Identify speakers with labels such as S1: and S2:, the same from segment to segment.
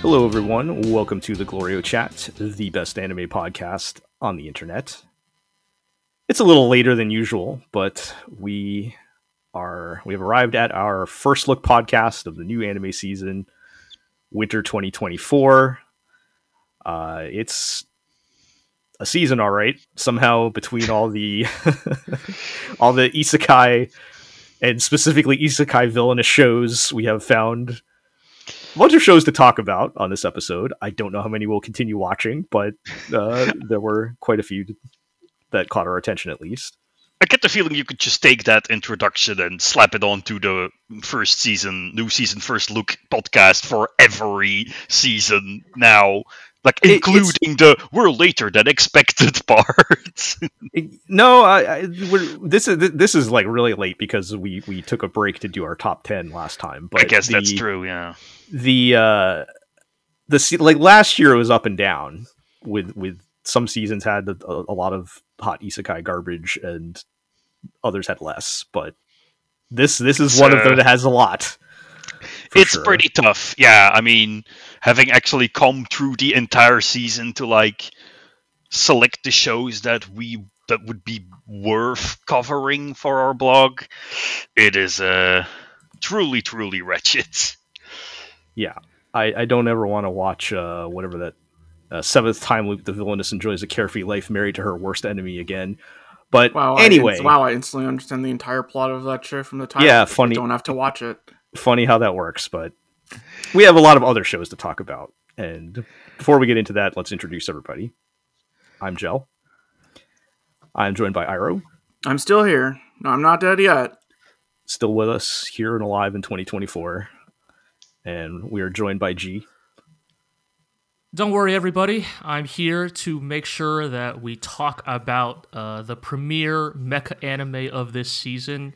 S1: Hello, everyone. Welcome to the Glorio Chat, the best anime podcast on the internet. It's a little later than usual, but we are we have arrived at our first look podcast of the new anime season, winter 2024. Uh, it's a season, all right. Somehow between all the all the isekai and specifically isekai villainous shows, we have found a bunch of shows to talk about on this episode. I don't know how many we'll continue watching, but uh, there were quite a few that caught our attention at least.
S2: I get the feeling you could just take that introduction and slap it onto the first season, new season, first look podcast for every season now, like
S1: It-
S2: including the we're later than expected part.
S1: No, I, I we're, this is this is like really late because we we took a break to do our top ten last time. But
S2: I guess that's true. Yeah.
S1: The uh, the like last year it was up and down with with some seasons had a, a lot of hot isekai garbage and others had less. But this this is one of them that has a lot. For
S2: it's
S1: sure.
S2: pretty tough. Yeah, I mean, having actually come through the entire season to like select the shows that we that would be worth covering for our blog, it is uh truly truly wretched.
S1: Yeah, I, I don't ever want to watch uh, whatever that uh, seventh time loop. The villainess enjoys a carefree life, married to her worst enemy again. But
S3: Wow.
S1: Anyway,
S3: inst- wow, I instantly understand the entire plot of that show from the title.
S1: Yeah,
S3: I
S1: funny-
S3: Don't have to watch it.
S1: Funny how that works. But we have a lot of other shows to talk about. And before we get into that, let's introduce everybody. I'm Gel. I'm joined by Iro,
S3: I'm still here. No, I'm not dead yet.
S1: still with us here and alive in 2024. And we are joined by G.
S4: Don't worry, everybody. I'm here to make sure that we talk about uh, the premiere mecha anime of this season.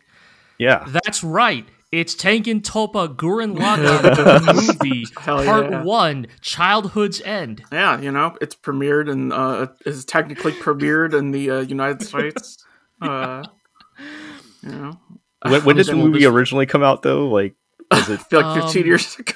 S1: Yeah,
S4: That's right. It's Tengen Toppa Gurren Lagann movie,
S3: Hell
S4: Part
S3: yeah.
S4: One, Childhood's End.
S3: Yeah, you know, it's premiered and uh, is technically premiered in the uh, United States. Uh, you know,
S1: when, when did the
S4: Well,
S1: movie
S4: this-
S1: originally come out? Though, like, was it
S3: I feel like 15
S4: Um,
S3: years ago.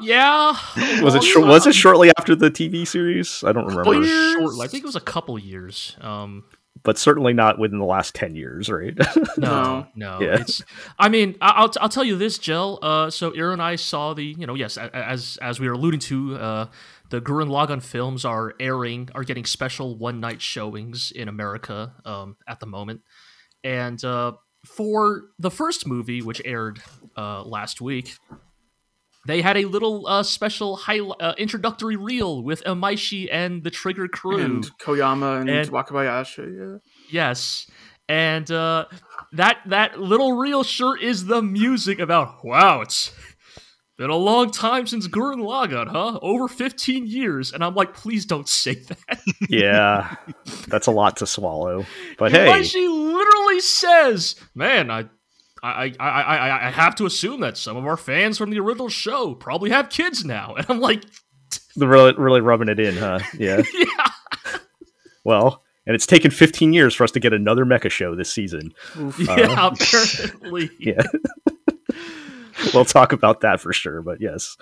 S4: Yeah,
S1: was it was it shortly after the TV series? I don't remember,
S3: years.
S4: Short, I think it was a couple years. Um,
S1: but certainly not within the last ten years, right?
S4: No, no.
S1: Yeah.
S4: It's. I mean, I- I'll I'll tell you this, Jill. Uh, so Aaron and I saw the, you know, yes, a- as as we were alluding to, uh, the Gurren Lagann films are airing, are getting special one night showings in America um, at the moment, and uh, for the first movie, which aired uh, last week. They had a little uh, special highlight, uh, introductory reel with Imaishi and the Trigger crew.
S3: and Koyama and,
S4: And-
S3: Wakabayashi. Yeah.
S4: Yes. And uh that that little reel sure is the music about wow, it's been a long time since Gurren Lagann, huh? Over 15 years. And I'm like, please don't say that.
S1: yeah, that's a lot to swallow. But hey,
S4: Why she literally says, man, I I, I, I, I- I have to assume that some of our fans from the original show probably have kids now. And I'm like,
S1: they're really, really rubbing it in, huh? Yeah.
S4: yeah,
S1: Well, and it's taken 15 years for us to get another mecha show this season.
S3: Oof.
S4: yeah, apparently.
S1: Yeah. we'll talk about that for sure. But yes,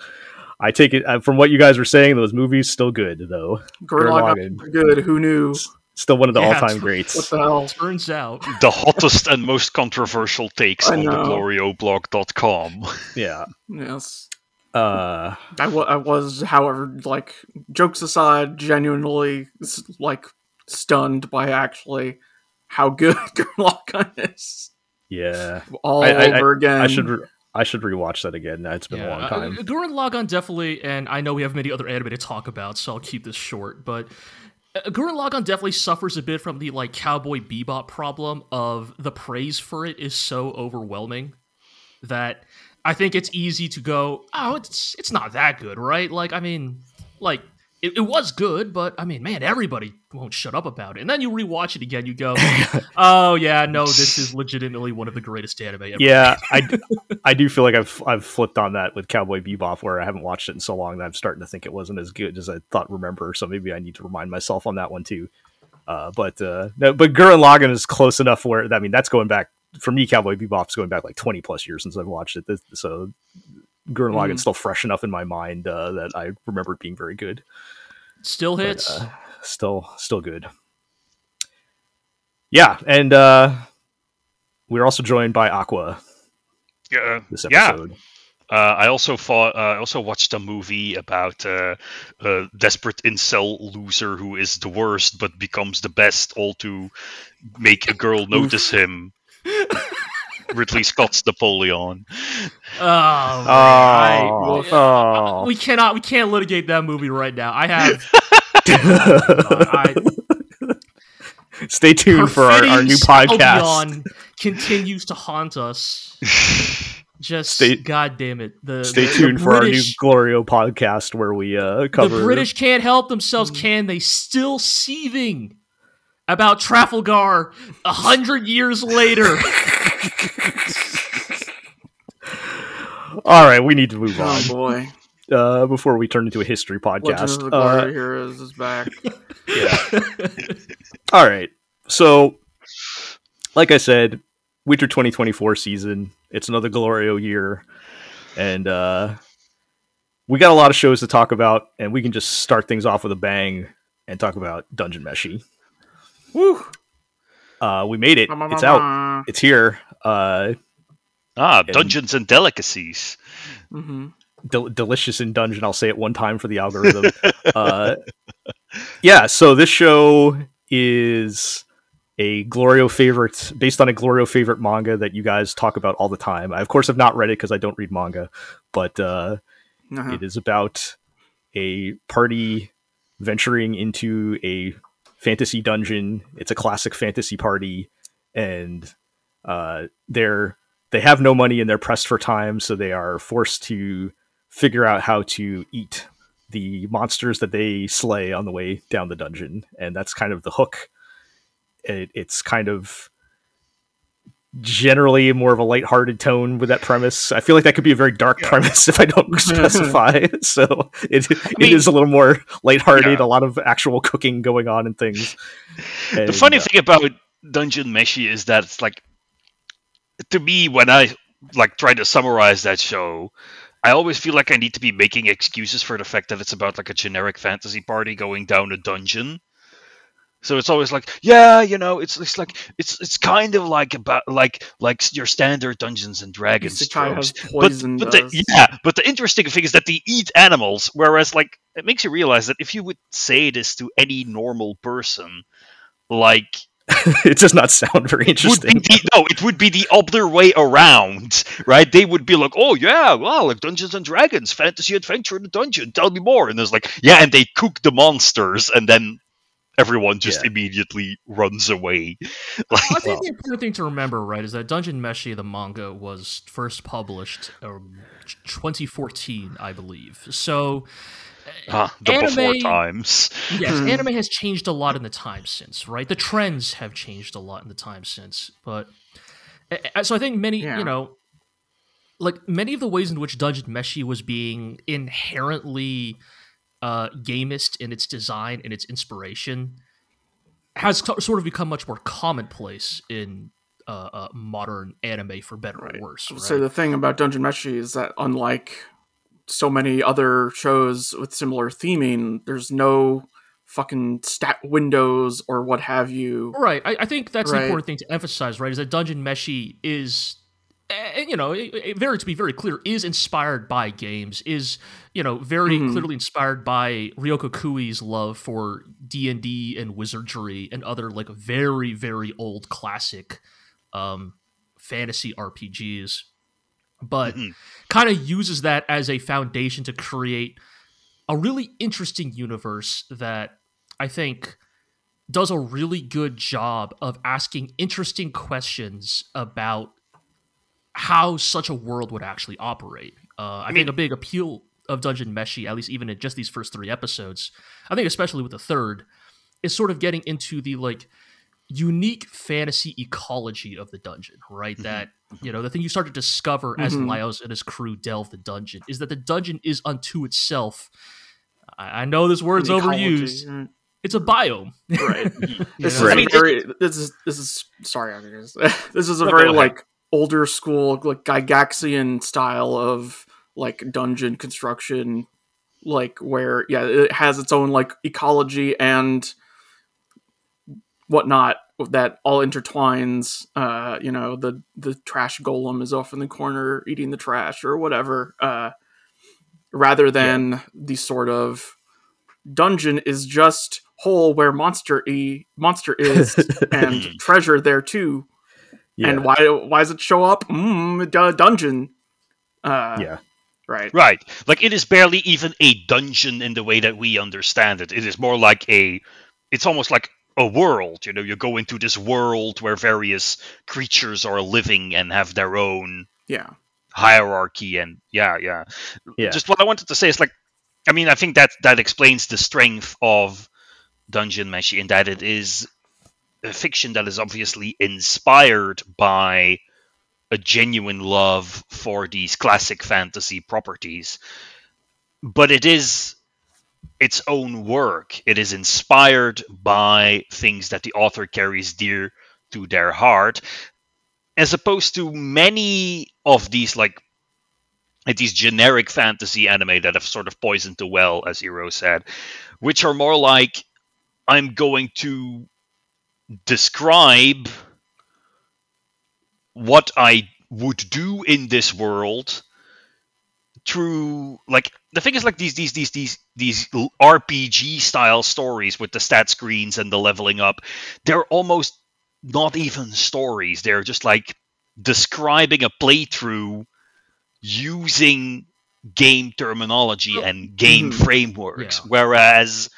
S1: I take it uh, from what you guys were saying. Those movies still good though.
S3: Gurren
S1: Gurren
S3: Lagann, good. Who knew?
S1: Still one of the
S4: Yeah,
S1: all-time
S4: it's-
S3: What
S1: greats.
S3: the hell?
S4: Turns out.
S2: the hottest and most controversial takes
S3: I
S2: on the
S3: know.
S2: glorioblog.com.
S1: Yeah.
S3: Yes.
S1: Uh,
S3: I I was, however, like, jokes aside, genuinely, like, stunned by actually how good Gurren Lagann is.
S1: yeah.
S3: All
S1: I- I-
S3: over again.
S1: I should re- I should rewatch that again. It's been a long time.
S4: uh,
S1: time.
S4: Gurren Lagann definitely, and I know we have many other anime to talk about, so I'll keep this short. But uh, Uh, Gurren Lagann definitely suffers a bit from the like Cowboy Bebop problem of the praise for it is so overwhelming that I think it's easy to go, oh, it's it's not that good, right? Like, I mean, like it, it was good, but I mean, man, everybody won't shut up about it. And then you rewatch it again, you go, "Oh yeah, no, this is legitimately one of the greatest anime ever."
S1: Yeah, I, I do feel like I've I've flipped on that with Cowboy Bebop, where I haven't watched it in so long that I'm starting to think it wasn't as good as I thought. Remember, so maybe I need to remind myself on that one too. Uh, but uh, no, but Gurren Lagann is close enough where I mean that's going back for me. Cowboy Bebop's going back like 20 plus years since I've watched it. This, so Gurren Lagann's still fresh enough in my mind uh, that I remember it being very good.
S4: Still
S1: But,
S4: hits.
S1: uh, still still good. Yeah, and uh, we're also joined by Aqua
S2: Yeah,
S1: this
S2: yeah.
S1: episode.
S2: Uh, I also fought, Uh, I also watched a movie about uh, a desperate incel loser who is the worst but becomes the best, all to make a girl notice him. Ridley Scott's Napoleon.
S4: oh, man, I-
S1: Oh, oh.
S4: we cannot we can't litigate that movie right now. I have I,
S1: Stay tuned for our, our new podcast.
S4: Albion continues to haunt us. Just
S1: Stay-
S4: god damn it. The
S1: Stay
S4: the- the
S1: tuned for our new Glorio podcast where we uh,
S4: The British can't help themselves, can they? Still seething about Trafalgar a hundred years later.
S1: All right, we need to move on
S3: Oh boy,
S1: uh, before we turn into a history podcast.
S3: of the
S1: Uh,
S3: Heroes is back. Yeah.
S1: All right. So, like I said, Winter 2024 season. It's another Glorio year. And uh, we got a lot of shows to talk about, and we can just start things off with a bang and talk about Dungeon Meshi.
S3: Woo!
S1: Uh, we made it. It's out. It's here. Uh,
S2: Ah, Dungeons and Delicacies.
S3: hmm
S1: del- delicious in dungeon. I'll say it one time for the algorithm. uh, yeah, so this show is a Glorio favorite, based on a Glorio favorite manga that you guys talk about all the time. I, of course, have not read it because I don't read manga, but uh,
S3: Uh-huh.
S1: it is about a party venturing into a fantasy dungeon. It's a classic fantasy party, and uh, they're they have no money and they're pressed for time, so they are forced to figure out how to eat the monsters that they slay on the way down the dungeon, and that's kind of the hook. It, it's kind of generally more of a lighthearted tone with that premise. I feel like that could be a very dark
S2: Yeah.
S1: premise if I don't specify. so it it
S2: mean-
S1: is a little more lighthearted,
S2: Yeah.
S1: a lot of actual cooking going on and things.
S2: the funny
S1: uh,
S2: thing about Dungeon Meshi is that it's like, to me, when I like try to summarize that show, I always feel like I need to be making excuses for the fact that it's about like a generic fantasy party going down a dungeon. So it's always like, yeah, you know, it's it's like it's it's kind of like about like like your standard Dungeons and Dragons tropes. But, but the, yeah, but the interesting thing is that they eat animals, whereas like it makes you realize that if you would say this to any normal person, like
S1: it does not sound very interesting.
S2: the, no, it would be the other way around, right? They would be like, "Oh yeah, well, like Dungeons and Dragons, fantasy adventure in the dungeon. Tell me more." And it's like, "Yeah," and they cook the monsters, and then everyone just
S1: Yeah.
S2: immediately runs away. Like,
S4: I think
S1: Well-
S4: the important thing to remember, right, is that Dungeon Meshi, the manga, was first published um, 2014, I believe. So,
S2: ah, the before
S4: Anime-
S2: times.
S4: yes,
S3: Hmm.
S4: anime has changed a lot in the time since, right? The trends have changed a lot in the time since. But a- a- so I think many,
S3: Yeah.
S4: you know, like many of the ways in which Dungeon Meshi was being inherently uh, gamist in its design and its inspiration has co- sort of become much more commonplace in uh, uh, modern anime, for better
S3: Right.
S4: or worse. Right?
S3: say the thing about Dungeon Meshi is that unlike so many other shows with similar theming, there's no fucking stat windows or what have you.
S4: Right. I, I think that's the important thing to emphasize, right? Is that Dungeon Meshi is, you know, very to be very clear, is inspired by games, is you know very
S3: Mhm.
S4: clearly inspired by Ryoko Kui's love for D and D and wizardry and other like very very old classic um, fantasy RPGs, but
S2: Mhm.
S4: kind of uses that as a foundation to create a really interesting universe that I think does a really good job of asking interesting questions about how such a world would actually operate. Uh, I, think
S2: mean-
S4: a big appeal. of Dungeon Meshi, at least even in just these first three episodes, I think especially with the third, is sort of getting into the like unique fantasy ecology of the dungeon, right?
S2: Mhm.
S4: That you know the thing you start to discover as
S3: Mhm.
S4: Laios and his crew delve the dungeon is that the dungeon is unto itself. I, I know this word's
S3: An ecology,
S4: overused. It's a biome.
S3: Right. This
S4: know?
S3: is
S2: I mean,
S3: a very. This is this is sorry, Anders. This is a very like older school, like Gygaxian style of like dungeon construction, like where yeah, it has its own like ecology and whatnot that all intertwines. Uh, you know, the the trash golem is off in the corner eating the trash or whatever. Uh, rather than the sort of dungeon is just hole where monster e monster is and treasure there too.
S1: Yeah,
S3: And why why does it show up? Mm, d- dungeon. Uh,
S1: yeah,
S3: Right.
S2: Right. Like it is barely even a dungeon in the way that we understand it. It is more like a it's almost like a world, you know, you go into this world where various creatures are living and have their own
S3: Yeah.
S2: hierarchy and yeah, yeah.
S1: yeah.
S2: Just what I wanted to say is like I mean, I think that that explains the strength of Dungeon Meshi in that it is a fiction that is obviously inspired by a genuine love for these classic fantasy properties. But it is its own work. It is inspired by things that the author carries dear to their heart, as opposed to many of these like these generic fantasy anime that have sort of poisoned the well, as Hiro said, which are more like I'm going to describe what I would do in this world through like the thing is like these these these these these RPG style stories with the stat screens and the leveling up they're almost not even stories they're just like describing a playthrough using game terminology and game
S3: Mhm.
S2: frameworks
S4: Yeah.
S2: whereas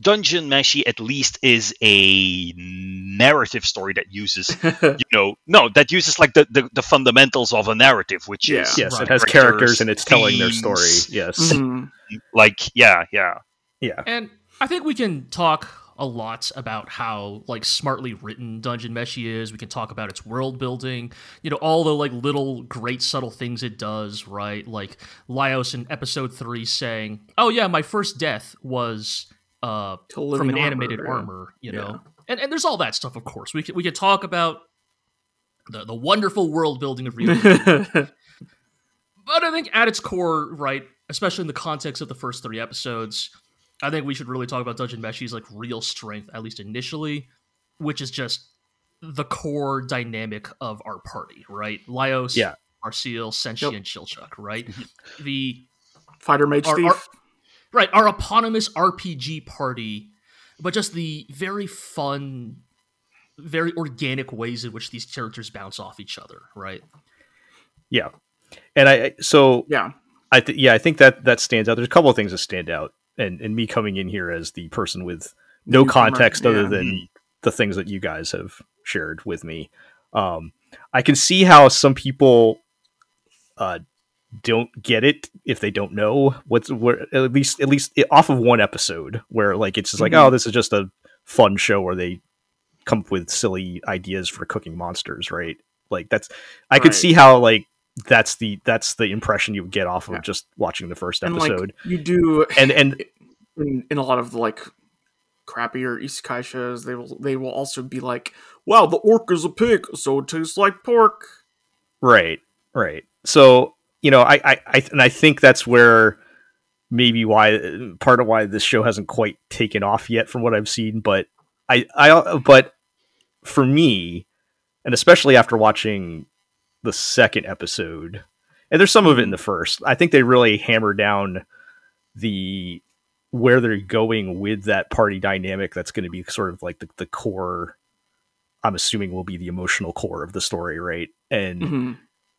S2: Dungeon Meshi at least is a narrative story that uses you know no that uses like the, the, the fundamentals of a narrative which
S3: Yeah.
S2: is
S1: yes,
S4: Right.
S1: it has characters and it's telling their story.
S2: themes,
S1: Yes,
S3: Mhm.
S2: like yeah yeah
S1: yeah,
S4: And I think we can talk a lot about how like smartly written Dungeon Meshi is. We can talk about its world building, you know, all the like little great subtle things it does, right? Like Laios in episode three saying, "Oh yeah, my first death was uh from an
S3: armor,
S4: animated
S3: yeah.
S4: armor," you know. And and there's all that stuff, of course. We can we can talk about the the wonderful world building of Rio but I think at its core, right, especially in the context of the first three episodes, I think we should really talk about Dungeon Meshi's like real strength, at least initially, which is just the core dynamic of our party, right? Laios,
S1: Yeah.
S4: Marcille, Senshi,
S3: Yep.
S4: and Chilchuck, right? the
S3: Fighter Mage
S4: Our-
S3: Thief.
S4: Our- right, our eponymous RPG party, but just the very fun, very organic ways in which these characters bounce off each other, right?
S1: yeah. And I so
S3: yeah.
S1: I th- yeah I think that that stands out. There's a couple of things that stand out, and and me coming in here as the person with no
S3: Newcomer,
S1: context other
S3: yeah.
S1: than the things that you guys have shared with me. Um, I can see how some people uh, don't get it if they don't know what's where at least at least off of one episode where like it's just like
S3: Mhm.
S1: oh this is just a fun show where they come up with silly ideas for cooking monsters right like that's I could
S3: Right.
S1: see how like that's the that's the impression you would get off of
S3: Yeah.
S1: just watching the first
S3: And
S1: episode
S3: like you do
S1: and and
S3: in, in a lot of the, like crappier isekai shows, they will they will also be like, "Wow, the orc is a pig, so it tastes like pork."
S1: Right, right. So you know, I, I, I, and I think that's where maybe why part of why this show hasn't quite taken off yet, from what I've seen. But I, I, but for me, and especially after watching the second episode, and there's some of it in the first, I think they really hammer down the where they're going with that party dynamic. That's going to be sort of like the, the core. I'm assuming will be the emotional core of the story, right? And
S3: Mhm.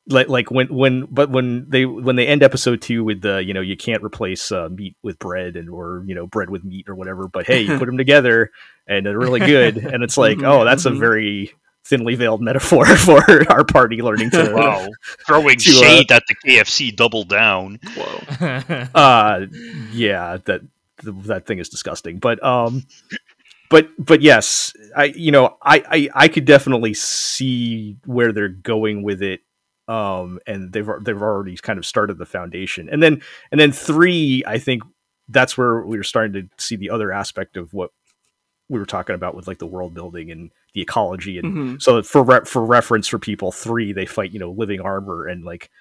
S1: Like like when when but when they when they end episode two with the you know you can't replace uh, meat with bread and or you know bread with meat or whatever but hey you put them together and they're really good and it's like
S3: Mhm,
S1: oh that's a very thinly veiled metaphor for our party learning to.
S2: Wow, throwing
S1: To, uh,
S2: shade at the KFC double down.
S3: Whoa.
S1: uh yeah that that thing is disgusting but um but but yes i you know i i, I could definitely see where they're going with it um and they've they've already kind of started the foundation and then and then three i think that's where we are starting to see the other aspect of what we were talking about with like the world building and the ecology and
S3: Mhm.
S1: so for re- for reference for people, three they fight you know living armor and like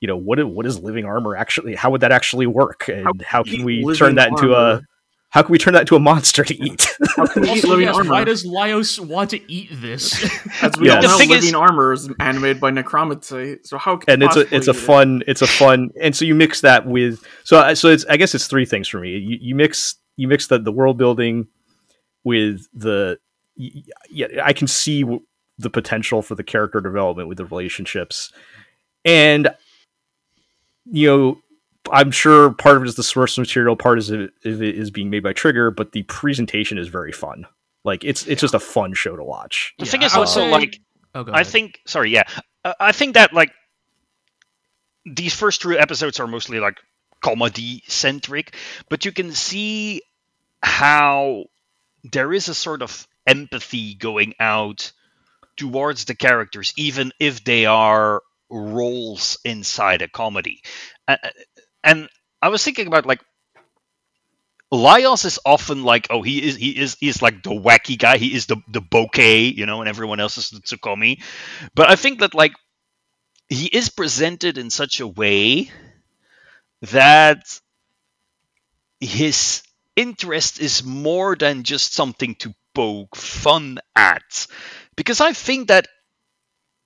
S1: you know what what is living armor actually? How would that actually work? And
S3: How
S1: how,
S3: can
S1: we turn that into a
S3: armor?
S1: How can we turn that into a monster to eat?
S3: How can you eat
S4: also,
S3: living
S4: yes,
S3: armor?
S4: why does Laios want to eat this?
S3: As we
S1: Yeah.
S3: all
S1: The
S3: know,
S2: thing
S3: living
S2: is-
S3: armor is animated by Necromancy. So how can
S1: and it's a it's a
S3: eat it?
S1: fun it's a fun and so you mix that with so I- so it's I guess it's three things for me. You, you mix you mix the the world building with the y- y- yeah I can see w- the potential for the character development with the relationships and you know I'm sure part of it is the source material, part is it, it is being made by Trigger, but the presentation is very fun. Like it's it's just a fun show to watch.
S2: The
S4: Yeah,
S2: thing is
S4: I
S2: also
S4: say-
S2: like
S4: Oh, go
S2: I think sorry, yeah. Uh, I think that like these first two episodes are mostly like comedy centric, but you can see how there is a sort of empathy going out towards the characters even if they are roles inside a comedy. Uh, and I was thinking about like Laios is often like, oh, he is he is he's like the wacky guy. He is the the boke, you know, and everyone else is the tsukkomi. But I think that like he is presented in such a way that his interest is more than just something to poke fun at. Because I think that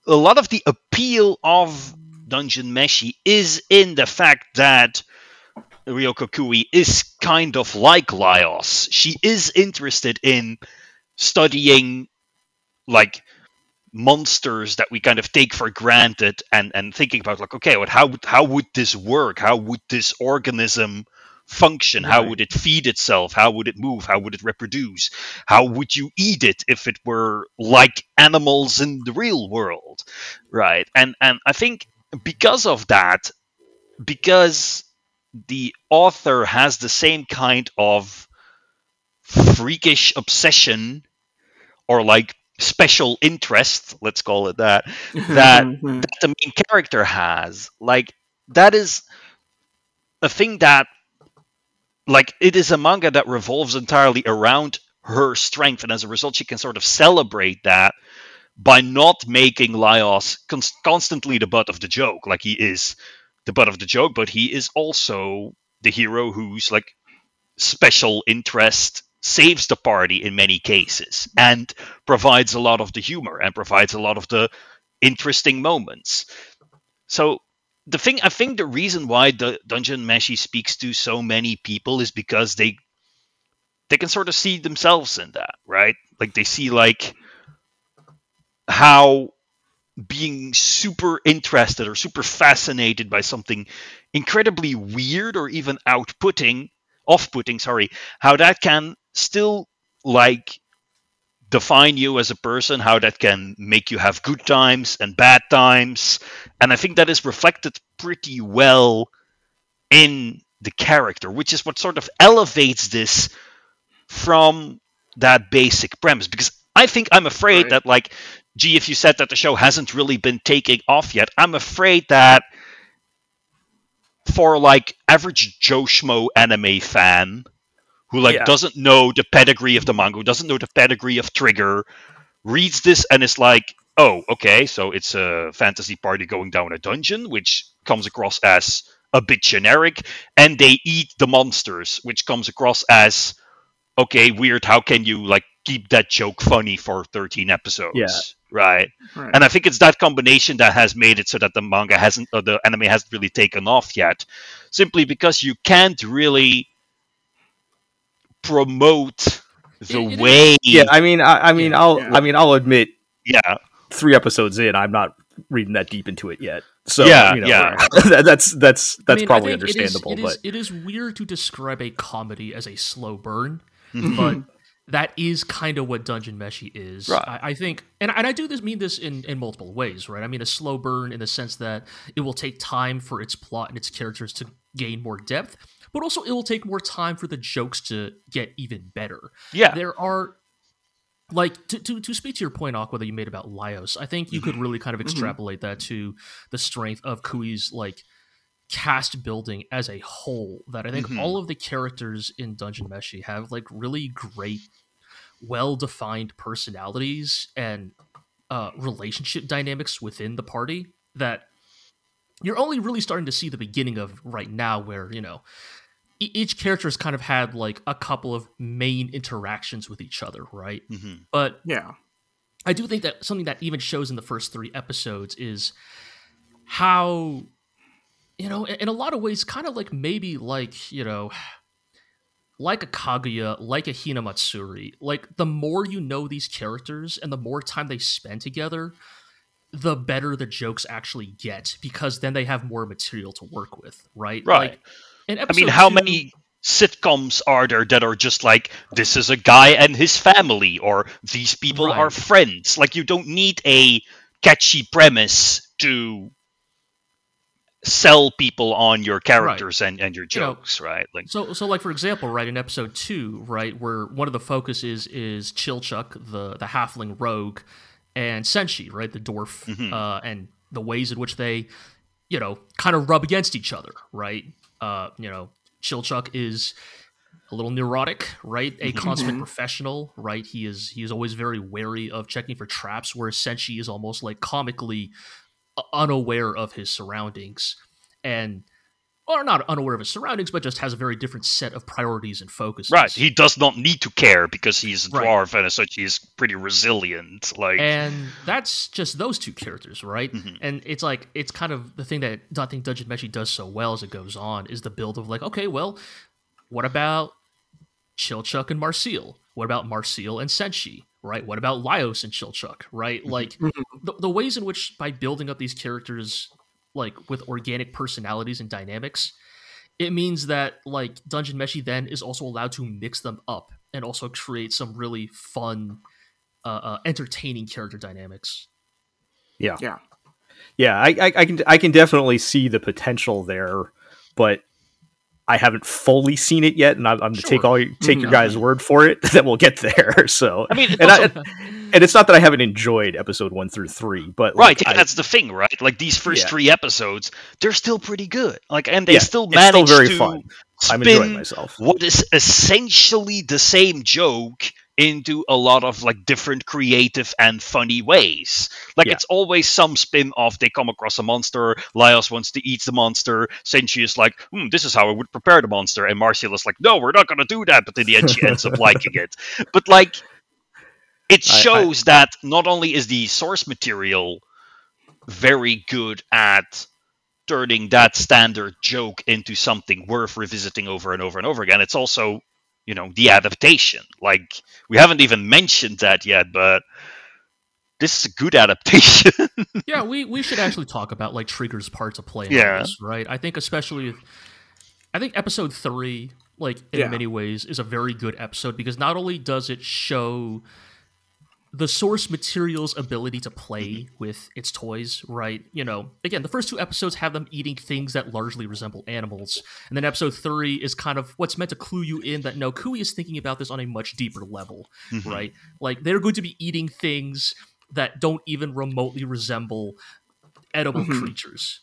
S2: a lot of the appeal of Dungeon Meshi is in the fact that Ryoko Kui is kind of like Laios. She is interested in studying like monsters that we kind of take for granted and and thinking about like okay what how would how would this work? How would this organism function? How
S3: Right.
S2: would it feed itself? How would it move? How would it reproduce? How would you eat it if it were like animals in the real world? Right. And and i think because of that because the author has the same kind of freakish obsession or like special interest let's call it that that
S3: Mhm.
S2: that the main character has. Like that is a thing that like it is a manga that revolves entirely around her strength and as a result she can sort of celebrate that by not making cons- constantly the butt of the joke like he is the butt of the joke but he is also the hero who's like special interest saves the party in many cases and provides a lot of the humor and provides a lot of the interesting moments. So the thing I think the reason why the Dungeon Meshi speaks to so many people is because they they can sort of see themselves in that, right? Like they see like how being super interested or super fascinated by something incredibly weird or even outputting off-putting sorry how that can still like define you as a person, how that can make you have good times and bad times. And I think that is reflected pretty well in the character, which is what sort of elevates this from that basic premise. Because I think I'm afraid
S3: Right.
S2: that, like, gee, if you said that the show hasn't really been taking off yet, I'm afraid that for like average Joe Schmo anime fan who like
S1: Yeah.
S2: doesn't know the pedigree of the manga, who doesn't know the pedigree of Trigger, reads this and is like, oh, okay, so it's a fantasy party going down a dungeon, which comes across as a bit generic, and they eat the monsters, which comes across as okay, weird. How can you like keep that joke funny for 13 episodes?
S1: Yeah.
S2: Right.
S3: Right.
S2: And I think it's that combination that has made it so that the manga hasn't, or the anime hasn't really taken off yet, simply because you can't really promote the
S4: It- it is-
S2: way.
S1: Yeah, I mean, I, I mean,
S4: Yeah,
S1: I'll,
S3: yeah.
S1: I mean, I'll admit,
S2: yeah,
S1: three episodes in, I'm not reading that deep into it yet. So,
S2: Yeah,
S1: you know,
S2: yeah.
S1: that- that's that's
S4: I
S1: that's
S4: mean,
S1: probably
S4: think it is-
S1: understandable.
S4: it is,
S1: but
S4: it is weird to describe a comedy as a slow burn,
S3: Mhm.
S4: but that is kind of what Dungeon Meshi is.
S2: Right.
S4: I, I think, and, and I do this mean this in, in multiple ways, right? I mean a slow burn in the sense that it will take time for its plot and its characters to gain more depth, but also it will take more time for the jokes to get even better.
S2: Yeah.
S4: There are like to, to, to speak to your point, Aqua, that you made about Laios, I think you could really kind of extrapolate that to the strength of Kui's like cast building as a whole. That I think
S2: Mhm.
S4: all of the characters in Dungeon Meshi have like really great, well defined personalities and uh, relationship dynamics within the party that you're only really starting to see the beginning of right now, where you know e- each character has kind of had like a couple of main interactions with each other, right?
S2: hmm
S4: But
S3: Yeah.
S4: I do think that something that even shows in the first three episodes is how, you know, in in a lot of ways, kind of like maybe like, you know, like a Kaguya, like a Hinamatsuri, like the more you know these characters and the more time they spend together, the better the jokes actually get because then they have more material to work with, right?
S2: Right.
S4: Like,
S2: I mean, how
S4: two-
S2: many sitcoms are there that are just like this is a guy and his family, or these people
S4: Right.
S2: are friends? Like, you don't need a catchy premise to sell people on your characters and, and your
S4: You know,
S2: jokes, right? Like,
S4: So, so like for example, right in episode two, right, where one of the focus is is Chilchuck, the the halfling rogue, and Senshi, right, the dwarf,
S2: Mhm.
S4: uh, and the ways in which they, you know, kind of rub against each other, right? Uh, you know, Chilchuck is a little neurotic, right? A consummate
S3: Mhm.
S4: professional, right? He is he is always very wary of checking for traps, whereas Senshi is almost like comically u- unaware of his surroundings, and or not unaware of his surroundings, but just has a very different set of priorities and focuses.
S2: right, he does not need to care because he's a
S4: Right.
S2: dwarf and as such he's pretty resilient. Like,
S4: and that's just those two characters, right?
S2: Mhm.
S4: And it's like it's kind of the thing that I think Dungeon Meshi does so well as it goes on is the build of like, okay, well, what about Chilchuck and Marcille? What about Marcille and Senshi? Right? What about Laios and Chilchuck? Right? Like
S3: Mhm.
S4: the, the ways in which by building up these characters like with organic personalities and dynamics, it means that like Dungeon Meshi then is also allowed to mix them up and also create some really fun, uh, uh, entertaining character dynamics.
S3: Yeah.
S1: Yeah, I, I, I can I can definitely see the potential there, but I haven't fully seen it yet, and I'm, I'm to take all your, take your
S3: Mhm.
S1: guys' word for it that we'll get there. So,
S2: I mean,
S1: and, I, and it's not that I haven't enjoyed episode one through three, but
S2: Right,
S1: like,
S2: yeah,
S1: I-
S2: that's the thing, right? Like these first
S1: Yeah.
S2: three episodes, they're still pretty good. Like, and they
S1: Yeah,
S2: still
S1: it's still very
S2: to
S1: fun. I'm
S2: spin
S1: enjoying myself.
S2: what is essentially the same joke into a lot of like different creative and funny ways. Like
S1: Yeah.
S2: it's always some spin off. They come across a monster. Laios wants to eat the monster. Senshi is like, hmm, this is how I would prepare the monster. And Marcille is like, no, we're not gonna do that. But in the end, she ends up liking it. But like, it
S1: I- I-
S2: shows that not only is the source material very good at turning that standard joke into something worth revisiting over and over and over again. It's also, you know, the adaptation. Like we haven't even mentioned that yet, but this is a good adaptation.
S4: yeah, we, we should actually talk about like Trigger's part to play
S2: Yeah.
S4: this, right? I think especially with, I think episode three, like in
S3: Yeah.
S4: many ways, is a very good episode because not only does it show the source material's ability to play
S2: Mm-hmm.
S4: with its toys, right? You know, again, the first two episodes have them eating things that largely resemble animals. And then episode three is kind of what's meant to clue you in that no, Kui is thinking about this on a much deeper level,
S2: Mhm.
S4: right? Like they're going to be eating things that don't even remotely resemble edible
S3: Mhm.
S4: creatures.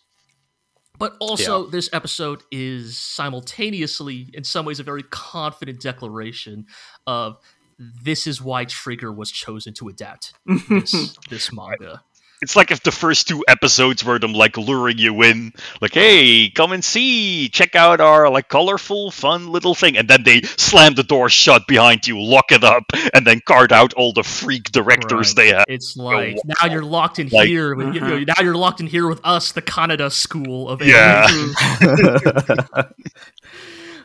S4: But also, this episode is simultaneously, in some ways, a very confident declaration of this is why Trigger was chosen to adapt this, this manga.
S2: It's like if the first two episodes were them like luring you in, like, hey, come and see, check out our like colorful, fun little thing, and then they slam the door shut behind you, lock it up, and then card out all the freak directors
S4: Right.
S2: they have.
S4: It's like
S2: wow.
S4: now you're locked in
S2: Like-
S4: here. with- you know,
S3: Uh-huh.
S4: now you're locked in here with us, the Kanada school of
S2: Yeah.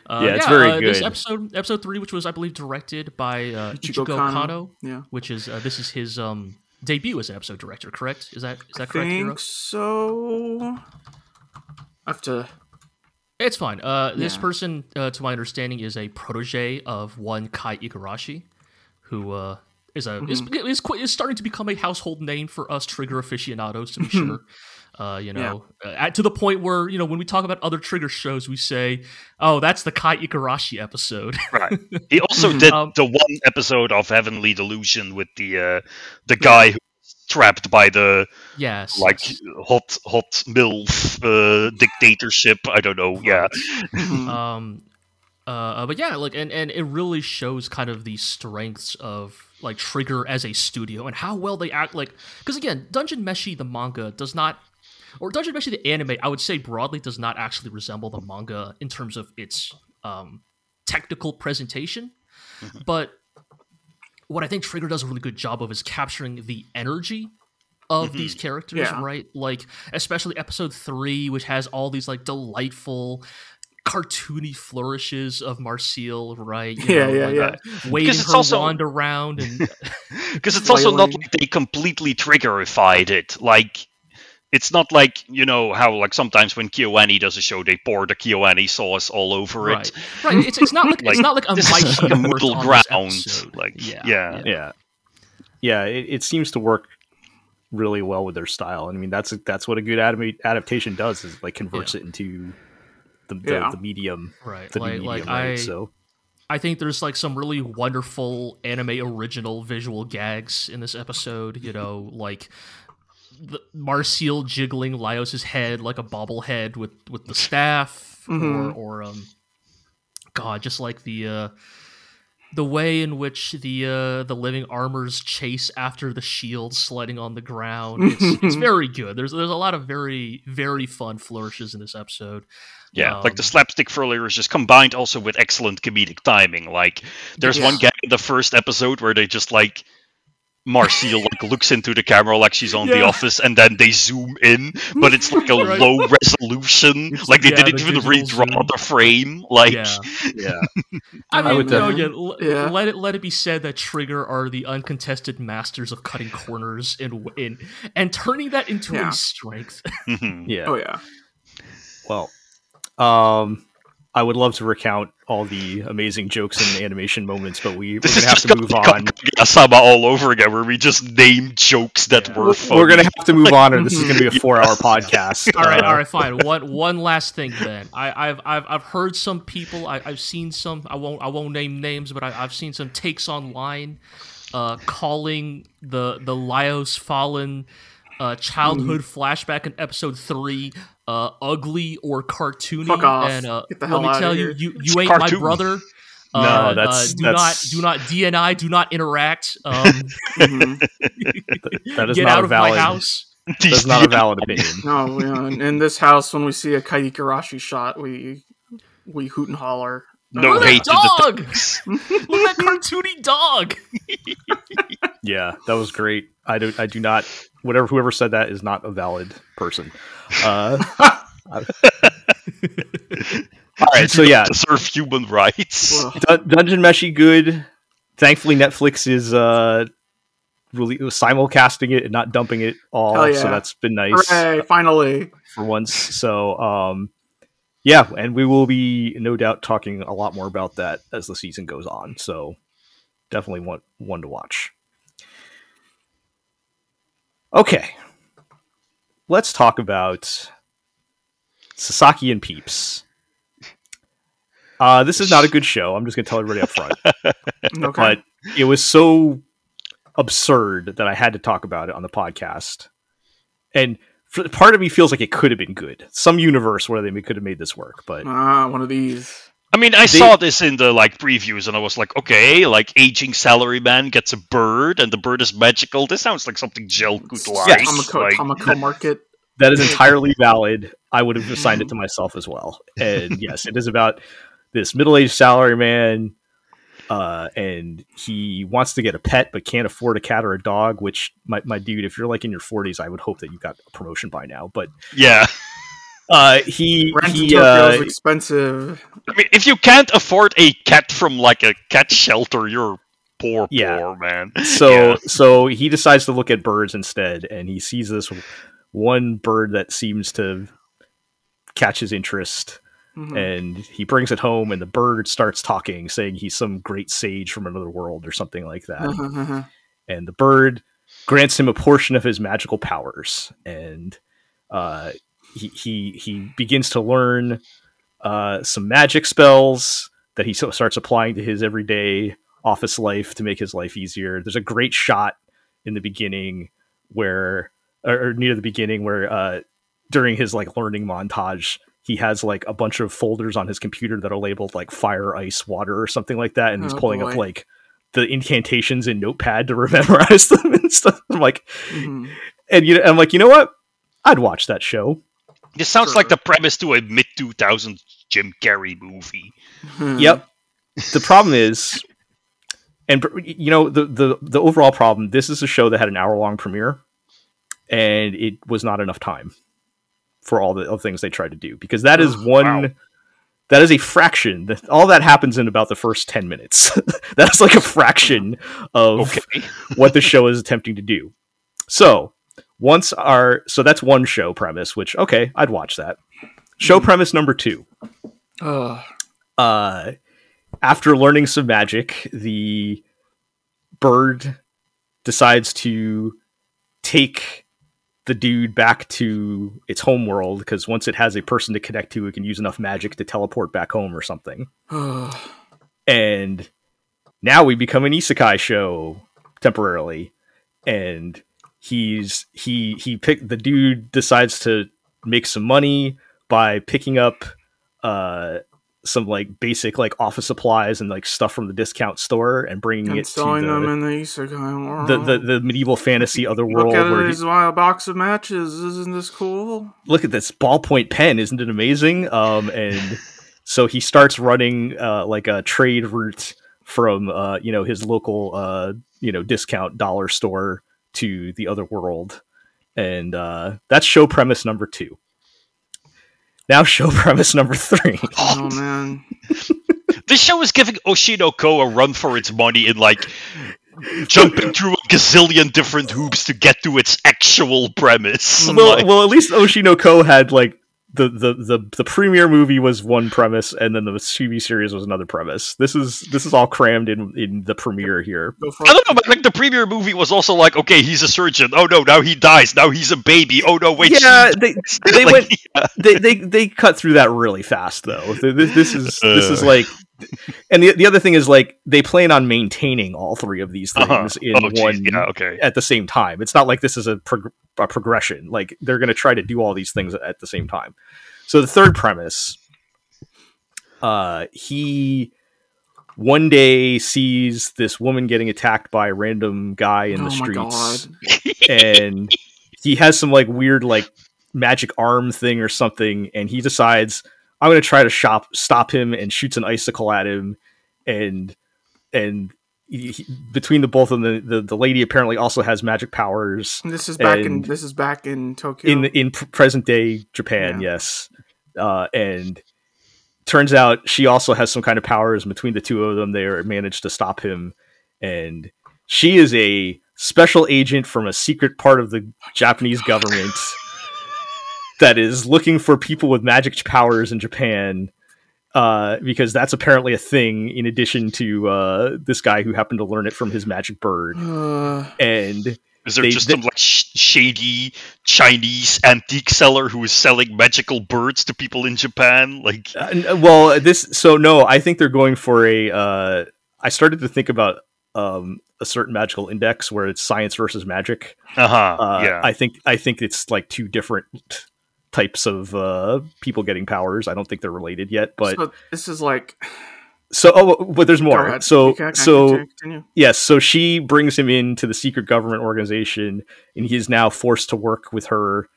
S4: animation. Uh,
S1: Yeah, it's very
S4: uh, This episode, episode three, which was I believe directed by uh,
S3: Ichigo
S4: Ichigo
S3: Kano.
S4: Kano,
S3: Yeah.
S4: which is uh, this is his um, debut as an episode director. Correct? Is that is that
S3: I
S4: correct? Hiro?
S3: think so. I have to.
S4: It's fine. Uh, this
S3: Yeah.
S4: person, uh, to my understanding, is a protege of one Kai Ikarashi, who uh, is a is,
S3: Mm-hmm.
S4: is qu- is starting to become a household name for us trigger aficionados to be sure. Uh, you know, uh, at, to the point where you know when we talk about other trigger shows, we say, "Oh, that's the Kai Ikarashi episode."
S2: Right. He also
S3: Mhm.
S2: did
S4: Um,
S2: the one episode of Heavenly Delusion with the uh, the guy who trapped by the
S4: yes,
S2: like hot hot milf uh, dictatorship. I don't know. Yeah.
S3: Mhm.
S4: um uh but yeah like and and it really shows kind of the strengths of like trigger as a studio and how well they act like because again dungeon meshi the manga does not or dungeon meshi the anime i would say broadly does not actually resemble the manga in terms of its um technical presentation but what i think trigger does a really good job of is capturing the energy of these characters
S3: Yeah.
S4: right like especially episode three which has all these like delightful cartoony flourishes of Marcille, right? You
S3: Yeah,
S4: know,
S3: yeah,
S4: like,
S3: yeah.
S4: uh, waving
S2: it's
S4: her
S2: also-
S4: wand around and
S2: Because it's also not like they completely triggerified it. Like it's not like you know how like sometimes when KyoAni does a show they pour the KyoAni sauce all over
S4: right,
S2: it.
S4: right. It's, it's not like,
S2: Like,
S4: it's not like a
S2: This is like a
S4: worth
S2: middle
S4: on this
S2: ground. Like
S4: yeah,
S2: yeah.
S1: yeah yeah it, it seems to work really well with their style And i mean that's that's what a good adami- adaptation does is like converts it into the, the,
S3: Yeah.
S1: the medium
S4: right.
S1: the
S4: Like,
S1: medium
S4: like
S1: right
S4: I,
S1: so
S4: I think there's like some really wonderful anime original visual gags in this episode. You know, like the Marcille jiggling Laios's head like a bobblehead with with the staff,
S3: Mhm.
S4: or or um, God, just like the uh, the way in which the uh, the living armors chase after the shield sliding on the ground. It's, it's very good. There's there's a lot of very very fun flourishes in this episode.
S2: Yeah, like the
S4: Um,
S2: slapstick thriller is just combined also with excellent comedic timing. Like there's one gag in the first episode where they just like Marcille like looks into the camera like she's on the office and then they zoom in, but it's like a
S4: Right.
S2: low resolution. Like they
S4: Yeah,
S2: didn't
S4: the
S2: even redraw
S4: zoom.
S2: the frame. Like
S4: yeah.
S1: yeah
S4: I
S1: I
S4: mean,
S1: would
S4: you know,
S3: definitely- Yeah.
S4: let it let it be said that Trigger are the uncontested masters of cutting corners and in and turning that into
S3: Yeah.
S4: a strength.
S2: mhm.
S1: yeah
S3: Oh yeah.
S1: Well, um, I would love to recount all the amazing jokes and animation moments, but we, we're gonna have to move
S2: gonna
S1: on.
S2: become Asama all over again, where we just name jokes that
S4: Yeah.
S2: were
S1: We're,
S2: funny.
S1: we're gonna have to move on, or this is gonna be a four-hour podcast.
S4: all right,
S1: Uh,
S4: all right, fine. One one last thing then. I, I've I've I've heard some people. I, I've seen some. I won't I won't name names, but I, I've seen some takes online, uh, calling the the Laios Falin. Uh, childhood flashback in episode three, uh, ugly or cartoony,
S3: Fuck off.
S4: and uh,
S3: Get the
S4: let me
S3: outta
S4: tell
S3: here.
S4: you, you you
S2: It's
S4: ain't my
S2: cartoon.
S4: brother.
S1: No,
S4: Uh,
S1: that's-
S4: uh, do
S1: that's-
S4: not do not DNI, do not interact. Um,
S1: that is
S4: get
S1: not
S4: out
S1: a
S4: of
S1: valid.
S4: my house.
S1: That's not a valid opinion.
S3: No, yeah, in- in this house, when we see a Kai Ikarashi shot, we we hoot and holler.
S2: No
S4: Look
S2: hate
S4: at that dog! Look at that cartoony dog!
S1: Yeah, that was great. I do. I do not. Whatever. Whoever said that is not a valid person. Uh, all right. So yeah,
S2: serve human rights.
S1: Dun- Dungeon Meshi good. Thankfully, Netflix is uh, really simulcasting it and not dumping it all.
S3: Hell
S1: So that's been nice
S3: hooray! Finally.
S1: for once. So um, yeah, and we will be no doubt talking a lot more about that as the season goes on. So definitely one one to watch. Okay, let's talk about Sasaki and Peeps. Uh, this is not a good show. I'm just going to tell everybody up front.
S3: Okay.
S1: But it was so absurd that I had to talk about it on the podcast. And for, part of me feels like it could have been good. Some universe where they could have made this work, but
S3: ah, one of these.
S2: I mean, I saw this in the like previews, and I was like, okay, like aging salaryman gets a bird, and the bird is magical. This sounds like something Jill could like.
S1: Yes.
S3: Tamako,
S2: like
S3: Tamako Market.
S1: that is entirely valid. I would have assigned it to myself as well. And yes, it is about this middle-aged salaryman, uh, and he wants to get a pet but can't afford a cat or a dog. Which, my, my dude, if you're like in your 40s, I would hope that you got a promotion by now. But
S2: yeah.
S1: Uh, he
S3: Rent in
S1: he uh,
S3: is expensive.
S2: I mean, if you can't afford a cat from like a cat shelter, you're poor,
S1: Yeah.
S2: poor man.
S1: so
S2: Yeah.
S1: so he decides to look at birds instead and he sees this one bird that seems to catch his interest
S3: Mhm.
S1: and he brings it home and the bird starts talking saying he's some great sage from another world or something like that
S3: Uh-huh,
S1: and the bird grants him a portion of his magical powers and uh, he, he he begins to learn uh, some magic spells that he so- starts applying to his everyday office life to make his life easier. There's a great shot in the beginning where or, or near the beginning where uh, during his like learning montage he has like a bunch of folders on his computer that are labeled like fire ice water or something like that. And he's
S3: Oh,
S1: pulling up like the incantations in notepad to memorize them and stuff. I'm like
S3: Mhm.
S1: and you know i'm like you know what? I'd watch that show
S2: This sounds
S3: Sure.
S2: like the premise to a mid 2000s Jim Carrey movie.
S3: Mhm.
S1: Yep. The problem is, and you know the the the overall problem. This is a show that had an hour long premiere, and it was not enough time for all the other things they tried to do because that is
S3: Ugh,
S1: one.
S2: wow.
S1: That is a fraction. That- All that happens in about the first ten minutes. That's like a fraction of
S2: Okay.
S1: what the show is attempting to do. So once our so that's one show premise, which okay, I'd watch that. Show premise number two
S3: Ugh.
S1: uh, after learning some magic, the bird decides to take the dude back to its home world because once it has a person to connect to, it can use enough magic to teleport back home or something. And now we become an isekai show temporarily, and he's he he pick the dude decides to make some money by picking up uh some like basic like office supplies and like stuff from the discount store and bringing
S3: and
S1: it to
S3: selling them
S1: the,
S3: in the isekai world.
S1: the, the the medieval fantasy other world.
S3: Look at
S1: where
S3: it
S1: he-
S3: as a box of matches. Isn't this cool?
S1: look at this ballpoint pen isn't it amazing um and so he starts running uh like a trade route from uh you know his local uh you know discount dollar store to the other world and uh that's show premise number two now show premise number three
S3: Oh man.
S2: This show is giving Oshi no Ko a run for its money in like jumping through a gazillion different hoops to get to its actual premise.
S1: well,
S2: Like,
S1: well at least oshi no ko had like the, the the the premiere movie was one premise and then the TV series was another premise. This is this is all crammed in in the premiere here.
S2: I
S3: it.
S2: don't know, but like the premiere movie was also like, okay, he's a surgeon. Oh no, now he dies. Now he's a baby. Oh no, wait.
S1: yeah, they they
S2: Like,
S1: went
S2: yeah.
S1: they, they they cut through that really fast though. This, this is this is
S2: Uh.
S1: like, and the the other thing is like they plan on maintaining all three of these things
S2: Uh-huh.
S1: in
S2: Oh, geez,
S1: one
S2: yeah, okay.
S1: at the same time. It's not like this is a, prog- a progression. Like they're going to try to do all these things at the same time. So the third premise, uh, he one day sees this woman getting attacked by a random guy in
S3: oh
S1: the streets
S3: god.
S1: and he has some like weird like magic arm thing or something and he decides i'm going to try to shop stop him and shoots an icicle at him. And and he, he- between the both of them the, the the lady apparently also has magic powers.
S3: This is back in this is back in Tokyo.
S1: in in present day japan
S3: Yeah.
S1: yes. Uh and turns out she also has some kind of powers and between the two of them. They are managed to stop him. And she is a special agent from a secret part of the japanese government that is looking for people with magic powers in japan uh, because that's apparently a thing in addition to uh, this guy who happened to learn it from his magic bird
S3: Uh,
S1: and
S2: Is there
S1: They-
S2: just
S1: they-
S2: some like sh- shady Chinese antique seller who is selling magical birds to people in Japan? Like,
S1: Uh, well, this so no, I think they're going for a. Uh, I started to think about um, a certain magical index where it's science versus magic.
S2: uh-huh,
S1: Uh,
S2: yeah.
S1: I think I think it's like two different types of uh, people getting powers. I don't think they're related yet, but
S3: so this is like
S1: so oh, but there's more. So
S3: Okay,
S1: so yes, so she brings him into the secret government organization, and he is now forced to work with her.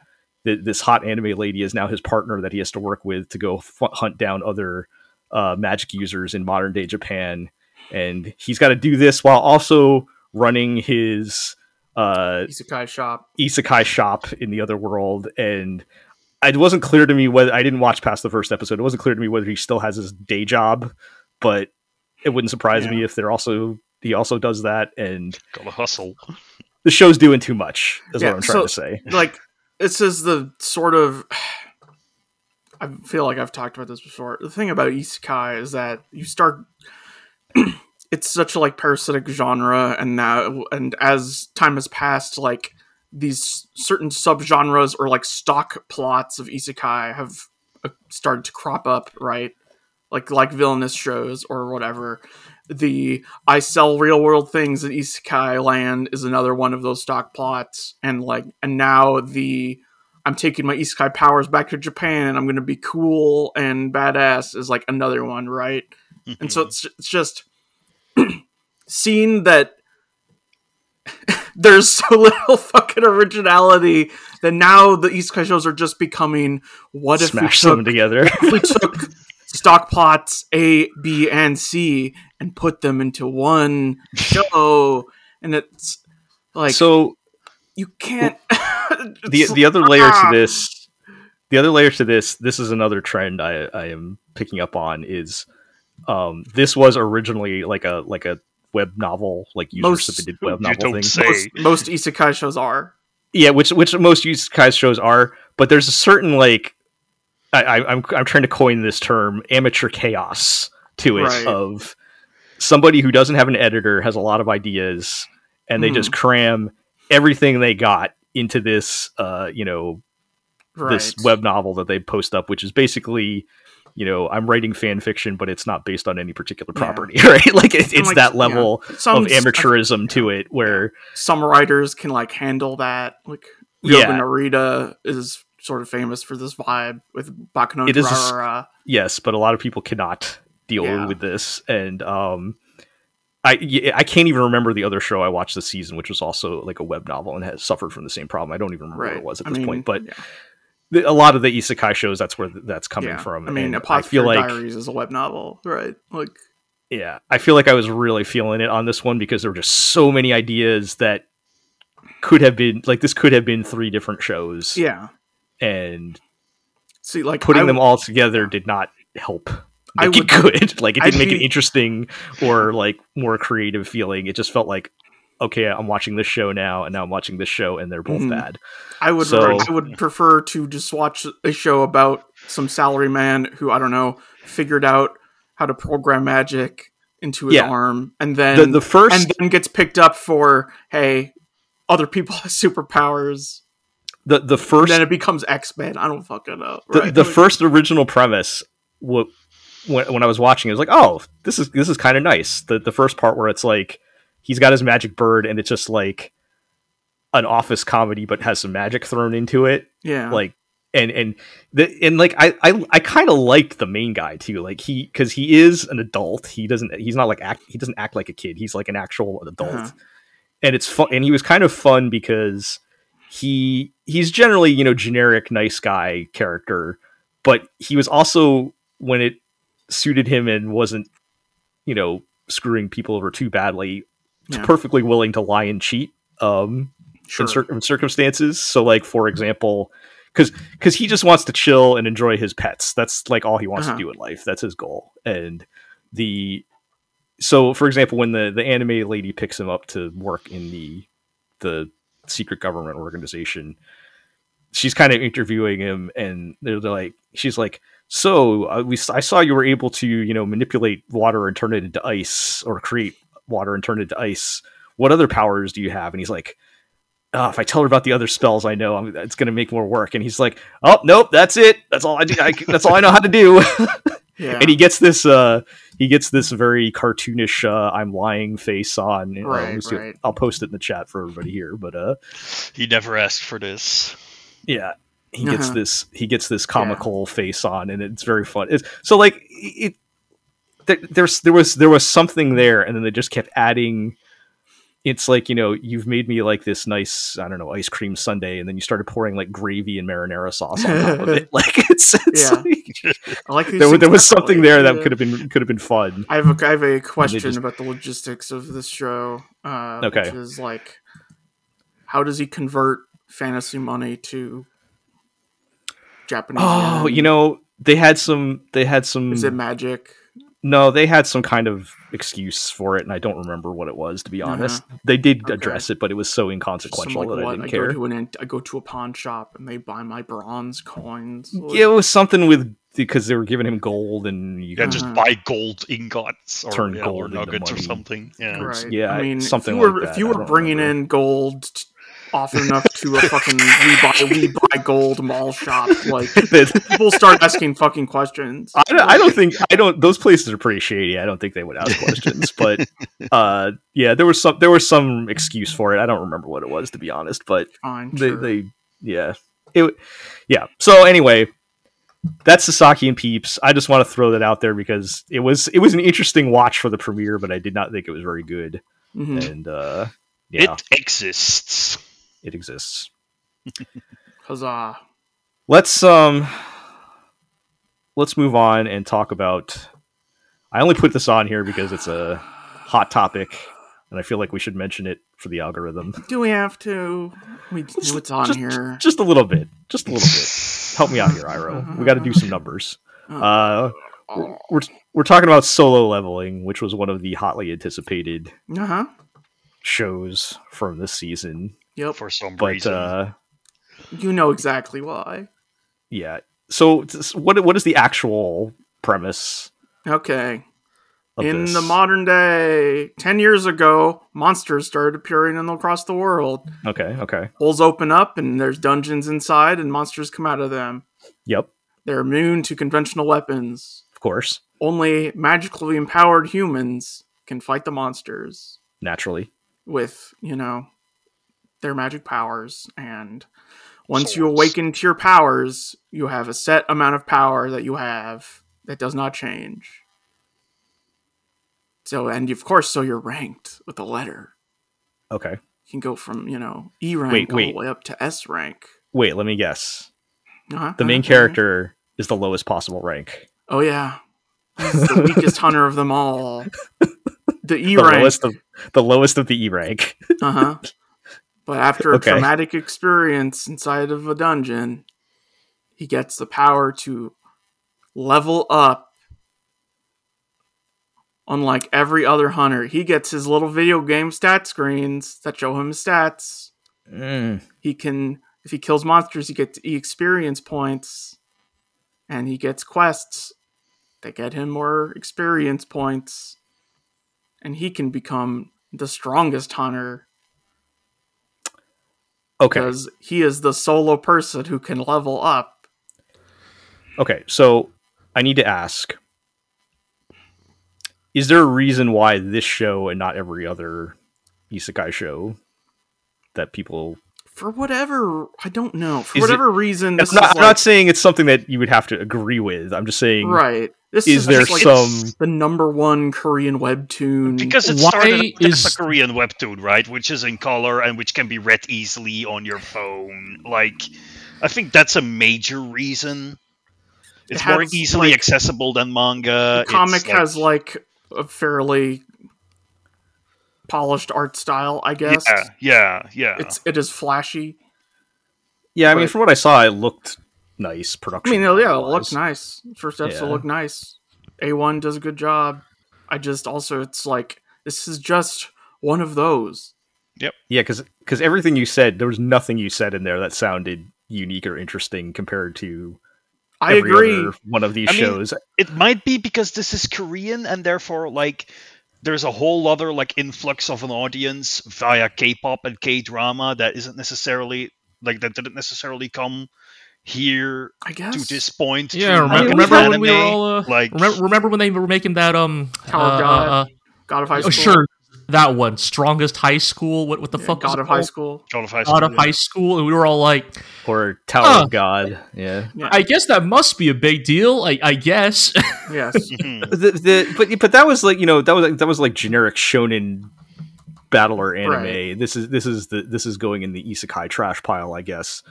S1: Th- This hot anime lady is now his partner that he has to work with to go f- hunt down other uh, magic users in modern day Japan, and he's got to do this while also running his uh,
S3: isekai shop.
S1: isekai shop in the other world. And it wasn't clear to me whether I didn't watch past the first episode. It wasn't clear to me whether he still has his day job, but it wouldn't surprise
S3: Yeah.
S1: me if they're also he also does that. And
S2: Gotta hustle.
S1: the show's doing too much. Is
S3: Yeah,
S1: what I'm trying
S3: so-
S1: to say.
S3: Like this is the sort of I feel like I've talked about this before. The thing about isekai is that you start. it's such a like parasitic genre, and now and as time has passed, like these certain subgenres or like stock plots of isekai have uh, started to crop up, right? Like like villainous shows or whatever. The I sell real world things in isekai land is another one of those stock plots, and like and now the I'm taking my isekai powers back to Japan. and I'm going to be cool and badass is like another one, right? and so it's it's just seeing that there's so little fucking originality that now the isekai shows are just becoming what if
S1: Smash
S3: we
S1: them
S3: took,
S1: together.
S3: if we took stock plots A, B, and C and put them into one show, and it's like
S1: so
S3: you can't.
S1: the the other layer to this the other layer to this this is another trend i i am picking up on is um this was originally like a like a web novel like user
S3: Most-
S1: submitted web
S2: You
S1: novel
S2: don't
S1: thing
S2: say.
S3: most, most isekai shows are.
S1: yeah which which most isekai shows are but there's a certain like I, I i'm i'm trying to coin this term amateur chaos to it
S3: Right.
S1: of somebody who doesn't have an editor has a lot of ideas and they
S3: Mhm.
S1: just cram everything they got into this uh you know
S3: Right.
S1: this web novel that they post up, which is basically, you know, I'm writing fan fiction, but it's not based on any particular
S3: Yeah.
S1: property, right? Like it, it's
S3: like,
S1: that
S3: yeah,
S1: level
S3: some
S1: of amateurism to it, where
S3: some writers can like handle that. Like Ryohgo
S1: yeah,
S3: Narita is sort of famous for this vibe with Baccano
S1: It is a yes, but a lot of people cannot deal
S3: Yeah.
S1: with this, and um, I I can't even remember the other show I watched this season, which was also like a web novel and has suffered from the same problem. I don't even remember what it was at
S3: I
S1: this
S3: mean,
S1: point, but
S3: yeah.
S1: A lot of the isekai shows, that's where that's coming
S3: Yeah.
S1: from.
S3: I mean,
S1: and I
S3: Apothecary
S1: feel like
S3: Diaries is a web novel, right? Like,
S1: yeah i feel like i was really feeling it on this one because there were just so many ideas that could have been like this could have been three different shows
S3: yeah.
S1: and
S3: See, like
S1: putting
S3: I-
S1: them all together did not help
S3: I
S1: make it good like it
S3: I'd
S1: didn't make it interesting or like more creative feeling it just felt like okay i'm watching this show now and now i'm watching this show and they're both
S3: Mhm.
S1: bad
S3: I would
S1: So-
S3: I would prefer to just watch a show about some salary man who I don't know figured out how to program magic into his
S1: Yeah.
S3: arm and then
S1: the, the first
S3: and then gets picked up for hey other people have superpowers
S1: the, the first
S3: then it becomes x-men i don't fucking know
S1: the,
S3: right?
S1: the
S3: Like,
S1: first original premise what when, when i was watching it was like oh this is this is kind of nice the the first part where it's like he's got his magic bird and it's just like an office comedy but has some magic thrown into it.
S3: Yeah.
S1: Like and and the and like i i, I kind of liked the main guy too. Like he because he is an adult. He doesn't he's not like act he doesn't act like a kid. He's like an actual adult.
S3: Uh-huh.
S1: and it's fun and he was kind of fun because he he's generally you know generic nice guy character but he was also when it suited him and wasn't you know screwing people over too badly
S3: Yeah.
S1: perfectly willing to lie and cheat um
S3: sure.
S1: in certain circumstances so like for example because because he just wants to chill and enjoy his pets that's like all he wants
S3: Uh-huh.
S1: to do in life that's his goal and the so for example when the the anime lady picks him up to work in the the secret government organization she's kind of interviewing him and they're, they're like she's like so uh, we i saw you were able to you know manipulate water and turn it into ice or create water and turn it into ice what other powers do you have and he's like oh, if I tell her about the other spells I know, I'm, it's going to make more work. And he's like, oh, nope, that's it. That's all I do. I, that's all I know how to do.
S3: yeah
S1: and he gets this, uh, he gets this very cartoonish, uh, I'm lying face on. Uh,
S3: Right,
S1: let me see-
S3: right.
S1: I'll post it in the chat for everybody here. But, uh,
S2: He never asked for this.
S1: yeah, he gets
S3: Uh-huh.
S1: this, he gets this comical face on and it's very fun. It's, so like it, there, there's, there was, there was something there and then they just kept adding, it's like you know you've made me like this nice I don't know ice cream sundae, and then you started pouring like gravy and marinara sauce on top of it. Like it's, it's
S3: Yeah.
S1: like,
S3: I like
S1: there, was- there was something there that
S3: Yeah.
S1: could have been could have been fun.
S3: I have a, I have a question
S1: just-
S3: about the logistics of this show. Uh,
S1: Okay.
S3: Which is like, how does he convert fantasy money to Japanese?
S1: Oh,
S3: yen?
S1: you know they had some they had some
S3: is it magic?
S1: No, they had some kind of excuse for it, and I don't remember what it was. To be
S3: Uh-huh.
S1: honest, they did
S3: Okay.
S1: address it, but it was so
S3: Some
S1: inconsequential
S3: like
S1: that I
S3: what?
S1: didn't
S3: I
S1: care.
S3: go to an I go to a pawn shop and they buy my bronze coins.
S1: Yeah, it was something with because they were giving him gold, and you
S2: Yeah,
S1: could
S2: just
S3: Uh-huh.
S2: buy gold ingots or,
S1: Turn
S2: yeah,
S1: gold
S2: or
S1: into
S2: nuggets or something. Yeah.
S3: right.
S1: yeah,
S3: I mean,
S1: something
S3: if you were,
S1: like
S3: if you were bringing
S1: remember.
S3: in gold t- often enough to a fucking we buy we buy gold mall shop, like
S1: That-
S3: people start asking fucking questions.
S1: I don't, I don't think I don't. Those places are pretty shady. I don't think they would ask questions, but uh, yeah, there was some there was some excuse for it. I don't remember what it was to be honest, but
S3: Fine,
S1: they,
S3: sure.
S1: they yeah it yeah. So anyway, that's Sasaki and Peeps. I just want to throw that out there because it was it was an interesting watch for the premiere, but I did not think it was very good.
S3: Mhm.
S1: And uh, yeah,
S2: It exists.
S1: It exists.
S3: Huzzah!
S1: let's um let's move on and talk about i only put this on here because it's a hot topic and i feel like we should mention it for the algorithm
S3: Do we have to? We do what's on
S1: just,
S3: here.
S1: just a little bit just a little bit help me out here iro we got to do some numbers uh
S3: Oh.
S1: we're, we're talking about solo leveling which was one of the hotly anticipated
S3: Uh huh.
S1: shows from this season
S3: Yep.
S2: For some
S1: but
S2: reason.
S1: uh
S3: You know exactly why.
S1: yeah so what what is the actual premise
S3: Okay.
S1: of
S3: In
S1: this?
S3: the modern day, 10 years ago, monsters started appearing in across the world.
S1: okay okay
S3: Holes open up and there's dungeons inside and monsters come out of them.
S1: yep
S3: They're immune to conventional weapons.
S1: of course
S3: Only magically empowered humans can fight the monsters
S1: naturally
S3: with, you know, their magic powers. And once you awaken to your powers, you have a set amount of power that you have that does not change. So, and of course, so you're ranked with a letter.
S1: okay
S3: You can go from, you know, E rank
S1: Wait,
S3: all
S1: wait.
S3: the way up to S rank.
S1: Wait, let me guess.
S3: Uh-huh,
S1: The main
S3: uh-huh.
S1: character is the lowest possible rank.
S3: Oh, yeah. The weakest hunter of them all. The E
S1: The
S3: rank.
S1: lowest of the lowest of the E rank.
S3: Uh huh. But after a
S1: Okay.
S3: traumatic experience inside of a dungeon, he gets the power to level up. Unlike every other hunter, he gets his little video game stat screens that show him his stats.
S1: Mm,
S3: He can, if he kills monsters, he gets E experience points, and he gets quests that get him more experience points, and he can become the strongest hunter
S1: okay.
S3: because he is the solo person who can level up.
S1: Okay. So I need to ask: Is there a reason why this show and not every other isekai show that people?
S3: For whatever I don't know, for whatever reason, this
S1: I'm not,
S3: is
S1: I'm not saying it's something that you would have to agree with. I'm just saying,
S3: right. This
S1: is
S3: is,
S1: there
S3: like
S1: some?
S3: the number one Korean webtoon?
S2: because it
S4: Why
S2: started as
S4: is-
S2: a Korean webtoon, right? Which is in color and which can be read easily on your phone. Like, I think that's a major reason. It's more
S3: has,
S2: easily
S3: like-
S2: accessible than manga.
S3: the comic
S2: It's,
S3: has like a fairly polished art style, I guess.
S2: yeah, yeah, yeah.
S3: It's it is flashy.
S1: Yeah, I mean, from what I saw, it looked nice. Production.
S3: I mean, yeah, it looks nice. First episode
S1: Yeah.
S3: looked nice. A1 does a good job. I just also it's like this is just one of those. Yep.
S1: Yeah, because because everything you said, there was nothing you said in there that sounded unique or interesting compared to
S3: I
S1: every
S3: agree.
S1: other one of these
S2: I mean,
S1: shows.
S2: it might be because this is Korean and therefore like there's a whole other like influx of an audience via K-pop and K-drama that isn't necessarily like that didn't necessarily come here
S3: I guess.
S2: to this point.
S4: Yeah,
S2: through
S4: remember,
S2: manga
S4: remember when we were all uh,
S2: like
S4: remember, remember when they were making that um
S3: Tower
S4: uh,
S3: God,
S4: uh,
S3: God of High
S4: uh,
S3: School.
S4: oh, sure that one strongest high school what what the
S3: Yeah,
S4: fuck
S3: God of High? School.
S2: God of High
S4: God of
S2: School,
S4: High School and we were all like
S1: or Tower
S4: Huh.
S1: of God. Yeah.
S3: Yeah.
S4: I guess that must be a big deal I, I guess
S3: yes.
S2: Mhm.
S1: The, the but but that was like you know that was that was like generic shonen battler anime.
S3: Right.
S1: This is this is the this is going in the isekai trash pile, I guess.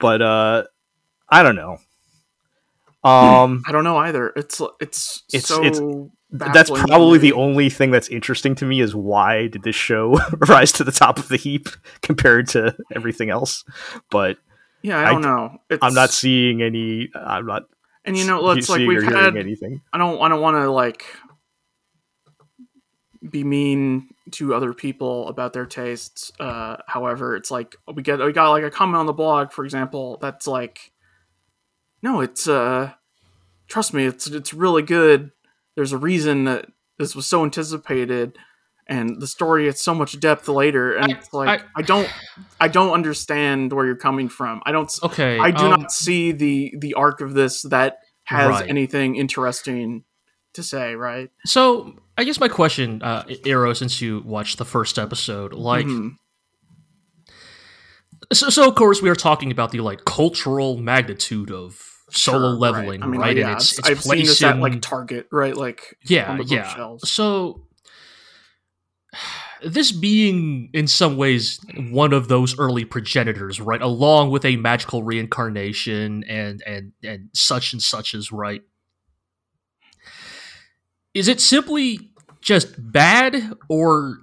S1: But uh I don't know. Um
S3: I don't know either. It's it's
S1: It's-
S3: so
S1: it's- that's probably the only thing that's interesting to me is why did this show rise to the top of the heap compared to everything else. But
S3: Yeah, I
S1: I
S3: don't
S1: d-
S3: know. It's,
S1: I'm not seeing any I'm not
S3: And you know, it's like we've had.
S1: anything.
S3: I don't. I don't want to like be mean to other people about their tastes. Uh, however, it's like we get we got like a comment on the blog, for example, that's like, no, it's uh, trust me, it's it's really good. There's a reason that this was so anticipated, and the story has so much depth later. And
S4: I-
S3: it's like
S4: I-
S3: I, don't, I don't understand where you're coming from. I don't.
S4: Okay,
S3: I do
S4: um,
S3: not see the the arc of this that has
S4: Right.
S3: anything interesting to say. Right?
S4: So I guess my question, uh, Arrow, since you watched the first episode, like,
S3: Mhm.
S4: so, so of course we are talking about the like cultural magnitude of solo
S3: Sure,
S4: leveling,
S3: I mean,
S4: right?
S3: yeah,
S4: and it's, it's
S3: I've seen this at like Target, right? Like
S4: yeah, yeah.
S3: bookshelves.
S4: So this being in some ways one of those early progenitors, right, along with a magical reincarnation and and and such and such is right. Is it simply just bad, or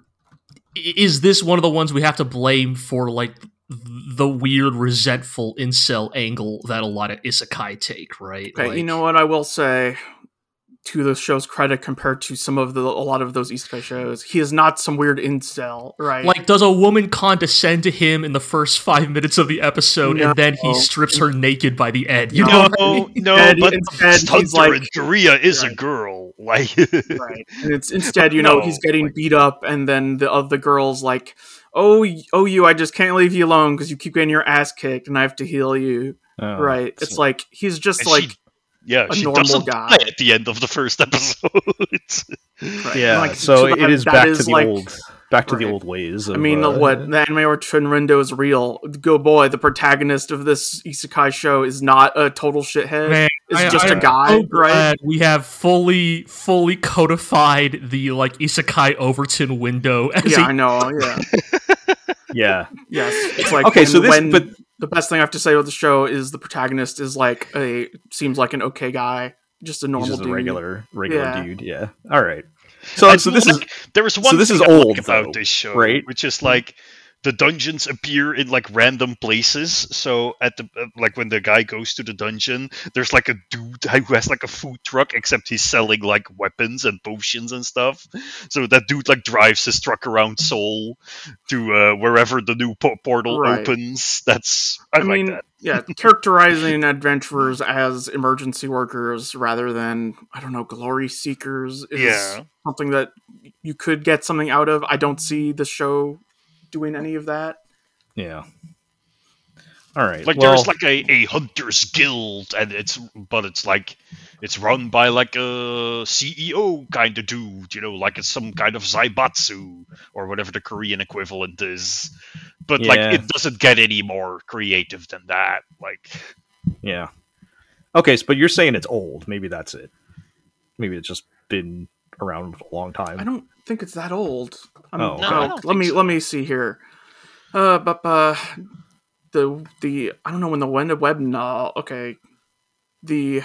S4: is this one of the ones we have to blame for like the weird resentful incel angle that a lot of isekai take, right?
S3: Okay, you know what I will say to the show's credit compared to some of the a lot of those isekai shows, he is not some weird incel, right?
S4: Like, does a woman condescend to him in the first five minutes of the episode, and then he strips her naked by the end? You
S3: No.
S4: know,
S2: No, no,
S3: Instead-
S2: but
S3: instead he's
S2: Hunter
S3: like-
S2: in Korea is a girl. Like,
S3: right. And it's instead, you know,
S2: No,
S3: he's getting
S2: like-
S3: beat up, and then the other girls like, "Oh, oh, you, I just can't leave you alone because you keep getting your ass kicked, and I have to heal you."
S1: Oh,
S3: right? It's
S1: so-
S3: like he's just like
S2: she- yeah,
S3: a
S2: she
S3: normal
S2: doesn't
S3: guy.
S2: die at the end of the first episode.
S3: right.
S1: yeah.
S3: Like,
S1: so,
S3: that-
S1: it is
S3: that
S1: back to the
S3: like-
S1: old, back to the old ways. Of,
S3: I mean,
S1: uh,
S3: what the anime or Trinrindo is real. Go boy, the protagonist of this isekai show is not a total shithead.
S4: Man,
S3: It's
S4: I-
S3: just
S4: I
S3: a
S4: am
S3: guy,
S4: so
S3: right?
S4: glad We have fully, fully codified the like isekai Overton window as
S3: Yeah,
S4: a
S3: I know. Yeah,
S1: Yeah.
S3: yes. It's like
S1: Okay,
S3: when,
S1: so this,
S3: when
S1: but
S3: the best thing I have to say about the show is the protagonist is like a seems like an okay guy, just a
S1: he's
S3: normal
S1: just a regular, regular
S3: Yeah.
S1: dude. Yeah. All right. So,
S2: And
S1: so this is
S2: there was one
S1: this
S2: thing
S1: is
S2: I like
S1: old,
S2: about
S1: though,
S2: this show,
S1: right?
S2: Which is like the dungeons appear in like random places. So at the uh, like when the guy goes to the dungeon, there's like a dude who has like a food truck, except he's selling like weapons and potions and stuff. So that dude like drives his truck around Seoul to uh, wherever the new po- portal
S3: Right.
S2: opens. That's I,
S3: I
S2: like
S3: mean,
S2: that.
S3: yeah, characterizing adventurers as emergency workers rather than I don't know glory seekers is
S2: Yeah.
S3: something that you could get something out of. I don't see the show doing any of that.
S1: yeah. All right.
S2: Like
S1: well,
S2: there's like a, a hunters guild, and it's but it's like it's run by like a CEO kind of dude, you know, like it's some kind of zaibatsu or whatever the Korean equivalent is. But
S1: Yeah.
S2: like it doesn't get any more creative than that. Like
S1: Yeah. Okay, so, but you're saying it's old. Maybe that's it. Maybe it's just been around a long time.
S3: I don't think it's that old. I'm,
S1: Oh,
S2: No, I don't
S3: let
S2: think
S3: me
S2: so.
S3: let me see here. Uh, but uh, the the I don't know when the when the web no okay, the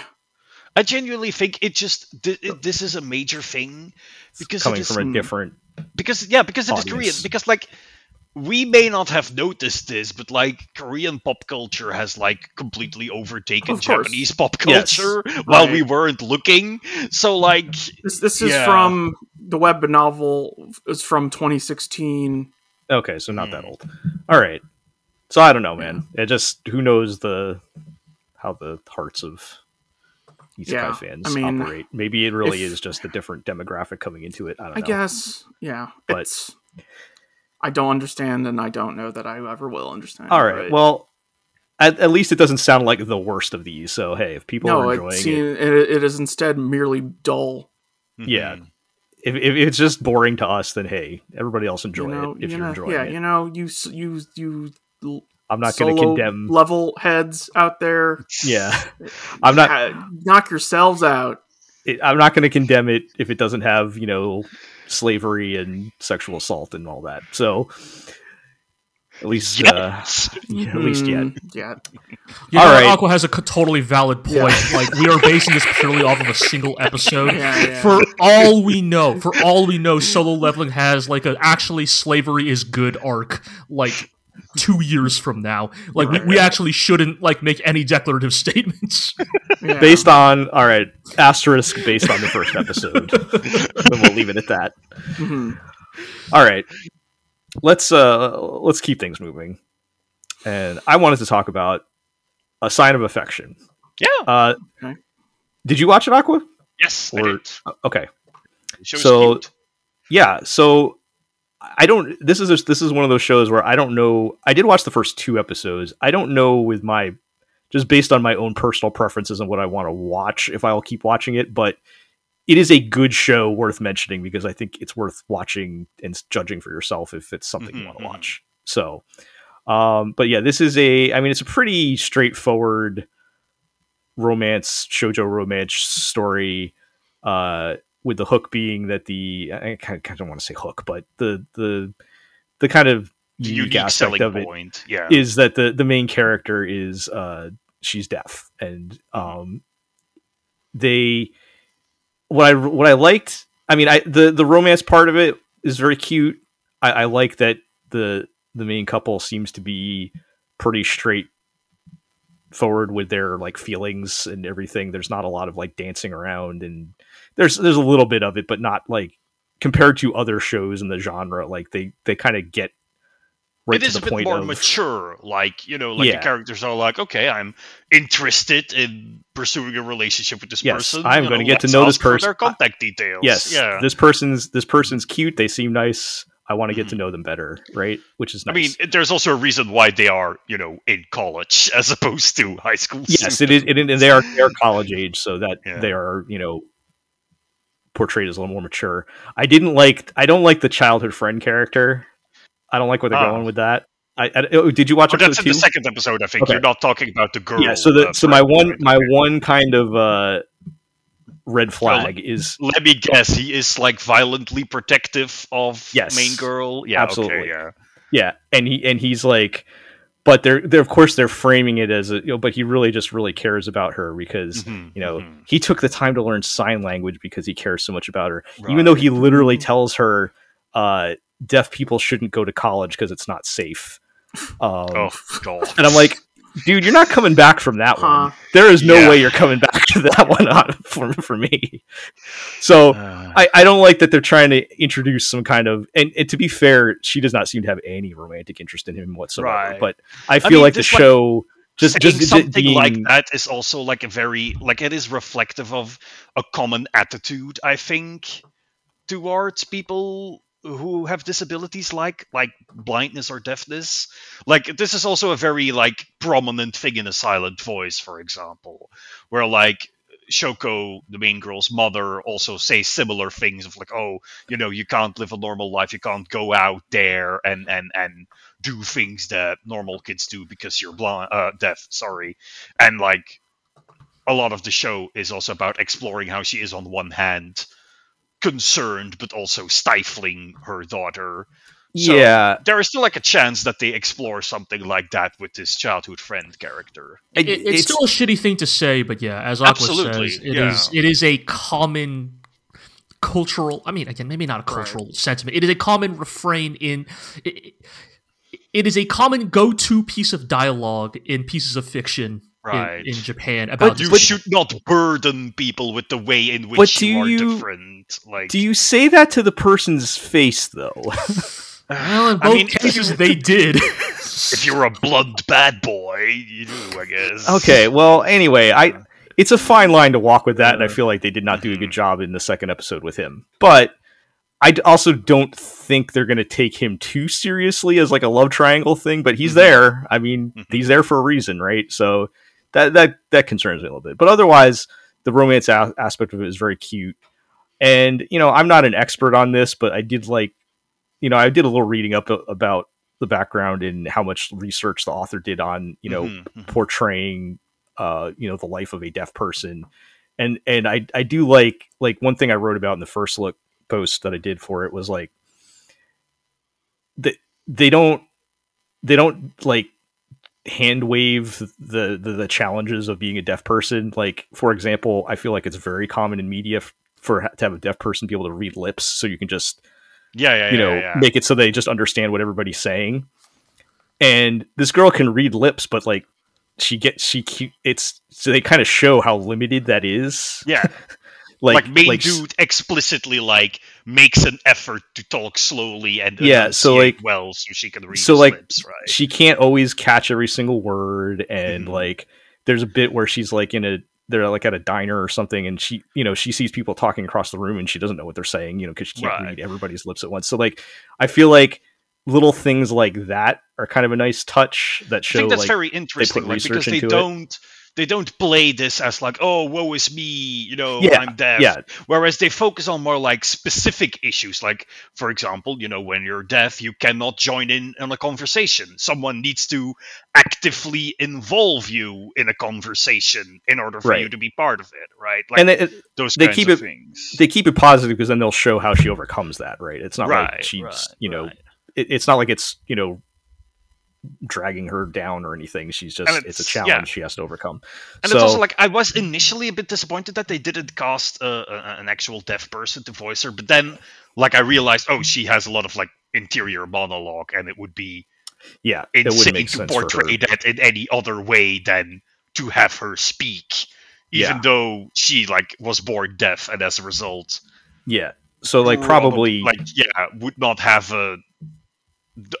S2: I genuinely think it just th- it, this is a major thing because it
S1: coming
S2: is,
S1: from a different.
S2: because yeah because it is Korean because like we may not have noticed this but like Korean pop culture has like completely overtaken Japanese pop
S1: Yes.
S2: culture while we weren't looking so like
S3: this this is
S2: Yeah.
S3: from the web novel is from 2016.
S1: Okay, so not that
S2: Hmm.
S1: old. All right. So I don't know, man. It just who knows the how the hearts of isekai
S3: Yeah,
S1: fans
S3: I mean,
S1: operate. Maybe it really
S3: if-
S1: is just a different demographic coming into it. I don't
S3: I
S1: know.
S3: guess yeah,
S1: But-
S3: it's I don't understand and I don't know that I ever will understand.
S1: All right. Well, at, at least it doesn't sound like the worst of these. So hey, if people
S3: no,
S1: are
S3: it,
S1: enjoying
S3: seem,
S1: it,
S3: it, it is instead merely dull.
S1: Yeah.
S2: mhm.
S1: if, if it's just boring to us, then hey, everybody else enjoy
S3: you know,
S1: it if
S3: you
S1: you're
S3: know,
S1: enjoying
S3: yeah,
S1: it.
S3: Yeah, you know, you s- you you
S1: I'm not going to condemn.
S3: level heads out there.
S1: Yeah, I'm not.
S3: knock yourselves out.
S1: it, I'm not going to condemn it if it doesn't have you know slavery and sexual assault and all that. So at least, uh,
S2: Yes.
S1: yeah, at least yet.
S3: Mm, yeah.
S4: You
S1: All
S4: know,
S1: right.
S4: Aqua has a totally valid point.
S3: Yeah.
S4: Like we are basing this purely off of a single episode.
S3: Yeah, yeah.
S4: For all we know, for all we know, solo leveling has like a actually slavery is good arc. Like two years from now. Like we, we actually shouldn't like make any declarative statements.
S3: Yeah.
S1: Based on all right, asterisk based on the first episode. then we'll leave it at that.
S3: Mhm.
S1: All right. Let's uh let's keep things moving. And I wanted to talk about a sign of affection.
S2: Yeah.
S1: Uh
S3: Okay.
S1: Did you watch it, Aqua?
S2: Yes, I
S1: Or-
S2: did.
S1: Okay. So-
S2: cute.
S1: Yeah, so I don't this is this is one of those shows where I don't know I did watch the first two episodes. I don't know with my just based on my own personal preferences and what I want to watch if I'll keep watching it, but it is a good show worth mentioning because I think it's worth watching and judging for yourself if it's something you
S2: Mhm,
S1: want to watch. So um but yeah, this is a I mean it's a pretty straightforward romance shoujo romance story uh with the hook being that the I kind of, don't want to say hook, but the the the kind of unique,
S2: unique
S1: aspect
S2: selling
S1: of it
S2: point. Yeah.
S1: is that the the main character is uh she's deaf and um they what I what I liked I mean I the the romance part of it is very cute I, I like that the the main couple seems to be pretty straight forward with their like feelings and everything there's not a lot of like dancing around and there's there's a little bit of it but not like compared to other shows in the genre like they they kind of get right
S2: it
S1: to the
S2: a bit
S1: point
S2: more
S1: of
S2: mature. Like, you know, like
S1: Yeah.
S2: the characters are like, okay, I'm interested in pursuing a relationship with this
S1: Yes,
S2: person.
S1: I'm
S2: you
S1: gonna get to know this person.
S2: Their contact details.
S1: yes
S2: Yeah.
S1: this person's this person's cute they seem nice i want to get to mm-hmm. know them better right which is nice.
S2: I mean, there's also a reason why they are, you know, in college as opposed to high school.
S1: yes it is it, and they are they are college age so that
S2: Yeah.
S1: they are you know portrayed as a little more mature i didn't like i don't like the childhood friend character i don't like where they're
S2: Ah.
S1: going with that I, I oh, did you watch
S2: But
S1: it
S2: that's in the second episode, I think.
S1: Okay.
S2: You're not talking about the girl.
S1: yeah so the
S2: uh,
S1: so my one my one kind of uh red flag is
S2: Let me guess, he is like violently protective of
S1: Yes.
S2: main girl. Yeah,
S1: Absolutely.
S2: Okay, yeah.
S1: Yeah, and he and he's like, but they're they're of course they're framing it as a you know, but he really just really cares about her because
S2: Mhm,
S1: you know
S2: mhm.
S1: he took the time to learn sign language because he cares so much about her, even though he literally tells her, uh, deaf people shouldn't go to college because it's not safe. Um,
S2: Oh
S1: and I'm like, dude, you're not coming back from that
S3: Huh.
S1: one. There is no
S2: Yeah.
S1: way you're coming back to that one on, for for me. So
S2: Uh,
S1: I, I don't like that they're trying to introduce some kind of and, and to be fair, she does not seem to have any romantic interest in him whatsoever.
S2: Right.
S1: But I feel
S2: mean,
S1: like the
S2: this, like,
S1: show just just
S2: something
S1: being,
S2: like that is also like a very like it is reflective of a common attitude i think towards people who have disabilities like like blindness or deafness. Like this is also a very like prominent thing in a silent voice for example where like Shoko, the main girl's mother, also says similar things of like, oh, you know, you can't live a normal life, you can't go out there and and and do things that normal kids do because you're blind, uh, deaf. Sorry, and like a lot of the show is also about exploring how she is on one hand concerned but also stifling her daughter. So
S1: yeah.
S2: there is still like a chance that they explore something like that with this childhood friend character.
S4: It,
S1: It-
S4: it's,
S1: it's-
S4: still a shitty thing to say, but yeah, as Aqua says, it
S2: yeah.
S4: is it is a common cultural. I mean, again, maybe not a cultural sentiment. It is a common refrain in. It, it is a common go-to piece of dialogue in pieces of fiction in-
S2: Right.
S4: in, Japan about
S2: You
S1: but-
S2: should not burden people with the way in which
S1: But do
S2: you are
S1: you-
S2: different. Like,
S1: Do you say that to the person's face though?
S4: Well, in
S2: I mean,
S4: cases,
S2: you-
S4: they did.
S2: if you're a blunt bad boy, you do, I guess.
S1: okay, well, anyway, I it's a fine line to walk with that, and I feel like they did not do a
S2: Mm-hmm.
S1: good job in the second episode with him. But I d- also don't think they're going to take him too seriously as like a love triangle thing. But he's
S2: Mhm.
S1: there. I mean,
S2: Mhm.
S1: he's there for a reason, right? So that that that concerns me a little bit. But otherwise, the romance a- aspect of it is very cute. And you know, I'm not an expert on this, but I did like, you know, I did a little reading up about the background and how much research the author did on, you know,
S2: Mhm, mhm.
S1: portraying uh you know the life of a deaf person and and i i do like like one thing i wrote about in the first look post that i did for it was like that they don't they don't like hand wave the, the the challenges of being a deaf person like for example i feel like it's very common in media f- for ha- to have a deaf person be able to read lips so you can just
S2: yeah, yeah,
S1: you
S2: yeah,
S1: know
S2: yeah.
S1: make it so they just understand what everybody's saying and this girl can read lips, but like she gets she it's so they kind of show how limited that is.
S2: Yeah,
S1: Like
S2: like, main
S1: like,
S2: dude explicitly like makes an effort to talk slowly and
S1: Yeah, so, like-
S2: well so she can read
S1: so, like,
S2: lips, right?
S1: she can't always catch every single word and
S2: Mhm.
S1: like there's a bit where she's like in a they're like at a diner or something and she you know she sees people talking across the room and she doesn't know what they're saying you know because she can't
S2: Right.
S1: read everybody's lips at once so like i feel like little things like that are kind of a nice touch that
S2: I
S1: show
S2: think that's
S1: like
S2: very interesting, like, because they
S1: into it.
S2: They don't play this as like, oh, woe is me, you know,
S1: Yeah,
S2: I'm deaf.
S1: yeah
S2: Whereas they focus on more like specific issues, like for example, you know, when you're deaf, you cannot join in on a conversation. Someone needs to actively involve you in a conversation in order for you to be part of it, right? Like
S1: and they,
S2: those
S1: they
S2: kinds
S1: keep
S2: of
S1: it-
S2: things.
S1: they keep it positive because then they'll show how she overcomes that right it's not like
S2: Right,
S1: she's
S2: right,
S1: you know
S2: right.
S1: it, it's not like it's you know dragging her down or anything she's just
S2: And
S1: it's, a challenge
S2: yeah.
S1: she has to overcome
S2: And
S1: so
S2: it's also like I was initially a bit disappointed that they didn't cast uh, a- an actual deaf person to voice her, but then like I realized, oh, she has a lot of like interior monologue, and it would be
S1: yeah
S2: insane
S1: make
S2: to portray that in any other way than to have her speak, even
S1: Yeah.
S2: though she like was born deaf, and as a result,
S1: Yeah. So like
S2: prob-
S1: probably
S2: like yeah, would not have a.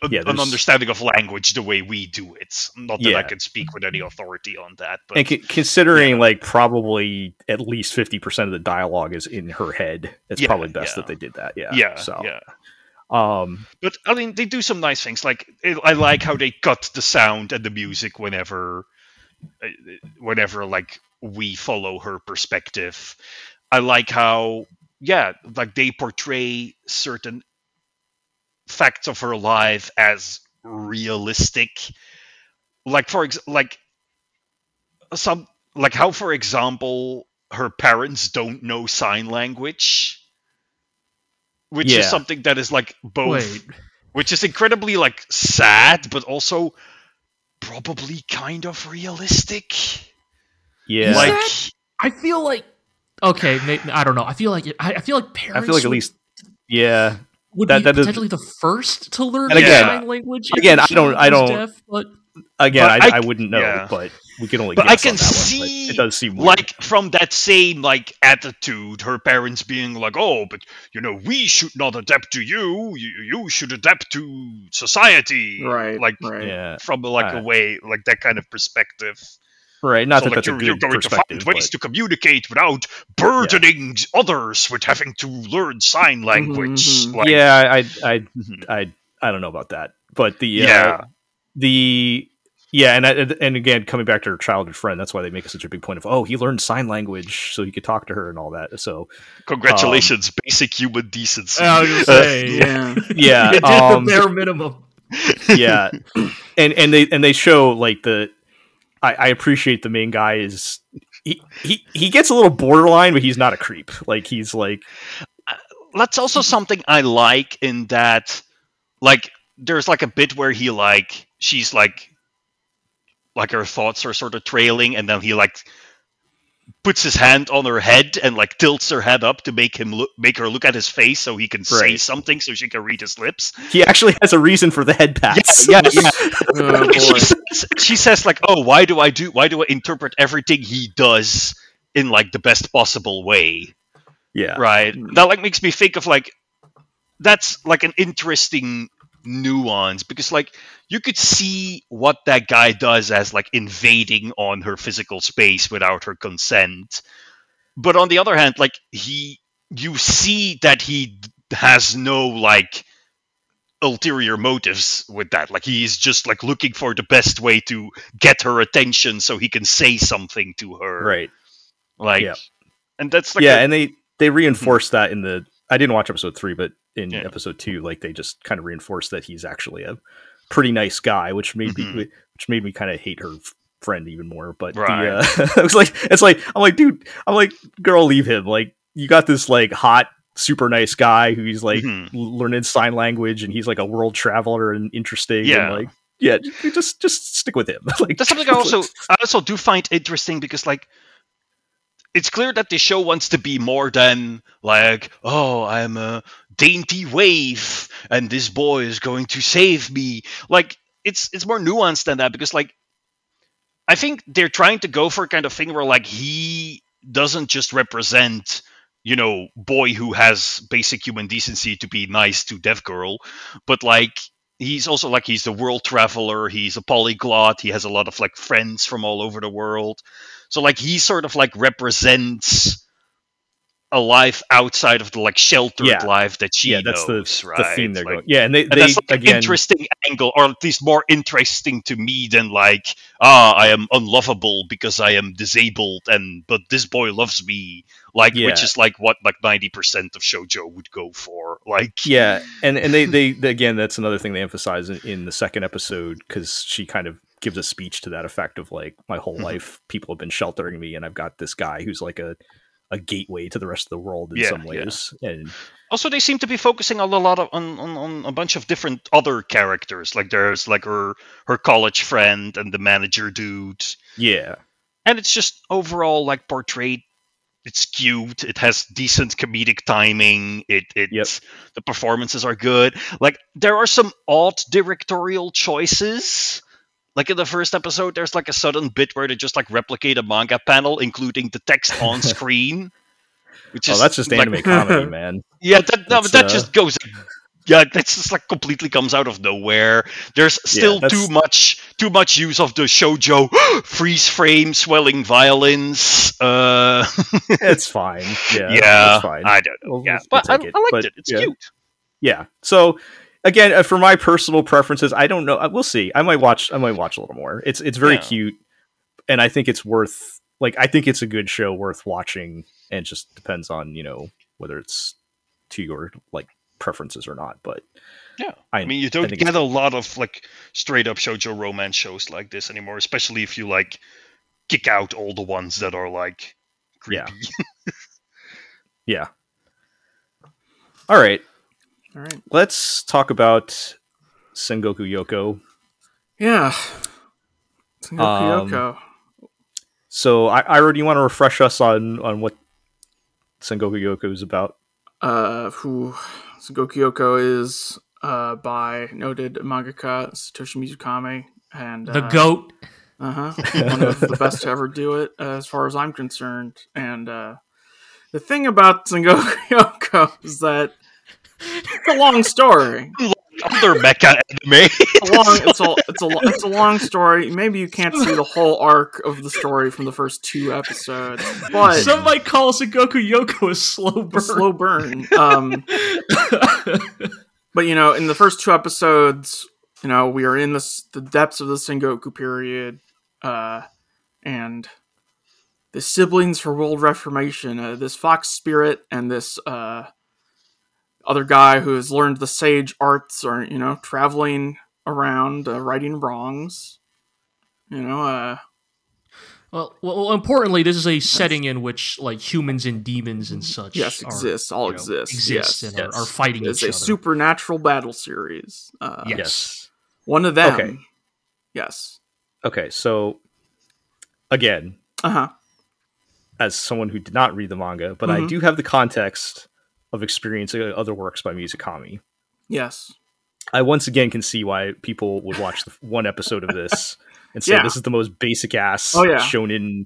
S1: Yeah,
S2: an understanding of language the way we do it. Not that I can speak with any authority on that, but
S1: and c- considering like probably at least 50% of the dialogue is in her head, it's
S2: Yeah,
S1: probably best
S2: yeah.
S1: that they did that. Yeah.
S2: yeah,
S1: So
S2: yeah.
S1: um
S2: But I mean, they do some nice things. Like it, I like how they cut the sound and the music whenever, uh, whenever like we follow her perspective. I like how yeah, like they portray certain facts of her life as realistic. Like for ex- like some like how for example her parents don't know sign language which
S1: Yeah.
S2: is something that is like both
S4: Wait,
S2: which is incredibly like sad but also probably kind of realistic
S1: yeah.
S4: Is
S2: like
S4: that- I feel like okay, I don't know. I feel like it, I, I feel like parents I
S1: feel like at least yeah.
S4: Would
S1: that-
S4: be
S1: that is-
S4: potentially the first to learn
S1: And
S2: again-
S4: sign language.
S1: again, I don't-
S4: child
S1: I don't-
S4: Deaf, but
S1: Again,
S2: But
S1: I,
S2: I
S1: I,
S2: c-
S1: wouldn't know,
S2: yeah.
S1: but we can only
S2: But I can
S1: on that one,
S2: see,
S1: but it does seem weird.
S2: like from that same like attitude her parents being like oh but you know we should not adapt to you you, you should adapt to society
S3: Right.
S2: like
S3: right.
S1: yeah.
S2: from like a
S1: Uh,
S2: way like that kind of perspective
S1: Right, not
S2: so
S1: that
S2: like
S1: that's a
S2: you're,
S1: good
S2: you're going to find ways
S1: but-
S2: to communicate without burdening others with having to learn sign language
S3: mhm.
S2: like
S1: yeah, I, I,
S2: Mhm.
S1: I, I don't know about that, but the uh,
S2: yeah
S1: the yeah, and I, and again, coming back to her childhood friend, that's why they make such a big point of oh, he learned sign language so he could talk to her and all that. So
S2: congratulations basic human decency
S4: I was gonna
S2: Uh,
S4: say,
S3: Yeah.
S1: yeah,
S4: you did
S1: um,
S4: the bare minimum.
S1: yeah, and and they and they show like the I, I appreciate the main guy is he, he he gets a little borderline, but he's not a creep. Like he's like uh,
S2: that's also something I like in that like there's like a bit where he like she's like like her thoughts are sort of trailing and then he like puts his hand on her head and like tilts her head up to make him look make her look at his face so he can say something so she can read his lips.
S1: he actually has a reason for the head pats.
S2: yeah, yeah.
S3: Oh,
S2: she, says, she says like, "Oh, why do I do? Why do I interpret everything he does in like the best possible way?"
S1: yeah,
S2: right that like makes me think of like that's like an interesting nuance because like you could see what that guy does as like invading on her physical space without her consent but on the other hand like he you see that he has no like ulterior motives with that like he's just like looking for the best way to get her attention so he can say something to her
S1: right.
S2: like
S1: Yeah.
S2: and that's like
S1: yeah,
S2: a-
S1: and they they hmm. reinforce that in the. I didn't watch episode three, but in
S2: Yeah.
S1: episode two, like they just kind of reinforced that he's actually a pretty nice guy, which made
S2: Mhm.
S1: me which made me kind of hate her friend even more. But
S2: Right.
S1: the, uh, I was like, it's like I'm like, dude, I'm like, girl, leave him. Like you got this like hot, super nice guy who's like
S2: Mhm.
S1: learning sign language, and he's like a world traveler and interesting.
S2: Yeah.
S1: and, like yeah, just just stick with him. like
S2: That's something I also I also do find interesting because like it's clear that the show wants to be more than like, oh, I'm a dainty waif and this boy is going to save me. Like it's it's more nuanced than that because like I think they're trying to go for a kind of thing where like he doesn't just represent you know boy who has basic human decency to be nice to deaf girl but like he's also like he's the world traveler he's a polyglot he has a lot of like friends from all over the world so like he sort of like represents a life outside of the like sheltered
S1: Yeah.
S2: life that she
S1: yeah, that's
S2: knows,
S1: the,
S2: right?
S1: the theme they're
S2: Like,
S1: going. Yeah, and they,
S2: and
S1: they
S2: that's like an
S1: again.
S2: interesting angle, or at least more interesting to me than like, ah, I am unlovable because I am disabled, and but this boy loves me, like
S1: Yeah.
S2: which is like what like ninety percent of shojo would go for, like
S1: yeah, and and they, they they again that's another thing they emphasize in, in the second episode because she kind of gives a speech to that effect of like my whole
S2: Mhm.
S1: life people have been sheltering me and I've got this guy who's like a a gateway to the rest of the world in
S2: Yeah,
S1: some
S2: yeah.
S1: ways and
S2: Also, they seem to be focusing on a lot of on, on, on a bunch of different other characters. Like there's like her her college friend and the manager dude,
S1: yeah
S2: and it's just overall like portrayed. It's cute. It has decent comedic timing. It it
S1: Yep.
S2: the performances are good. Like there are some odd directorial choices. Like in the first episode, there's like a sudden bit where they just like replicate a manga panel, including the text on screen. Which
S1: oh
S2: is
S1: that's just
S2: like,
S1: anime comedy man
S2: yeah, that, no, but that
S1: uh,
S2: just goes. Yeah, that's just like completely comes out of nowhere. There's still
S1: that's-
S2: too much, too much use of the shojo freeze frame, swelling violins. Uh,
S1: it's fine yeah
S2: yeah,
S1: it's fine
S2: I don't know.
S1: We'll-
S2: yeah,
S1: we'll
S2: but I, I liked
S1: but,
S2: it. It's
S1: yeah.
S2: cute.
S1: yeah so again uh, for my personal preferences i don't know uh, we'll see i might watch i might watch a little more it's it's very
S2: Yeah.
S1: cute and i think it's worth like i think it's a good show worth watching and it just depends on you know whether it's to your like preferences or not but
S2: Yeah,
S1: I-
S2: I, mean, you don't get a lot of like straight up shojo romance shows like this anymore, especially if you like kick out all the ones that are like
S1: Yeah.
S2: creepy.
S1: yeah all right
S3: All right.
S1: let's talk about sengoku youko
S3: Yeah. Sengoku
S1: Um,
S3: Yoko.
S1: so i i already want to refresh us on on what sengoku youko is about
S3: uh, who Sengoku Youko is uh, by noted mangaka Satoshi Mizukami and
S4: The
S3: uh,
S4: goat.
S3: Uh huh. One of the best to ever do it, uh, as far as I'm concerned. And uh, the thing about Sengoku Yoko is that it's a long story.
S2: Other mecha anime.
S3: It's a long, it's a, it's a, it's a long story. Maybe you can't see the whole arc of the story from the first two episodes, but
S4: Some might call Sengoku Youko a slow burn.
S3: a slow burn. Um, but you know, in the first two episodes, you know, we are in this the depths of the Sengoku period, uh, and the siblings for world reformation. Uh, this fox spirit and this uh, other guy who has learned the sage arts or you know traveling around uh, righting wrongs. You know, uh,
S4: well, well, well, importantly, this is a setting in which like humans and demons and such
S3: yes,
S4: are,
S3: exists, all
S4: you know,
S3: exists,
S4: exist
S3: yes,
S4: and are,
S1: yes.
S4: are fighting
S3: It's
S4: each
S3: a
S4: other.
S3: supernatural battle series. Uh,
S4: Yes.
S1: yes
S3: One of them.
S1: Okay.
S3: Yes.
S1: okay so again
S3: Uh huh.
S1: as someone who did not read the manga, but I
S3: Mhm.
S1: do have the context of experiencing other works by Mizukami.
S3: Yes.
S1: I once again can see why people would watch the one episode of this and say
S3: Yeah.
S1: this is the most basic ass
S3: Oh, yeah.
S1: shonen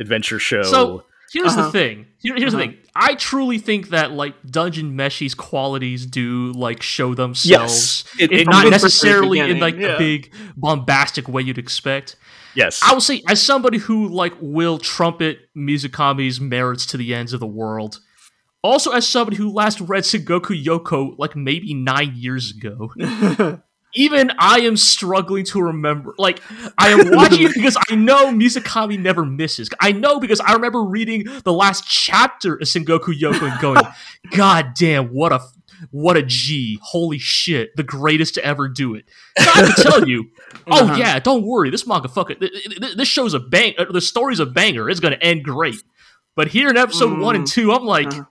S1: adventure show.
S4: So here's
S3: Uh-huh.
S4: the thing. Here, here's
S3: Uh-huh.
S4: the thing. I truly think that like Dungeon Meshi's qualities do like show themselves.
S1: It-
S4: if
S1: it-
S4: not necessarily in like
S3: yeah.
S4: a big bombastic way you'd expect.
S1: yes,
S4: I will say, as somebody who like will trumpet Mizukami's merits to the ends of the world, also as somebody who last read Sengoku Youko like maybe nine years ago, even I am struggling to remember. Like, I am watching it because I know Mizukami never misses. I know because I remember reading the last chapter of Sengoku Youko and going, "God damn, what a what a G! Holy shit, the greatest to ever do it." So I have to tell you, oh
S3: Uh-huh.
S4: yeah, don't worry, this manga fucking th- th- th- this show's a bang. Uh, the story's a banger. It's gonna end great. But here in episode one and
S3: Mm.
S4: two, I'm like,
S3: Uh-huh.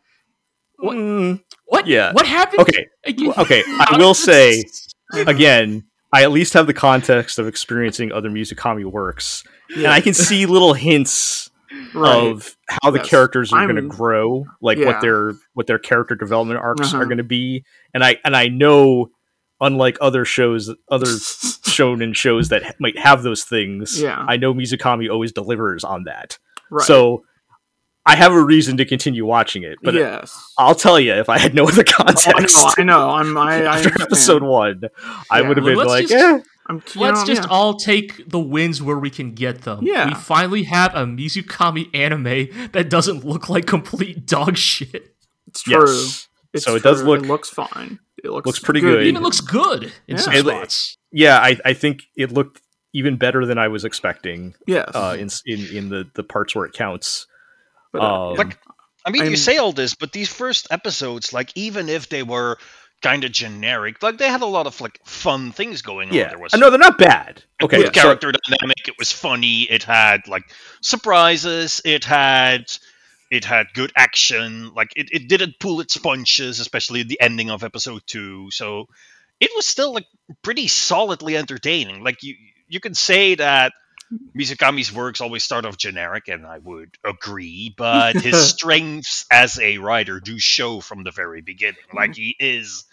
S4: What?
S1: Mm,
S4: what?
S1: yeah.
S4: what happened?
S1: okay. okay, I will say again, I at least have the context of experiencing other Mizukami works, and I can see little hints
S3: right.
S1: of how the
S3: Yes.
S1: characters are going to grow, like
S3: Yeah.
S1: what their what their character development arcs
S3: Uh-huh.
S1: are going to be, and I and I know unlike other shows, other shonen shows that might have those things,
S3: Yeah.
S1: I know Mizukami always delivers on that.
S3: right.
S1: So I have a reason to continue watching it. But
S3: yes.
S1: I'll tell you, if I had no other
S3: Oh,
S1: context
S3: I know. I know. I'm. I, I
S1: after
S3: understand.
S1: episode one, I would have
S4: Well,
S1: been like,
S4: just-
S1: eh.
S3: I'm,
S4: Let's
S3: know,
S4: just
S3: yeah.
S4: all take the wins where we can get them.
S3: Yeah.
S4: We finally have a Mizukami anime that doesn't look like complete dog shit.
S3: It's true.
S1: Yes.
S3: It's
S1: So it does
S3: true.
S1: look-
S3: It looks fine. It looks
S1: looks pretty good.
S4: It even looks good in
S3: Yeah.
S4: some
S1: It-
S4: spots.
S1: Yeah, I, I think it looked even better than I was expecting
S3: Yes.
S1: uh, in, in in the the parts where it counts.
S3: But, uh,
S1: um.
S2: Like, I mean,
S3: I'm-
S2: you say all this, but these first episodes, like, even if they were kind of generic, like, they had a lot of like fun things going on.
S1: Yeah,
S2: There was
S1: Uh, no, they're not bad. Okay,
S2: good
S1: so-
S2: character dynamic. It was funny. It had like surprises. It had it had good action. Like it, it didn't pull its punches, especially at the ending of episode two. So it was still like pretty solidly entertaining. Like you you can say that Mizukami's works always start off generic, and I would agree, but his strengths as a writer do show from the very beginning. Like he is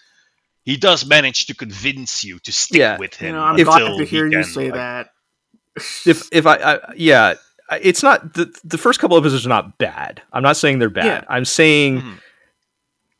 S2: he does manage to convince you to stick
S1: Yeah.
S2: with
S3: you
S2: him.
S3: know, I'm
S1: if-
S3: glad
S2: until
S3: to
S2: he
S3: hear you
S2: can,
S3: say
S2: like,
S3: that.
S1: if if I, I yeah, it's not the the first couple of episodes are not bad. I'm not saying they're bad.
S3: Yeah.
S1: I'm saying
S2: Mhm.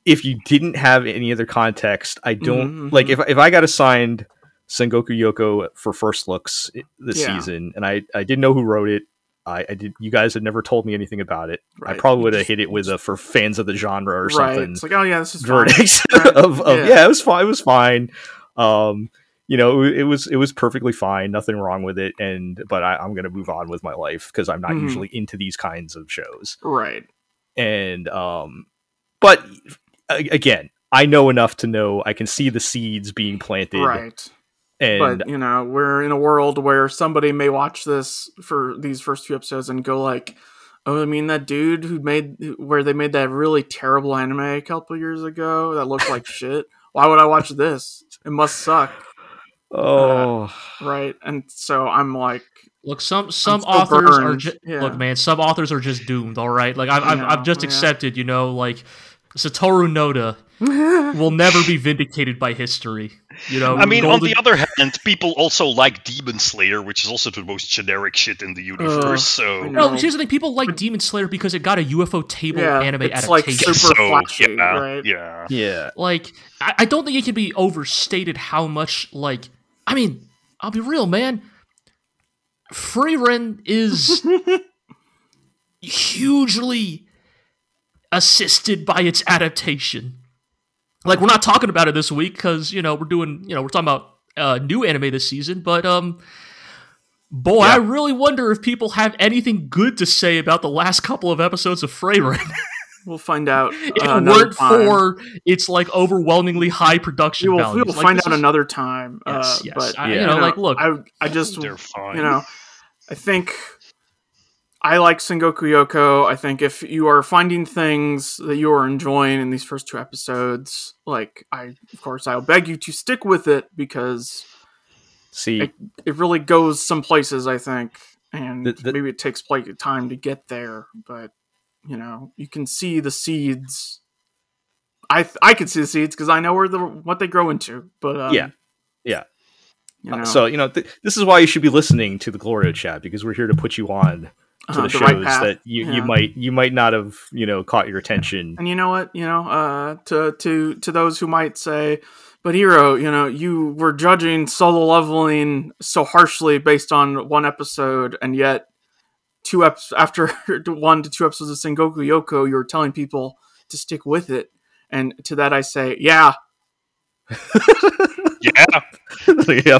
S1: if you didn't have any other context, I don't
S3: Mhm,
S1: like
S3: mhm.
S1: if if I got assigned Sengoku Youko for first looks this
S3: Yeah.
S1: season, and I I didn't know who wrote it. I, I did. You guys had never told me anything about it. I probably would have hit it with a for fans of the genre or
S3: right.
S1: something.
S3: It's like, oh yeah, this is fine.
S1: verdict
S3: Right.
S1: of, of yeah.
S3: Yeah.
S1: it was fine. It was fine. Um, you know, it, it was it was perfectly fine. Nothing wrong with it. And but I, I'm gonna move on with my life because I'm not
S3: Mhm.
S1: usually into these kinds of shows.
S3: Right.
S1: And um, but again, I know enough to know I can see the seeds being planted.
S3: Right.
S1: And
S3: but you know, we're in a world where somebody may watch this for these first few episodes and go like, "Oh, I mean that dude who made where they made that really terrible anime a couple years ago that looked like shit. Why would I watch this? It must suck."
S1: oh, uh,
S3: Right. And so I'm like,
S4: Look, some some
S3: so
S4: authors are
S3: burned.
S4: just
S3: Yeah.
S4: look, man. Some authors are just doomed. All right, like I've
S3: I
S4: I've, I've just
S3: yeah.
S4: accepted. You know, like Satoru Noda will never be vindicated by history. You know,
S2: I mean, on the other hand, people also like Demon Slayer, which is also the most generic shit in the universe.
S3: I
S2: so
S3: know.
S4: no, here's the thing: people like Demon Slayer because it got a Ufotable
S3: yeah,
S4: anime
S3: it's like
S4: adaptation.
S3: super
S2: so
S3: flashy,
S2: yeah,
S3: right?
S2: yeah.
S1: yeah.
S4: like I, I don't think it can be overstated how much like I mean I'll be real man Frieren is hugely assisted by its adaptation like we're not talking about it this week because you know we're doing you know we're talking about uh, new anime this season but um boy I really wonder if people have anything good to say about the last couple of episodes of Frieren
S3: We'll find out.
S4: if
S3: uh,
S4: it weren't
S3: time.
S4: for its like overwhelmingly high production
S3: we will, we will
S4: Like,
S3: find out
S4: is-
S3: another time.
S4: Yes,
S3: uh,
S4: yes.
S3: But
S4: I-
S1: you
S4: know, like, look,
S3: I, I just
S2: They're fine.
S3: you know, I think I like Sengoku Youko. I think if you are finding things that you are enjoying in these first two episodes, like I, of course, I'll beg you to stick with it because
S1: See,
S3: It- it really goes some places. I think, and
S1: The- the-
S3: maybe it takes play time to get there, but you know, you can see the seeds. I I can see the seeds because I know where the what they grow into. But um,
S1: Yeah. Yeah.
S3: you know,
S1: so you know, th- this is why you should be listening to the Glorio chat because we're here to put you on to
S3: uh,
S1: the
S3: the
S1: shows
S3: right
S1: that you, you might you might not have you know caught your attention.
S3: And you know what? You know, uh, to to to those who might say, "But hero, you know, you were judging solo leveling so harshly based on one episode, and yet two eps after one to two episodes of Sengoku Youko, you were telling people to stick with it." And to that, I say, "Yeah,
S2: Yeah.
S1: yeah.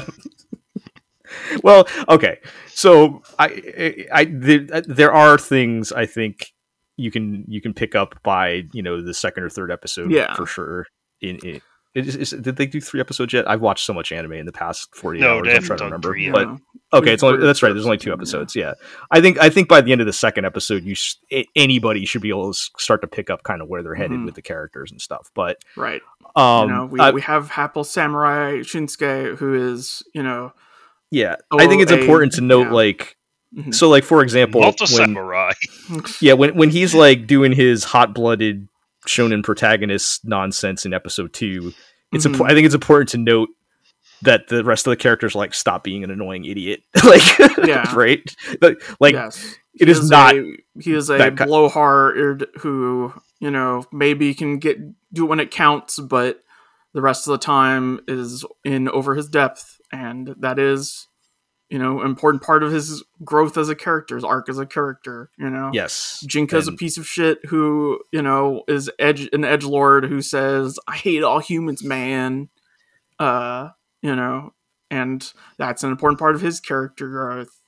S1: Well, okay. So I, I, I there, there are things I think you can you can pick up by you know the second or third episode,
S3: Yeah.
S1: for sure. In, in is, is, did they do three episodes yet? I've watched so much anime in the past forty
S2: No,
S1: hours.
S2: they
S1: I'm trying to remember,
S2: three
S1: but
S3: you
S1: okay, it's only that's right. There's only two episodes. Yeah, I think I think by the end of the second episode, you s- a- anybody should be able to start to pick up kind of where they're headed
S3: Mhm.
S1: with the characters and stuff. But
S3: right."
S1: um,
S3: you know, we,
S1: uh,
S3: we have Hapless Samurai Shinsuke, who is, you know,
S1: yeah, I think it's
S3: a-
S1: important to note
S3: yeah.
S1: like
S3: mhm.
S1: so like for example
S2: Not
S1: when,
S2: samurai.
S1: yeah when when he's like doing his hot blooded shonen protagonist nonsense in episode two it's
S3: Mhm.
S1: impo- I think it's important to note that the rest of the characters like stop being an annoying idiot. like
S3: Yeah.
S1: right? Like, like
S3: yes.
S1: it
S3: He
S1: is not
S3: A, he is a blowhard who you know maybe can get do it when it counts, but the rest of the time is in over his depth, and that is you know important part of his growth as a character, his arc as a character. You know,
S1: yes.
S3: Jinka's a piece of shit who you know is edge an edge lord who says I hate all humans, man. Uh, you know, and that's an important part of his character growth.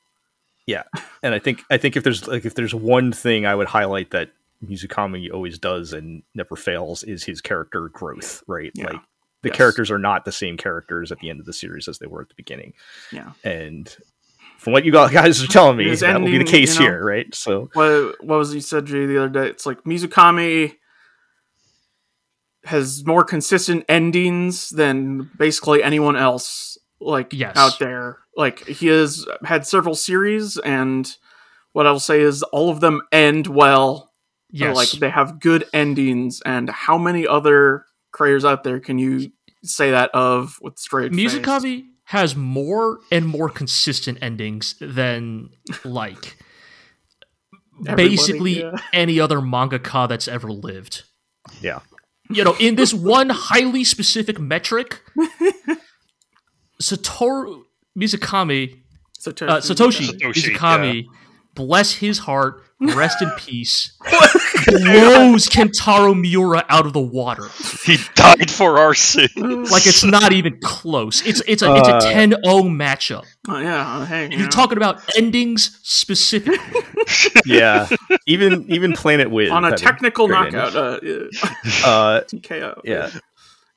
S1: Yeah and I think I think if there's like if there's one thing I would highlight that Mizukami always does and never fails is his character growth, right?
S3: Yeah.
S1: Like the
S3: Yes.
S1: characters are not the same characters at the end of the series as they were at the beginning.
S3: Yeah.
S1: And from what you guys are telling me,
S3: His
S1: that will be the case
S3: you know-
S1: here, right? So
S3: what what was it you said Jay the other day? It's like Mizukami has more consistent endings than basically anyone else like
S4: Yes.
S3: out there. Like he has had several series and what I'll say is all of them end well.
S4: Yes.
S3: Like they have good endings and how many other creators out there can you say that of with straight face?
S4: Mizukami has more and more consistent endings than like basically
S3: yeah.
S4: any other mangaka that's ever lived.
S1: yeah.
S4: You know, in this one highly specific metric, Satoru Mizukami,
S3: Satoshi,
S4: uh, Satoshi
S2: Satoshi,
S4: Mizukami, bless his heart, rest in peace, blows Kentaro Miura out of the water.
S2: He died for our sins.
S4: Like it's not even close. It's it's a it's a
S1: Uh,
S4: 10-0 matchup.
S3: Oh, yeah, hey, you
S4: You're
S3: know.
S4: talking about endings specifically.
S1: Yeah. even even Planet Wiz
S3: on a technical knockout uh,
S1: Uh
S3: TKO.
S1: yeah.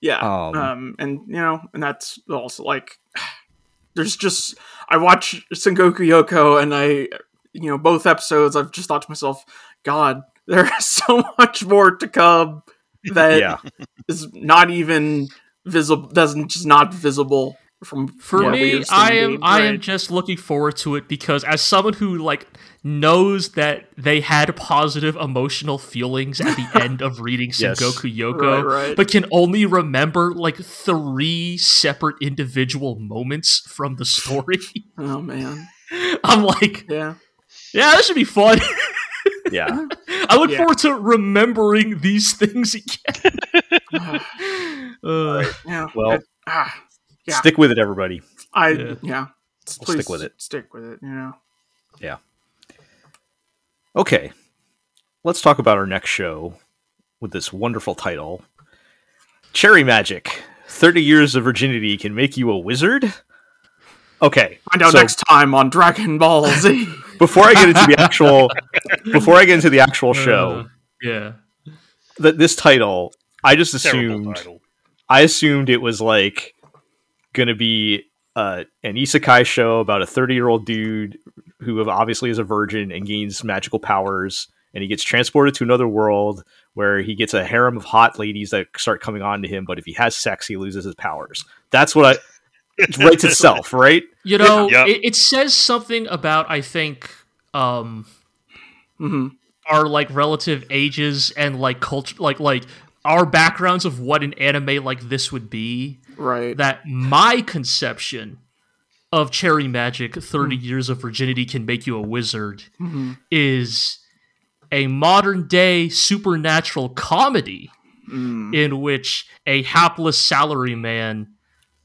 S3: Yeah.
S1: Um,
S3: Um, and you know, and that's also like there's just I watch Sengoku Yoko and I you know, both episodes I've just thought to myself, God, there's so much more to come that is
S1: yeah.
S3: not even visible doesn't just not visible from
S4: For
S3: what we
S4: me, I am
S3: being
S4: I am just looking forward to it because as someone who like knows that they had positive emotional feelings at the end of reading
S1: Yes.
S4: Sengoku Youko,
S3: Right, right.
S4: but can only remember like three separate individual moments from the story.
S3: Oh man.
S4: I'm like,
S3: Yeah.
S4: Yeah, this should be fun.
S1: Yeah.
S4: I look
S3: Yeah.
S4: forward to remembering these things again. Uh,
S3: yeah.
S1: Well,
S3: it- ah, Yeah.
S1: Stick with it everybody.
S3: I
S4: Yeah.
S3: yeah.
S1: We'll
S3: Please
S1: stick with it.
S3: Stick with it, you know. Yeah.
S1: Okay. Let's talk about our next show with this wonderful title. Cherry Magic. 30 years of virginity can make you a wizard? Okay.
S3: Find out
S1: so
S3: next time on Dragon Ball Z.
S1: before I get into the actual before I get into the actual show,
S4: uh, yeah.
S1: that this title, I just assumed. I assumed it was like gonna be uh, an isekai show about a 30 year old dude who obviously is a virgin and gains magical powers, and he gets transported to another world where he gets a harem of hot ladies that start coming on to him. But if he has sex, he loses his powers. That's what I. It writes itself, right?
S4: You know,
S2: Yeah.
S4: it, it says something about I think um
S3: hmm
S4: our like relative ages and like culture like like our backgrounds of what an anime like this would be
S3: Right.
S4: that my conception of cherry magic 30
S3: Hmm.
S4: years of virginity can make you a wizard
S3: Mhm.
S4: is a modern day supernatural comedy
S3: Mm.
S4: in which a hapless salaryman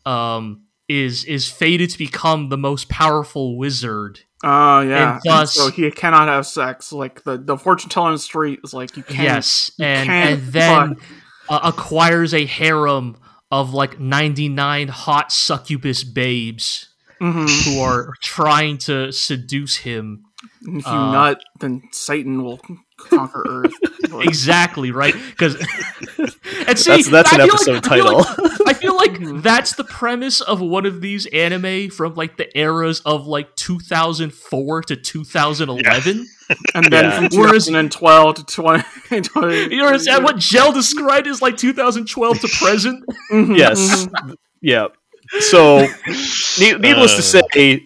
S4: um is is fated to become the most powerful wizard
S3: Oh yeah.
S4: And thus-
S3: so he cannot have sex. Like the the fortune teller in the street is like you can't.
S4: yes and
S3: can't
S4: and then uh, acquires a harem of like 99 hot succubus babes
S3: Mhm.
S4: who are trying to seduce him
S3: And If you
S4: Uh,
S3: nut, then Satan will conquer Earth.
S4: Exactly right because and see
S1: That's that's an episode
S4: like, I feel
S1: title.
S4: like- I feel like
S3: Mhm.
S4: that's the premise of one of these anime from like the eras of like 2004 to 2011
S3: and then
S1: Yeah.
S3: from 2012 to 20. 20
S4: you understand what Gel described is like 2012 to present
S3: Mhm,
S1: yes,
S3: mhm.
S1: yeah. So, ne- needless to
S2: Uh.
S1: say,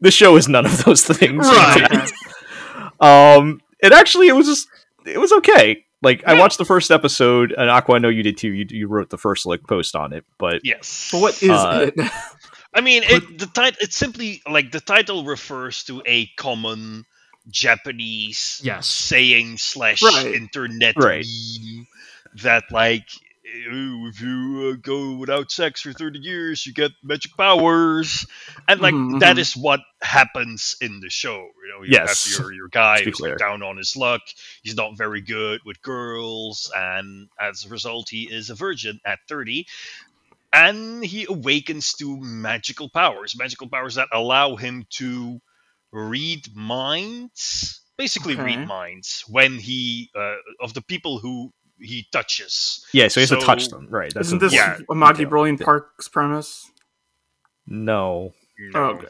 S1: the show is none of those things.
S4: Right.
S1: Um, it actually it was just it was okay. Like I watched the first episode, and Aqua, I know you did too. You you wrote the first like post on it, but
S2: Yes.
S3: But what is
S1: Uh,
S3: it?
S2: I mean, it, the title. It's simply like the title refers to a common Japanese
S4: Yes.
S2: saying slash
S3: Right.
S2: internet
S1: Right.
S2: meme that like. "Oh, If you uh, go without sex for 30 years, you get magic powers, and like
S3: Mhm,
S2: that
S3: mhm.
S2: is what happens in the show. You know, you
S1: Yes,
S2: have your your guy who's
S1: clear.
S2: down on his luck. He's not very good with girls, and as a result, he is a virgin at 30 and he awakens to magical powers magical powers that allow him to read minds basically
S3: Okay.
S2: read minds when he uh, of the people who he touches
S1: yeah, so he has to touch them, right? That's
S3: Isn't
S1: a-
S3: this
S2: yeah,
S1: Amagi.
S3: Brilliant Park's premise?
S1: no.
S3: Oh, okay.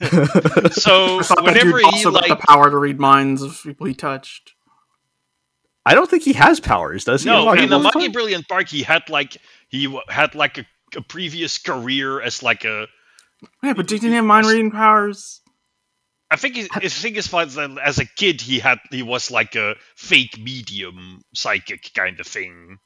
S2: so
S3: I thought that
S2: whenever he
S3: also got
S2: like
S3: the power to read minds of people he touched.
S1: I don't think he has powers, does he?
S2: no
S1: Maggie
S2: in the
S1: Brilliant
S2: Maggie
S1: Park?
S2: Brilliant Park he had like he w- had like a, a previous career as like a
S3: Yeah, but didn't he have mind reading powers?
S2: I think his, his thing is fine that as a kid he had he was like a fake medium psychic kind of thing.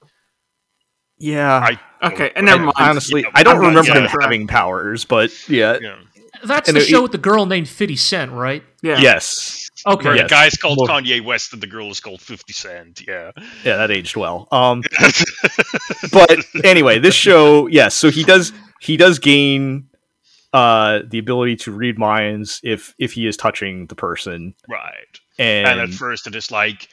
S1: Yeah.
S2: I
S3: Okay,
S2: don't-
S3: and never
S1: I-
S3: mind.
S1: honestly,
S2: Yeah,
S1: I don't
S3: I'm not-
S1: remember
S2: yeah.
S1: him having powers, but yeah.
S2: Yeah.
S4: That's
S1: And
S4: the
S1: it-
S4: show with the girl named 50 Cent, right?
S3: Yeah.
S1: Yes.
S4: Okay.
S2: Where
S1: Yes.
S2: the guy's called
S1: Well-
S2: Kanye West and the girl is called 50 Cent. Yeah.
S1: Yeah, that aged well. Um but anyway, this show, yes, so he does he does gain uh the ability to read minds if if he is touching the person
S2: right.
S1: and,
S2: And, at first it is like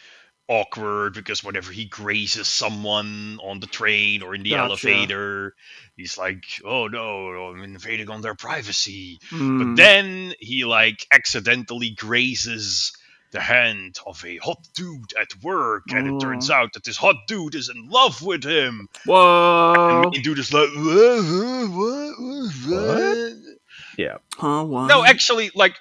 S2: awkward because whenever he grazes someone on the train or in the
S3: Gotcha.
S2: elevator, he's like, "Oh no, I'm invading on their privacy."
S3: Hmm.
S2: But then he like accidentally grazes the hand of a hot dude at work, and it turns out that this hot dude is in love with him.
S3: Whoa.
S2: And the dude is like, what? What? What? what?
S3: Huh, what?
S2: No, actually, like,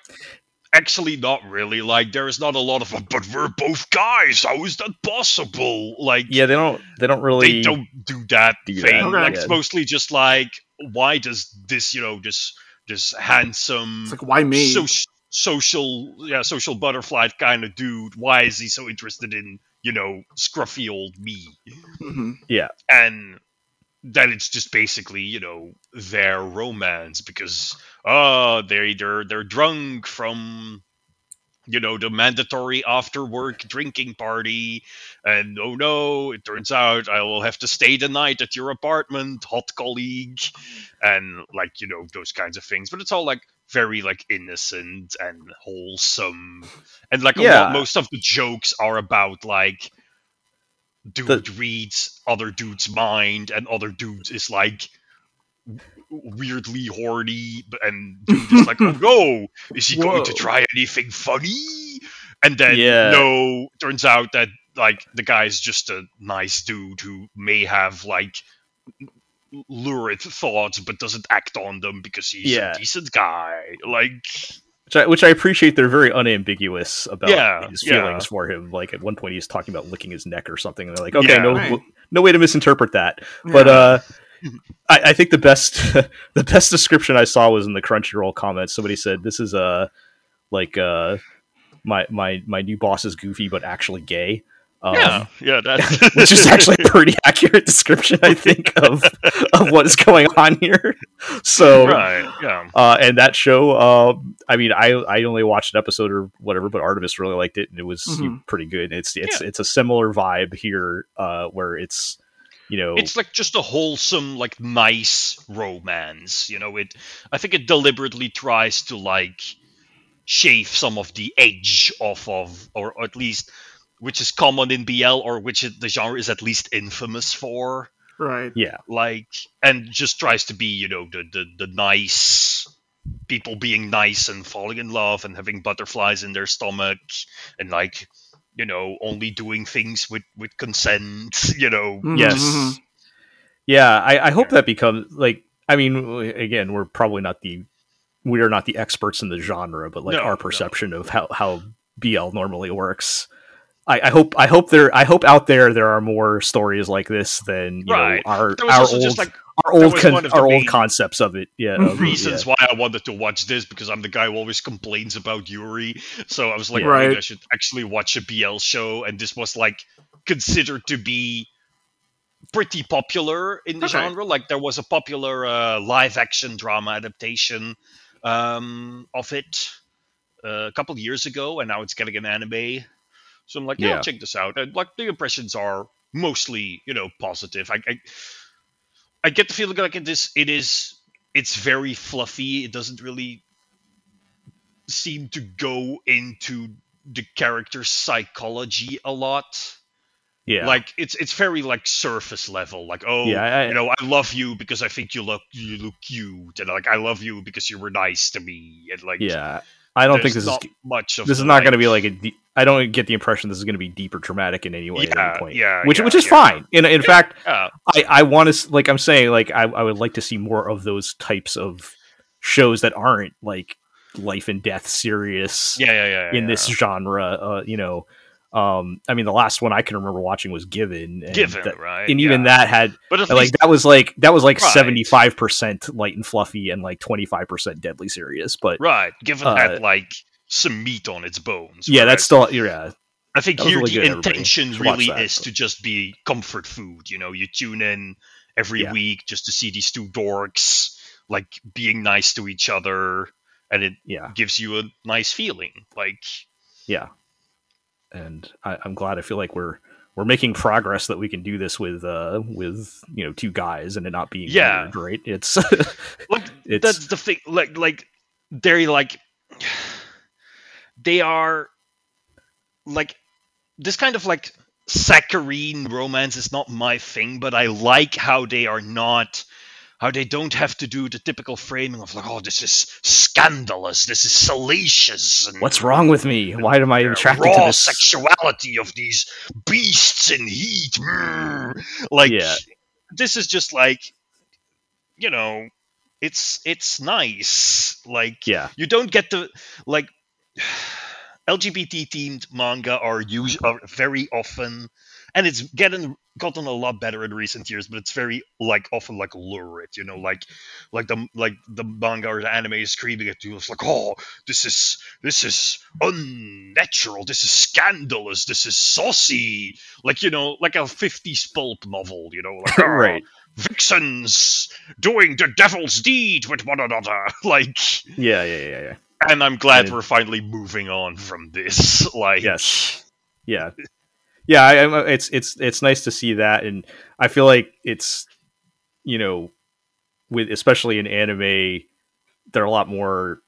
S2: actually, not really. Like, there is not a lot of, but we're both guys. How is that possible? Like,
S1: yeah, they don't they don't really
S2: they don't do that
S1: do
S2: thing.
S1: that,
S2: Like,
S1: yeah.
S2: it's mostly just like, why does this, you know, this this handsome,
S3: It's like, why me?
S2: so, social, yeah, social butterfly kind of dude? Why is he so interested in, you know, scruffy old me?
S3: Mhm.
S2: and that it's just basically you know their romance because uh they they're they're drunk from you know the mandatory after work drinking party and oh no it turns out i will have to stay the night at your apartment hot colleague and like you know those kinds of things but it's all like very like innocent and wholesome and like a
S1: Yeah.
S2: lot, most of the jokes are about like dude reads other dude's mind and other dude is like weirdly horny and dude is like oh no is he going to try anything funny and then
S1: Yeah.
S2: no turns out that like the guy's just a nice dude who may have like lurid thoughts but doesn't act on them because he's
S1: Yeah.
S2: a decent guy like
S1: which I, which I appreciate they're very unambiguous about
S2: Yeah,
S1: his
S2: yeah.
S1: feelings for him. Like at one point he's talking about licking his neck or something, and they're like, okay,
S2: Yeah.
S1: no
S3: Right.
S1: no way to misinterpret that. But uh I, I think the best the best description I saw was in the Crunchyroll comments. Somebody said this is a like uh my my my new boss is goofy but actually gay. Um,
S2: yeah yeah that's
S1: which is actually a pretty accurate description, I think, of of what is going on here. So
S2: right yeah
S1: uh, and that show, uh, I mean, I I only watched an episode or whatever, but Artemis really liked it, and it was
S3: Mhm.
S1: pretty good. It's it's it's a similar vibe here, uh, where it's you know
S2: it's like just a wholesome like nice romance you know it i think it deliberately tries to like shave some of the edge off of or at least which is common in bl or which it, the genre is at least infamous for
S3: Right.
S1: yeah
S2: like and just tries to be you know the the, the nice people being nice and falling in love and having butterflies in their stomach and like you know only doing things with with consent you know
S3: Mhm,
S1: yes
S3: mhm.
S1: yeah. I, I hope that becomes like I mean, again, we're probably not the we are not the experts in the genre, but like
S2: No,
S1: our
S2: no.
S1: perception of how how BL normally works. I, I hope I hope there I hope out there there are more stories like this than you
S2: Right.
S1: know our our old
S2: like
S1: our old con-
S2: one of the
S1: our old concepts of it. Yeah, of-
S2: reasons
S1: yeah.
S2: why I wanted to watch this because I'm the guy who always complains about Yuri. So I was like,
S3: Right.
S2: I should actually watch a BL show, and this was like considered to be pretty popular in the
S3: Okay.
S2: genre. Like there was a popular uh, live action drama adaptation um, of it uh, a couple of years ago, and now it's getting an anime. So I'm like, yeah,
S1: Yeah.
S2: check this out. And like the impressions are mostly, you know, positive. I, I, I get the feeling like it is, it is, it's very fluffy. It doesn't really seem to go into the character's psychology a lot.
S1: Yeah.
S2: Like it's it's very like surface level. Like oh,
S1: Yeah, I-
S2: you know, I love you because I think you look you look cute, and like I love you because you were nice to me, and like
S1: yeah. I don't think this is
S2: much of
S1: this is
S2: the,
S1: not going to be like a. De- I don't get the impression this is going to be deep or dramatic in any way at
S2: Yeah,
S1: any point.
S2: yeah,
S1: which
S2: yeah,
S1: which is
S2: yeah.
S1: fine. In in fact,
S2: Yeah,
S1: I I want to like I'm saying like I I would like to see more of those types of shows that aren't like life and death serious
S2: yeah, yeah, yeah.
S1: in this genre. Uh, you know, um, I mean the last one I can remember watching was Given, and
S2: given
S1: that-
S2: right,
S1: and even that had
S2: but
S1: like
S2: least
S1: that was like that was like seventy five percent light and fluffy and like twenty five percent deadly serious. But
S2: right, given
S1: uh,
S2: had like some meat on its bones.
S1: yeah,
S2: right?
S1: that's still yeah
S2: I think here
S1: really
S2: the
S1: good,
S2: intention really
S1: that,
S2: is to just be comfort food. You know, you tune in every
S1: Yeah.
S2: week just to see these two dorks like being nice to each other, and it
S1: yeah
S2: gives you a nice feeling. Like
S1: yeah. And I, I'm glad. I feel like we're we're making progress that we can do this with uh with you know two guys and it not being
S2: Yeah.
S1: weird, right. It's
S2: like
S1: It's-
S2: that's the thing like like they're like they are like this kind of like saccharine romance is not my thing but i like how they are not how they don't have to do the typical framing of like oh this is scandalous this is salacious and
S1: what's wrong with me? Why am I attracted
S2: raw
S1: to this?
S2: sexuality of these beasts in heat. Mm. Like
S1: Yeah.
S2: this is just like you know, it's it's nice. Like
S1: Yeah,
S2: you don't get the like LGBT themed manga are us- are very often and it's getting gotten a lot better in recent years, but it's very like often like lurid, you know, like like the like the manga or the anime is screaming at you. It's like, oh, this is this is unnatural. This is scandalous. This is saucy. Like you know, like a '50s pulp novel. You know, like "Ah,
S1: right.
S2: vixens doing the devil's deed with one another. Like,
S1: Yeah, yeah, yeah, yeah.
S2: And I'm glad
S1: And-
S2: we're finally moving on from this. Like,
S1: Yes. Yeah. Yeah, I, I'm, it's it's it's nice to see that, and I feel like it's you know, with especially in anime, they're a lot more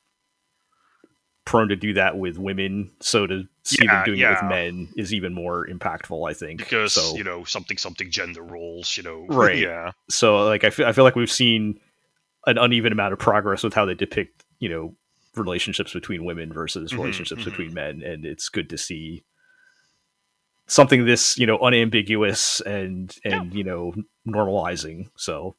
S1: prone to do that with women. So to see
S2: Yeah,
S1: them doing it with men is even more impactful, I think.
S2: because
S1: so,
S2: you know something something gender roles. You know,
S1: Right.
S2: Yeah.
S1: so like I feel I feel like we've seen an uneven amount of progress with how they depict you know relationships between women versus
S2: Mhm,
S1: relationships
S2: mhm.
S1: between men, and it's good to see something this you know unambiguous and and you know normalizing. So,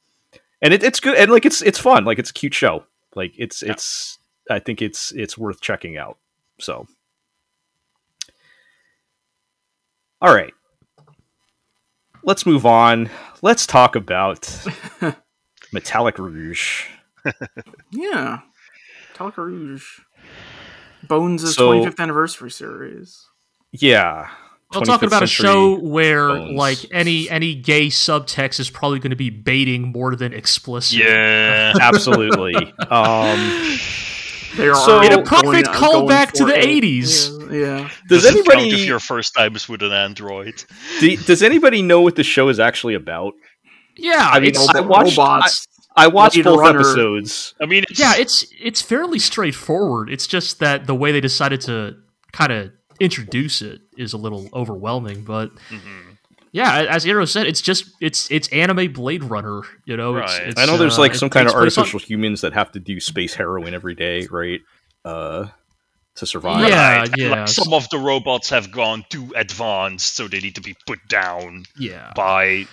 S1: and it, it's good and like it's it's fun. Like it's a cute show. Like it's
S2: Yeah.
S1: it's I think it's it's worth checking out. So, all right. Let's move on. Let's talk about Metallic Rouge.
S3: Yeah. Metallica Rouge. Bones'
S1: So-
S3: 25th anniversary series.
S1: Yeah.
S4: Well, talking
S1: 25th
S4: about a show where
S1: bones.
S4: like any any gay subtext is probably going to be baiting more than explicit.
S2: Yeah.
S1: Absolutely. um,
S3: They are
S1: So- In a
S4: perfect
S3: uh,
S4: callback to the
S3: it.
S4: 80s.
S3: Yeah. yeah.
S1: does
S2: Doesn't count
S1: anybody
S2: if your first times with an android?
S1: do- does anybody know what the show is actually about?
S4: Yeah,
S1: I mean,
S4: it's,
S1: I watched-
S3: robots.
S1: I watched
S3: Blade
S1: both
S3: Runner.
S1: episodes.
S2: I mean, it's,
S4: yeah, it's it's fairly straightforward. It's just that the way they decided to kind of introduce it is a little overwhelming. But
S2: Mhm.
S4: yeah, as Eero said, it's just it's it's anime Blade Runner. You know,
S2: Right.
S4: it's,
S1: I know there's
S4: uh,
S1: like some kind of
S4: takes place on-
S1: artificial humans that have to do space heroin every day, right? Uh, to survive.
S4: Yeah,
S2: Right,
S4: yeah.
S2: Like, some of the robots have gone too advanced, so they need to be put down
S4: yeah.
S2: by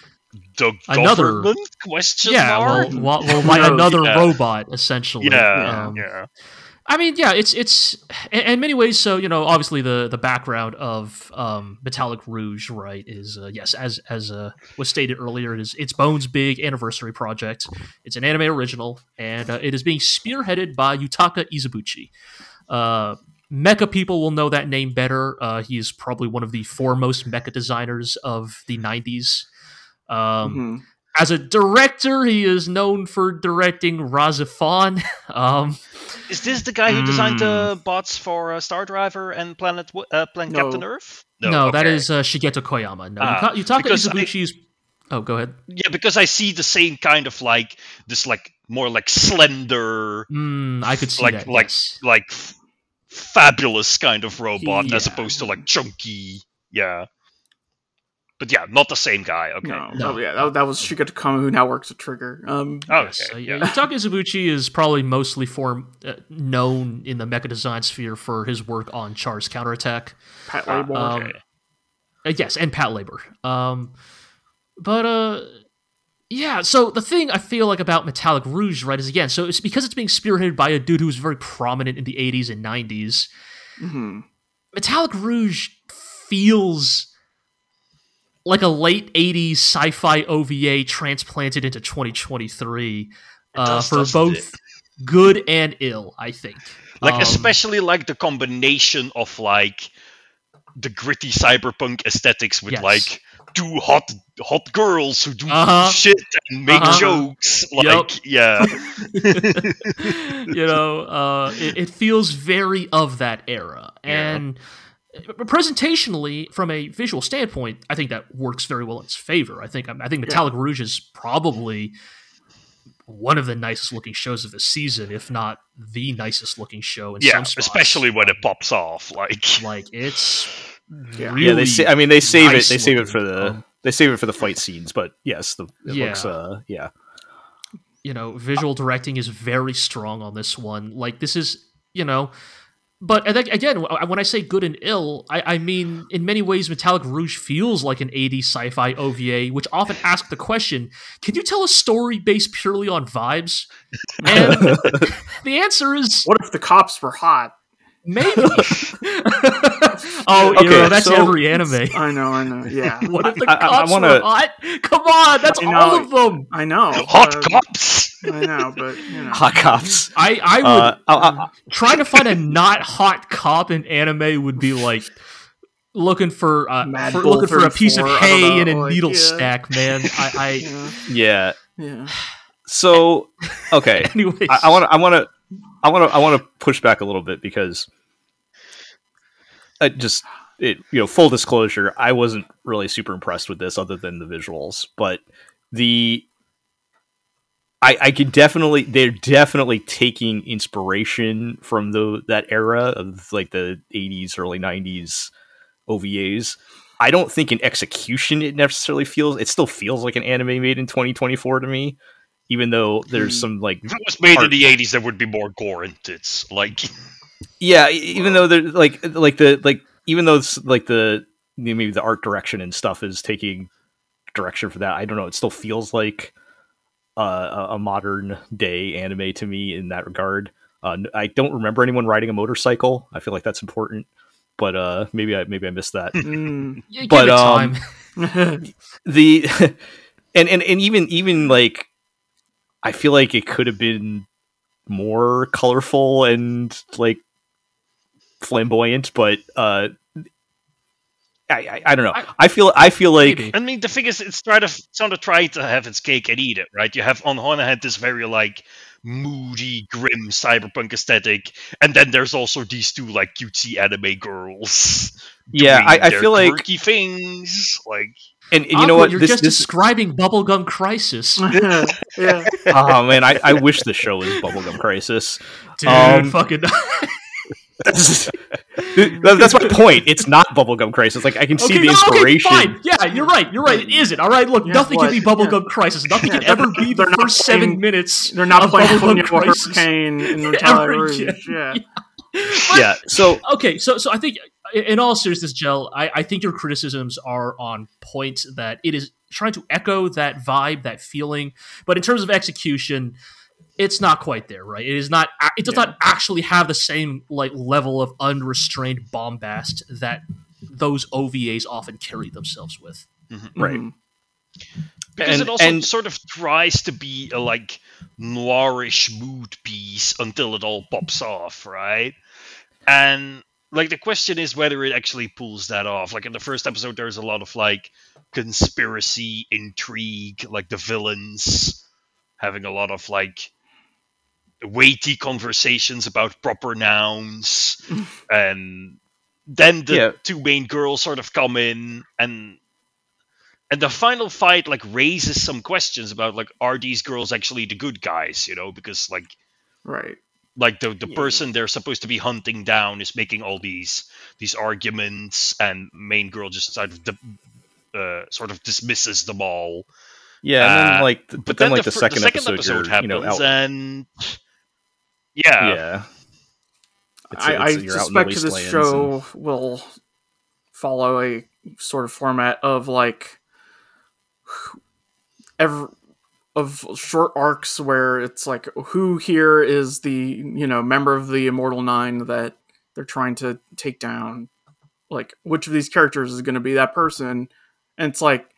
S2: the
S4: Another-
S2: government? Question
S4: Yeah,
S2: mark?
S4: well, well, by
S3: No,
S4: another
S2: yeah.
S4: robot, essentially.
S2: yeah,
S4: Um,
S2: yeah.
S4: I mean, yeah, it's it's in, in many ways. So you know, obviously the the background of um, Metallic Rouge, right, is uh, yes, as as uh, was stated earlier, it is it's Bones' big anniversary project. It's an anime original, and uh, it is being spearheaded by Yutaka Izubuchi. Uh, mecha people will know that name better. Uh, he is probably one of the foremost mecha designers of the '90s. Um,
S3: Mhm.
S4: As a director, he is known for directing RahXephon. um,
S2: Is this the guy who designed
S4: Mm.
S2: the bots for uh, Star Driver and Planet uh, Planet
S3: No.
S2: Captain Earth?
S4: no, that
S2: okay.
S4: is uh, Shigeto Koyama. No,
S2: Ah,
S4: Yuka- Yutaka
S2: because I-
S4: Izubuchi's. Oh, go ahead.
S2: yeah, because I see the same kind of like this, like more like slender,
S4: Mm, I could see
S2: like
S4: that.
S2: like
S4: yes.
S2: like f- fabulous kind of robot as opposed to like chunky. Yeah, but yeah, not the same guy. Okay.
S3: No,
S4: No.
S3: oh, yeah, that, that was Shigeto Koyama, who now works at Trigger. Um,
S2: Oh, okay.
S4: uh,
S2: yeah.
S4: Yutaka Izubuchi is probably mostly for, uh, known in the mecha design sphere for his work on Char's Counterattack.
S3: Patlabor.
S4: um,
S2: okay.
S4: Uh, yes, and Patlabor. Um, but uh, yeah. So the thing I feel like about Metallic Rouge, right, is again, so it's because it's being spearheaded by a dude who was very prominent in the '80s and '90s.
S3: mhm.
S4: Metallic Rouge feels like a late '80s sci-fi OVA transplanted into 2023 uh,
S2: does,
S4: for both
S2: it?
S4: good and ill. I think.
S2: like
S4: Um,
S2: especially like the combination of like the gritty cyberpunk aesthetics with
S4: Yes.
S2: like two hot hot girls who do
S4: Uh-huh.
S2: shit and make
S4: Uh-huh.
S2: jokes like yeah
S4: you know, uh, it, it feels very of that era. And uh, presentationally, from a visual standpoint, I think that works very well in its favor. I think I think Metallic Rouge is probably one of the nicest looking shows of the season, if not the nicest looking show. In
S2: yeah
S4: some spots.
S2: especially when it pops off like
S4: like it's
S3: Yeah.
S4: really
S1: yeah, they sa- I mean they save
S4: nice
S1: it they save it for the
S4: Um,
S1: they save it for the fight scenes, but yes, the it
S4: Yeah.
S1: looks uh yeah.
S4: you know, visual directing is very strong on this one. Like this is, you know, but again, when I say good and ill, I, I mean in many ways, Metallic Rouge feels like an '80s sci-fi OVA, which often ask the question: Can you tell a story based purely on vibes? And the answer is
S3: What if the cops were hot?
S4: Maybe. oh, you
S1: Okay,
S4: know, that's
S1: so-
S4: every anime.
S3: I know, I know. Yeah,
S4: What if the
S1: I- I- I
S4: cops
S1: wanna-
S4: were hot? Come on, that's
S3: You
S4: all of them.
S3: I know.
S2: hot
S3: uh,
S2: cops
S3: I know, but you know.
S1: Hot cops.
S4: I I would
S1: Uh, I, I,
S4: trying to find a not hot cop in anime would be like looking for, uh, for looking for a piece of
S3: 34, I don't
S4: hay in a
S3: like,
S4: needle
S3: yeah.
S4: stack, man. I, I
S3: Yeah,
S1: yeah.
S3: yeah.
S1: So okay,
S4: anyways.
S1: I want to I want to I want to I want to push back a little bit because I just it you know full disclosure I wasn't really super impressed with this other than the visuals but the I I can definitely they're definitely taking inspiration from the that era of like the 80s early 90s OVAs I don't think in execution it necessarily feels it still feels like an anime made in 2024 to me even though there's
S3: Hmm.
S1: some like
S2: if it was made
S1: Art.
S2: in the 80s there would be more gore in tits like
S1: yeah even though they're like like the like even though it's like the maybe the art direction and stuff is taking direction for that i don't know it still feels like uh, a, a modern day anime to me in that regard uh, n- i don't remember anyone riding a motorcycle i feel like that's important but uh maybe i maybe i missed that
S3: Mm.
S4: Yeah, give
S1: but, um,
S4: time.
S1: the and, and and even even like i feel like it could have been more colorful and like flamboyant but uh I, I, I don't know. I,
S4: I-
S1: feel I feel like
S4: Maybe.
S2: I mean, the thing is, it's trying to it's trying to try to have its cake and eat it, right? You have on the one hand this very like moody, grim cyberpunk aesthetic, and then there's also these two like cutesy anime girls.
S1: yeah, I, I
S2: their
S1: feel like
S2: quirky things. Like,
S1: and, and you know what?
S4: You're
S1: this
S4: just
S1: this
S4: describing Bubblegum Crisis.
S3: yeah.
S1: oh man I, I wish the show was Bubblegum Crisis.
S4: Dude,
S1: Um,
S4: fucking.
S1: That's, that's my point. It's not Bubblegum Crisis. Like I can see
S4: Okay,
S1: the
S4: no, okay,
S1: inspiration.
S4: fine. Yeah, you're right. You're right. It isn't. All right. Look,
S3: Yeah,
S4: nothing
S3: what?
S4: can be Bubblegum Crisis. Nothing
S3: Yeah,
S4: can ever be the
S3: not
S4: first seven minutes.
S3: They're not
S4: of
S3: playing
S4: Bubblegum Crisis.
S3: Hurricane in
S4: Ever
S3: Metallic Rouge.
S4: again.
S3: Yeah.
S1: yeah. So
S4: okay so so i think in all seriousness gel I, I think your criticisms are on point that it is trying to echo that vibe that feeling but in terms of execution it's not quite there right it is not it does
S3: Yeah.
S4: not actually have the same like level of unrestrained bombast that those ovas often carry themselves with
S1: Right.
S3: Mhm.
S2: because
S1: And-
S2: it also
S1: and-
S2: sort of tries to be a like noirish mood piece until it all pops off, right? and like the question is whether it actually pulls that off. Like in the first episode, there's a lot of like conspiracy intrigue, like the villains having a lot of like weighty conversations about proper nouns and then the
S1: Yeah.
S2: two main girls sort of come in and and the final fight like raises some questions about like are these girls actually the good guys you know because like
S3: Right.
S2: like the, the
S1: Yeah.
S2: person they're supposed to be hunting down is making all these these arguments and main girl just sort of uh, sort of dismisses them all
S1: Yeah, and then
S2: Uh,
S1: like, th- but, then, like the,
S2: fir-
S1: second, episode, you're,
S2: happens
S1: you know,
S2: and yeah,
S1: yeah. It's-
S3: I, I
S1: it's- you're out in the
S3: suspect this
S1: wastelands
S3: show will follow a sort of format of like every of short arcs where it's like who here is the you know member of the immortal nine that they're trying to take down? Like which of these characters is going to be that person? And it's like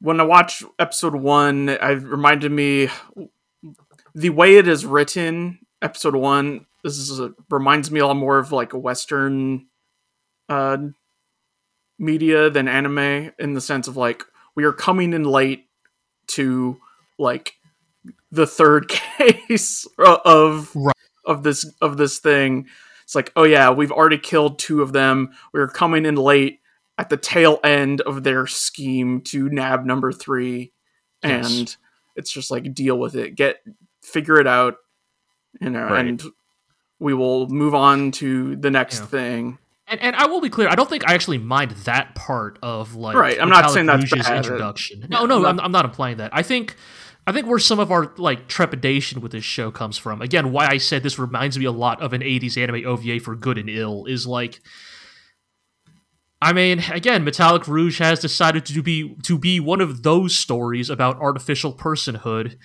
S3: when i watch episode one it reminded me the way it is written episode one this is a, reminds me a lot more of like a western uh media than anime in the sense of like we are coming in late to like the third case of
S4: Right.
S3: of this of this thing it's like oh yeah we've already killed two of them we're coming in late at the tail end of their scheme to nab number three
S4: Yes.
S3: and it's just like deal with it get figure it out you know
S1: Right.
S3: and we will move on to the next
S4: Yeah.
S3: thing
S4: And, and I will be clear, I don't think I actually mind that part of like
S3: Right, I'm not saying that's
S4: Rouge's
S3: bad.
S4: introduction.
S3: Yeah,
S4: No, no,
S3: I'm not-
S4: I'm, I'm not implying that. I think I think where some of our like trepidation with this show comes from, again, why I said this reminds me a lot of an 80s anime OVA for good and ill, is like I mean, again, Metallic Rouge has decided to be to be one of those stories about artificial personhood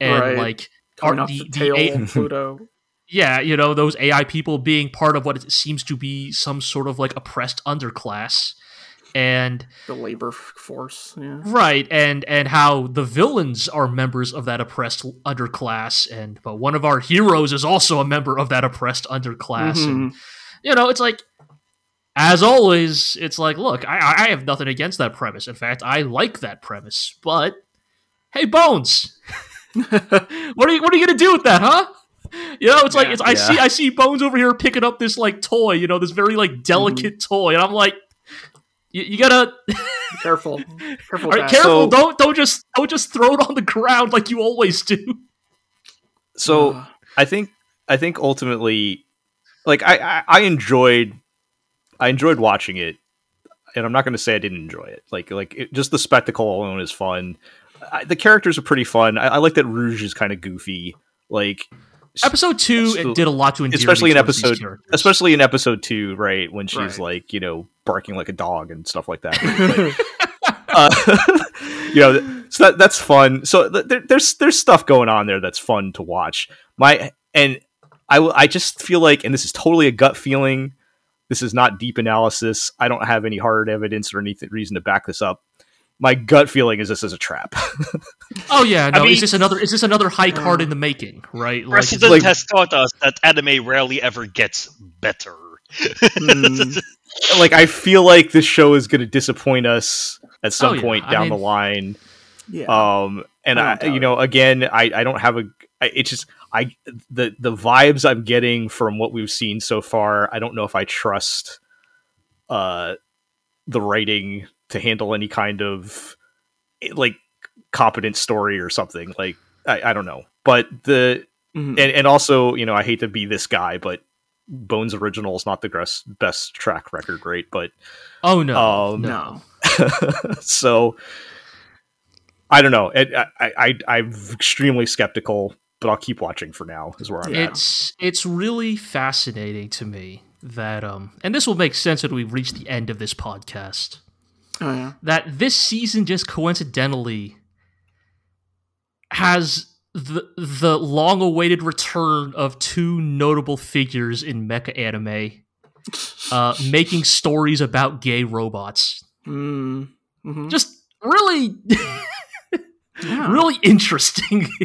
S4: and
S3: Right.
S4: like
S3: coming off
S4: the-
S3: the, tail
S4: A-
S3: Pluto.
S4: yeah, you know, those AI people being part of what it seems to be some sort of like oppressed underclass. And
S3: the labor force. Yeah.
S4: right, and and how the villains are members of that oppressed underclass, and but one of our heroes is also a member of that oppressed underclass. And
S3: Mhm.
S4: you know, it's like as always, it's like, look, I I have nothing against that premise. In fact, I like that premise. But hey, Bones, what are you what are you gonna do with that, huh? You know, it's like
S3: Yeah.
S4: I see I see Bones over here picking up this like toy, you know, this very like delicate toy, and I'm like, you, you gotta
S3: Careful. Careful.
S4: all right,
S3: Dad.
S4: careful,
S1: So-
S4: don't don't just don't just throw it on the ground like you always do.
S1: So
S3: Uh,
S1: I think I think ultimately, like I, I I enjoyed I enjoyed watching it, and I'm not going to say I didn't enjoy it. Like like it, just the spectacle alone is fun. I, the characters are pretty fun. I, I like that Rouge is kind of goofy. Like
S4: Episode two it did a lot to endear
S1: especially in episode- especially in episode two, right when she's
S3: Right.
S1: like you know barking like a dog and stuff like that. But, uh, you know, so that that's fun. So th- there, there's there's stuff going on there that's fun to watch. My and I I just feel like, and this is totally a gut feeling. This is not deep analysis. I don't have any hard evidence or any th- reason to back this up. My gut feeling is this is a trap.
S4: Oh yeah, no,
S2: mean-
S4: is this another is this another high card in the making, right? Like it's-
S1: like-
S2: has taught us that anime rarely ever gets better.
S3: mm,
S1: like I feel like this show is going to disappoint us at some
S4: Oh, yeah.
S1: point
S4: I
S1: down the line.
S3: yeah.
S1: um and
S3: I
S1: i, you know again i i don't have a I, it's just i the the vibes i'm getting from what we've seen so far i don't know if i trust uh the writing to handle any kind of eh, like competent story or something like i, I don't know but the
S3: Mhm.
S1: and, and also you know i hate to be this guy but bones original is not the best best track record right but
S4: oh no,
S1: um,
S4: no.
S1: so I don't know. It, I, I I'm extremely skeptical, but I'll keep watching for now. Is where I'm at.
S4: It's it's really fascinating to me that um and this will make sense when we reach the end of this podcast.
S3: Oh yeah.
S4: That this season just coincidentally has the the long awaited return of two notable figures in mecha anime uh making stories about gay robots.
S3: Mm, mhm.
S4: Just really
S3: Yeah.
S4: really interesting.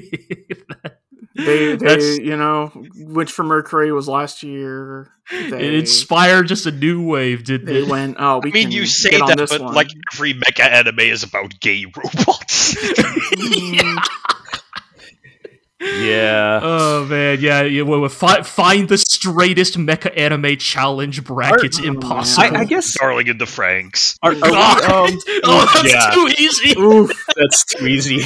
S3: they, they you know Witch from Mercury was last year.
S4: It inspired just a new wave, didn't
S3: they
S4: it?
S3: went. Oh, we
S2: I mean,
S3: can
S2: you say that, but
S3: one.
S2: like every mecha anime is about gay robots.
S1: Yeah.
S4: Oh man, yeah, yeah. Well, fi- find the straightest mecha anime challenge brackets
S3: Are-
S4: impossible.
S1: I, I guess.
S2: Darling in the Franxx.
S1: Are, are we, um,
S4: oh, that's
S1: Yeah.
S4: too easy.
S3: Oof!
S1: that's too easy.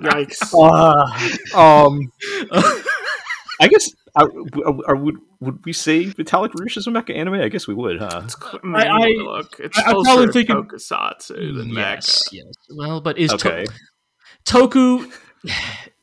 S3: Yikes!
S1: Uh, um, I guess. Are, are, would would we say Metallic Rouge is a mecha anime? I guess we would, huh?
S3: It's cl-
S4: I-
S3: man,
S4: I-
S3: look, it's
S4: I- I'm
S3: closer
S4: probably
S3: to
S4: thinking-
S3: Tokusatsu than
S4: Yes,
S3: Mecha.
S4: yes. Well, but is to- Toku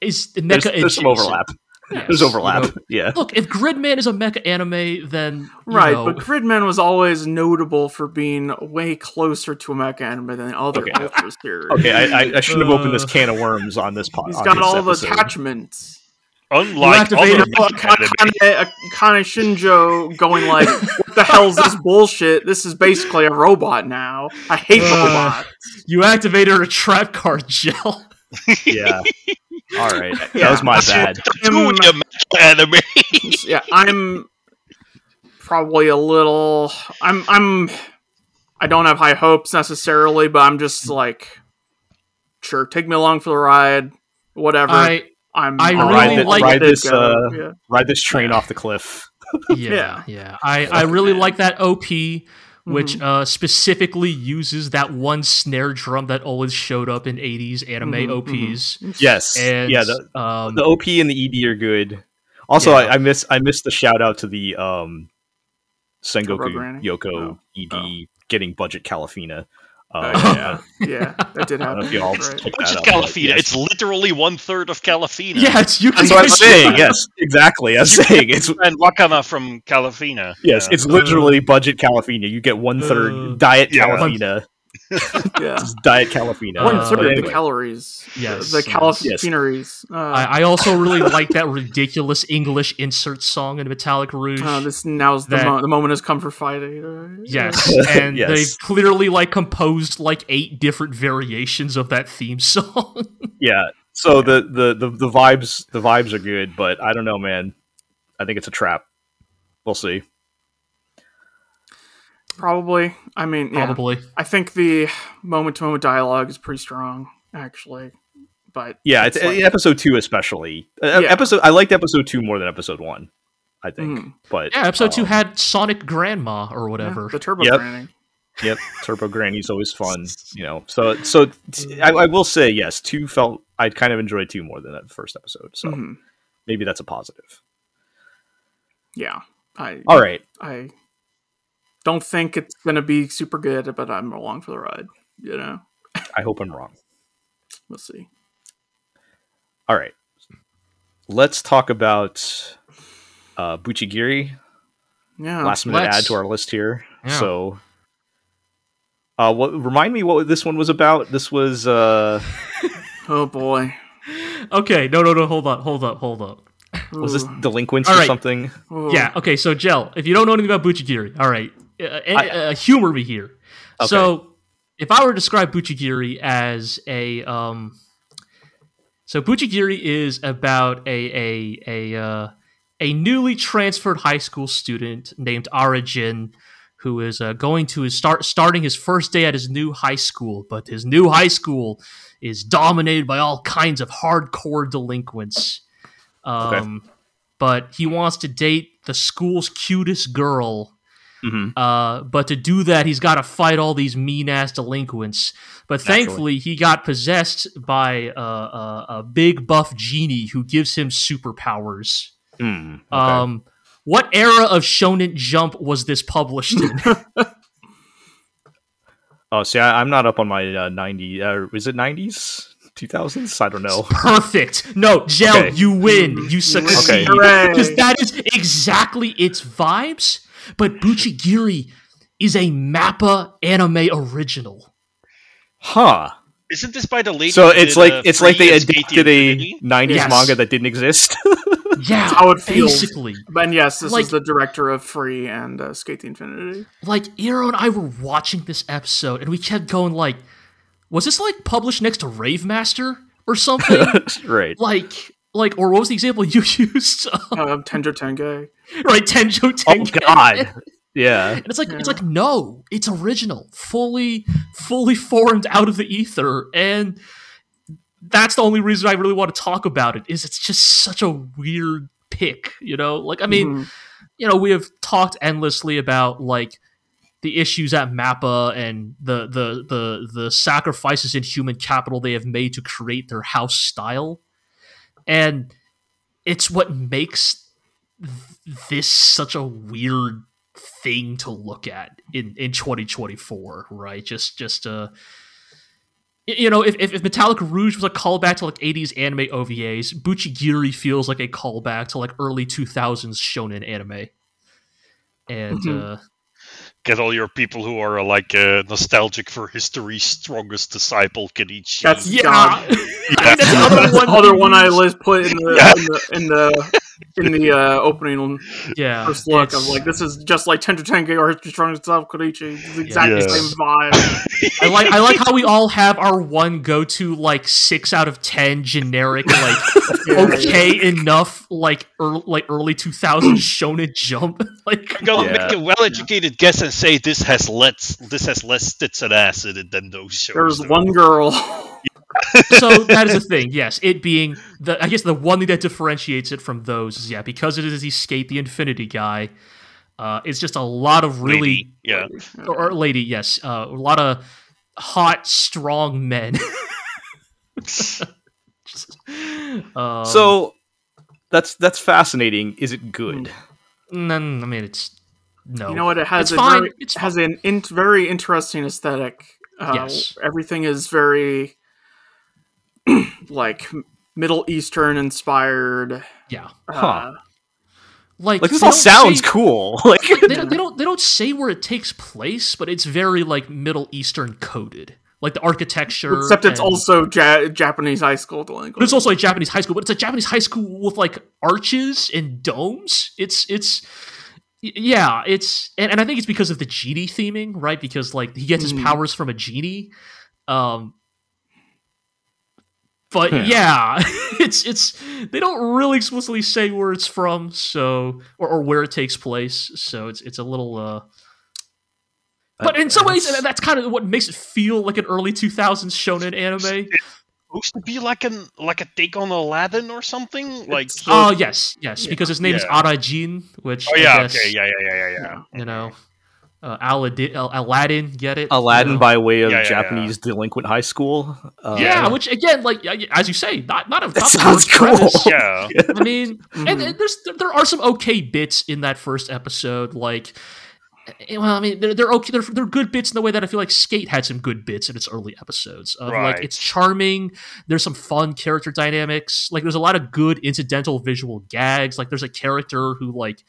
S4: is the
S1: There's,
S4: mecha?
S1: there's some overlap.
S4: Yes,
S1: There's overlap.
S4: you know.
S1: Yeah.
S4: Look, if Gridman is a mecha anime, then you
S3: Right,
S4: know,
S3: but Gridman was always notable for being way closer to a mecha anime than other
S1: Okay.
S3: Ultra series.
S1: Okay, I, I, I shouldn't have opened this
S4: Uh,
S1: can of worms on this pod.
S3: He's got
S1: this
S3: all the
S1: episode.
S3: attachments.
S2: Unlike
S3: You
S2: other
S3: activated
S2: mecha anime.
S3: Akane, Akane Shinjo going like, "What the hell's this bullshit? This is basically a robot now. I hate
S4: Uh,
S3: robots."
S4: you activated a trap card gel.
S1: Yeah. All right. That was my bad.
S2: Tatooine mecha anime.
S3: yeah, I'm probably a little. I'm. I'm. I don't have high hopes necessarily, but I'm just like, sure, take me along for the ride. Whatever.
S4: I
S3: I'm.
S4: I
S3: I'll
S4: really
S3: let
S4: like-
S1: ride this, uh,
S3: yeah.
S1: Ride this train off the cliff.
S4: yeah,
S3: Yeah.
S4: yeah. I, I really like that OP, which
S3: Mm-hmm.
S4: uh, specifically uses that one snare drum that always showed up in 80s anime
S3: Mhm,
S4: OPs.
S1: Yes.
S4: And
S1: yeah. The,
S4: um,
S1: the OP and the ED are good. Also,
S4: Yeah.
S1: I, I miss I missed the shout out to the um, Sengoku Youko
S3: Oh.
S1: ED
S3: Oh.
S1: getting budget Kalafina. Uh,
S3: Oh, yeah, yeah, that did
S1: don't know
S3: happen.
S1: if you all
S3: that's right.
S1: picked
S2: Which
S1: that
S2: is
S1: up,
S2: Kalafina?
S1: yes.
S2: It's literally one third of Kalafina.
S4: yeah, it's you.
S1: That's what I'm saying. Yes, exactly. I'm saying it's
S2: and Wakana from Kalafina.
S1: yes,
S2: Yeah.
S1: it's literally budget Kalafina. You get one third
S4: Uh,
S1: diet
S2: yeah.
S1: Kalafina.
S3: Yeah.
S1: It's diet Kalafina.
S3: One
S4: Uh,
S3: third of
S1: anyway.
S3: the calories.
S4: Yes,
S3: the
S4: yes.
S3: calories. Uh,
S4: I, I also really like that ridiculous English insert song in Metallic Rouge.
S3: uh, this now's the, mo- the moment has come for fighting. Uh,
S4: Yes, and
S1: Yes.
S4: they've clearly like composed like eight different variations of that theme song.
S1: Yeah. So the, the the the vibes the vibes are good, but I don't know, man. I think it's a trap. We'll see.
S3: Probably. I mean, yeah.
S4: Probably.
S3: I think the moment to moment dialogue is pretty strong, actually. But
S1: Yeah, it's,
S3: like-
S1: episode two especially. Uh,
S3: Yeah.
S1: Episode I liked episode two more than episode one. I think,
S3: Mhm.
S1: but
S4: Yeah, episode two
S1: um,
S4: had Sonic Grandma or
S3: yeah,
S4: whatever.
S3: the turbo
S1: Yep.
S3: granny.
S1: Yep, Turbo Granny's always fun. You know, so so t- I, I will say yes. Two felt I kind of enjoyed two more than that first episode. So
S3: Mhm.
S1: maybe that's a positive.
S3: Yeah. I
S1: All right.
S3: I don't think it's gonna be super good, but I'm along for the ride. You know,
S1: I hope I'm wrong.
S3: we'll see.
S1: All right. Let's talk about uh, Buchigiri.
S3: Yeah.
S1: last minute
S4: let's.
S1: add to our list here.
S4: Yeah.
S1: So, uh, what remind me what this one was about? This was uh,
S3: Oh boy.
S4: Okay, no, no, no, hold up, hold up, hold up.
S1: was this delinquents
S4: All
S1: or
S4: right.
S1: something?
S3: Ooh.
S4: Yeah, okay, so Gel, if you don't know anything about Buchigiri, all right, uh, uh, humor me here.
S1: Okay.
S4: So, if I were to describe Buchigiri as a, um, so Buchigiri is about a a a uh, a newly transferred high school student named Arajin, who is uh, going to his start starting his first day at his new high school, but his new high school is dominated by all kinds of hardcore delinquents. Um, But he wants to date the school's cutest girl.
S1: Mhm.
S4: Uh, but to do that, he's got to fight all these mean ass delinquents. But
S1: Naturally.
S4: thankfully, he got possessed by uh, a, a big buff genie who gives him superpowers.
S1: Hmm, okay.
S4: Um, what era of Shonen Jump was this published in?
S1: oh, see, I, I'm not up on my uh, 90. Uh, is it 90s? 2000s? I don't know.
S4: Perfect. No, Gel,
S1: Okay.
S4: you win. You succeed.
S3: Hooray.
S4: Because that is exactly its vibes. But Buchigiri is a Mappa anime original.
S1: Huh.
S2: Isn't this by the lady?
S1: So it's like
S2: uh,
S1: it's like
S2: Free
S1: they
S2: and Skate
S1: adapted a 90s
S4: Yes.
S1: manga that didn't exist.
S4: Yeah,
S3: how it feels.
S4: basically.
S3: But yes, this
S4: Like-
S3: is the director of Free and uh, Skate the Infinity.
S4: Like Iro and I were watching this episode, and we kept going like, "Was this like published next to Rave Master or something?"
S1: right.
S4: like, like, or what was the example you used?
S3: Uh, Tenjo Tenge.
S4: right, Tenjo Tenge.
S1: Oh
S4: Tenge.
S1: God. Yeah.
S4: And it's like
S3: Yeah.
S4: it's like no, it's original, fully fully formed out of the ether, and that's the only reason I really want to talk about it. Is it's just such a weird pick, you know? Like I mean,
S3: Mhm.
S4: you know, we have talked endlessly about like the issues at Mappa and the the the the sacrifices in human capital they have made to create their house style, and it's what makes th- this such a weird thing to look at in in 2024 right just just uh you know if, if, metallic rouge was a callback to like 80s anime ovas buchigiri feels like a callback to like early 2000s shonen anime and
S3: Mhm.
S4: uh
S2: Get all your people who are like uh, nostalgic for history's strongest disciple, Kenichi.
S3: That's
S4: yeah
S3: God.
S4: I mean, that's the other one
S3: other one I
S4: use.
S3: list put in the
S2: Yeah.
S3: in the in the, in the uh, opening
S4: yeah
S3: first look. I'm like, this is just like Tenjo Tenge or Strong Itself Koichi. It's exactly
S2: Yeah.
S3: the same vibe.
S4: I like I like how we all have our one go to like six out of ten generic like
S3: Yeah,
S4: okay enough like early, like early 2000s shonen jump like
S2: I'm gonna
S1: Yeah.
S2: make a well-educated guess and say this has less this has less tits and ass in it than those shows.
S3: There's
S2: though.
S3: one girl.
S4: So that is the thing yes it being the i guess the one thing that differentiates it from those is yeah because it is the skate the infinity guy uh it's just a lot of really
S2: Lady, yeah.
S4: or, or lady yes uh, a lot of hot strong men um,
S1: So that's that's fascinating. Is it good?
S4: then, i mean it's no
S3: You know what? It has
S4: It's
S3: a
S4: fine,
S3: very,
S4: it's
S3: has an in, very interesting aesthetic. Uh,
S4: Yes.
S3: Everything is very like Middle Eastern inspired.
S4: yeah
S3: Uh,
S1: Huh.
S4: like
S1: Like this all sounds
S4: say-
S1: cool. Like
S4: they don't, they don't they don't say where it takes place, but it's very like Middle Eastern coded, like the architecture.
S3: Except it's
S4: and-
S3: also ja- Japanese high school
S4: but
S3: delinquent.
S4: it's also a Japanese high school, but it's a Japanese high school with like arches and domes. It's it's yeah, it's and, and I think it's because of the genie theming, right? Because like he gets his
S3: Mhm.
S4: powers from a genie. Um but
S1: Yeah.
S4: yeah, it's it's they don't really explicitly say where it's from, so or, or where it takes place, so it's it's a little uh but in some ways,
S1: That's-
S4: that's kind of what makes it feel like an early 2000s shonen anime.
S2: Supposed to be like an like a take on Aladdin or something. Like
S3: It's-
S4: Oh yes, yes,
S3: Yeah.
S4: because his name is
S2: Yeah.
S4: Arajin, which
S2: oh
S4: I
S2: yeah,
S4: guess,
S2: okay, yeah, yeah, yeah, yeah, yeah.
S4: you know, uh, Aladdin, Aladdin, get it?
S1: Aladdin
S4: You know?
S1: by way of
S2: Yeah, yeah, yeah.
S1: Japanese delinquent high school. Uh,
S4: yeah, which again, like as you say, not not a
S1: That
S4: not the
S1: sounds
S4: worst premise.
S2: Yeah.
S4: I mean, and,
S3: Mhm.
S4: and there's there, there are some okay bits in that first episode, like. eh, Well, I mean, they're, they're okay. They're, they're good bits in the way that I feel like Skate had some good bits in its early episodes. Of, Like it's charming. There's some fun character dynamics. Like there's a lot of good incidental visual gags. Like there's a character who like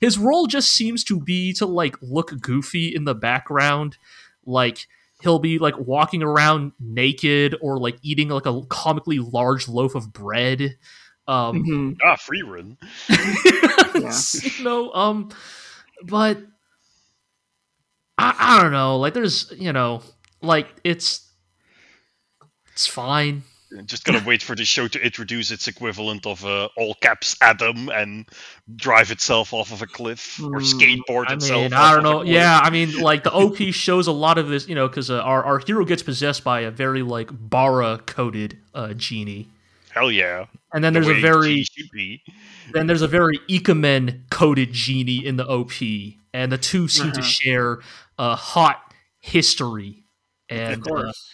S4: his role just seems to be to like look goofy in the background. Like he'll be like walking around naked or like eating like a comically large loaf of bread. Um,
S3: Mhm.
S2: Ah, free run.
S4: you know, um, but I, I don't know. Like, there's, you know, like it's it's fine.
S2: Just gonna wait for the show to introduce its equivalent of uh, all caps Adam and drive itself off of a cliff or
S3: Hmm.
S2: skateboard
S4: I
S2: itself.
S4: mean,
S2: off
S4: I don't
S2: of a
S4: know.
S2: cliff.
S4: Yeah, I mean, like the OP shows a lot of this, you know, because uh, our our hero gets possessed by a very like bara coded uh, genie,
S2: hell yeah.
S4: and then
S2: The
S4: there's a very
S2: G should be.
S4: then there's a very Ikemen coded genie in the OP, and the two seem to
S3: Uh-huh.
S4: share a hot history. And
S3: Of course.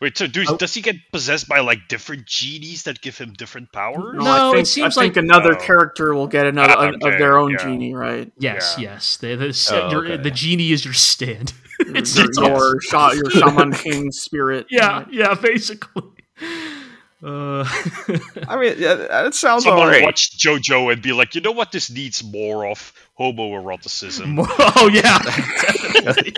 S2: Wait, so do,
S4: Oh.
S2: does he get possessed by like different genies that give him different powers?
S3: No,
S4: No,
S3: I think,
S4: it seems
S3: I think
S4: like-
S3: another
S2: Oh.
S3: character will get another
S2: Ah,
S3: of their own
S2: yeah.
S3: genie, right?
S4: Yes,
S2: Yeah.
S4: yes. The, the,
S1: Oh,
S4: your,
S1: okay.
S4: the genie is your stand. it's,
S3: your,
S4: it's
S3: your, sha- your shaman king spirit.
S4: yeah, yeah, basically. Uh,
S1: I mean, yeah, that sounds
S2: Someone
S1: alright.
S2: watch JoJo and be like, you know what, this needs more of homoeroticism.
S4: oh yeah, definitely.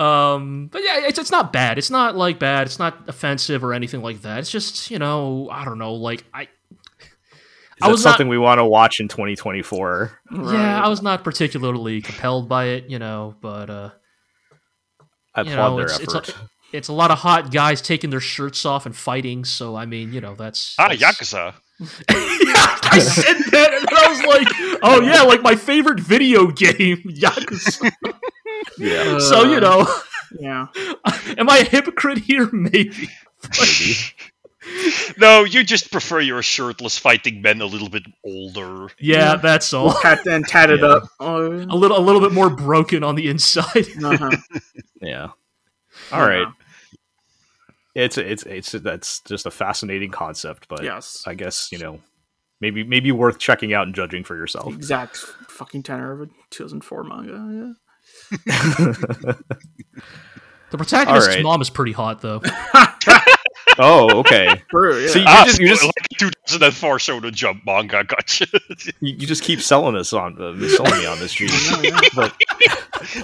S4: Um, but yeah, it's it's not bad. It's not like bad. It's not offensive or anything like that. It's just you know I don't know. Like I
S1: Is
S4: I
S1: that
S4: was not-
S1: something we want to watch in 2024?
S3: Right.
S4: yeah I was not particularly compelled by it. You know, but uh,
S1: I
S4: You
S1: applaud
S4: know,
S1: their
S4: it's- it's a- it's a lot of hot guys taking their shirts off and fighting. So I mean, you know, that's,
S2: Ah,
S4: that's
S2: Yakuza.
S4: I said that, and I was like, "Oh yeah, like my favorite video game, Yakuza."
S1: Yeah.
S4: so you
S3: Uh,
S4: know,
S3: yeah.
S4: am I a hypocrite here? Maybe.
S1: Maybe.
S2: No, you just prefer your shirtless fighting men a little bit older.
S4: Yeah, that's all.
S3: Tat and tatted
S1: Yeah.
S3: up. Oh,
S4: A little, a little bit more broken on the inside.
S3: uh-huh.
S1: Yeah. All right. It's it's it's that's just a fascinating concept, but
S3: Yes.
S1: I guess you know maybe maybe worth checking out and judging for yourself.
S3: Exact fucking tenor of a 2004 manga.
S4: The protagonist's
S1: All right.
S4: mom is pretty hot, though.
S1: oh, okay.
S3: True, yeah.
S1: So you
S2: ah,
S1: just you just
S2: like 2004 Shonen Jump manga. Gotcha.
S1: you, you just keep selling us on uh, selling me on this dream.
S3: Yeah, yeah.
S1: but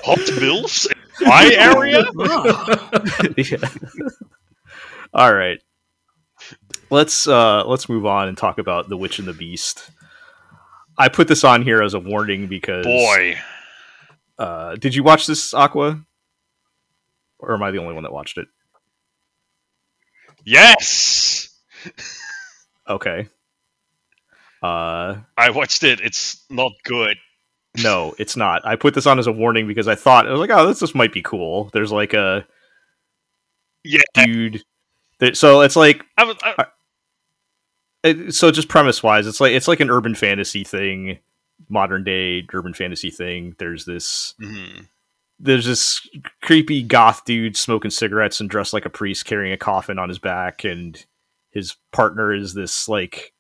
S2: Hot milfs my area.
S3: Ah,
S1: yeah. All right. Let's uh let's move on and talk about The Witch and the Beast. I put this on here as a warning because
S2: Boy,
S1: uh did you watch this Aqua? Or am I the only one that watched it?
S2: yes,
S1: Okay. Uh
S2: I watched it. It's not good.
S1: no, it's not. I put this on as a warning because I thought I was like, oh, this this might be cool. There's like a
S2: Yeah,
S1: dude that, so it's like
S2: I was. I,
S1: it, so just premise wise, it's like it's like an urban fantasy thing, modern day urban fantasy thing. There's this
S2: mhm.
S1: there's this creepy goth dude smoking cigarettes and dressed like a priest carrying a coffin on his back and his partner is this like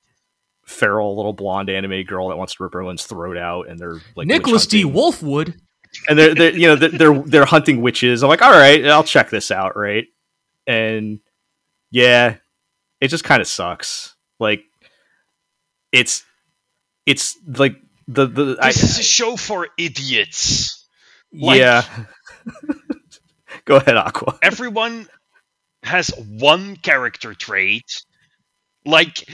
S1: feral little blonde anime girl that wants to rip everyone's throat out and they're like
S4: Nicholas D. Wolfwood.
S1: and they're, they're you know they're, they're they're hunting witches i'm like all right i'll check this out right and yeah it just kind of sucks like it's it's like the the I,
S2: This is a show for idiots. like-
S1: yeah go ahead aqua
S2: everyone has one character trait. Like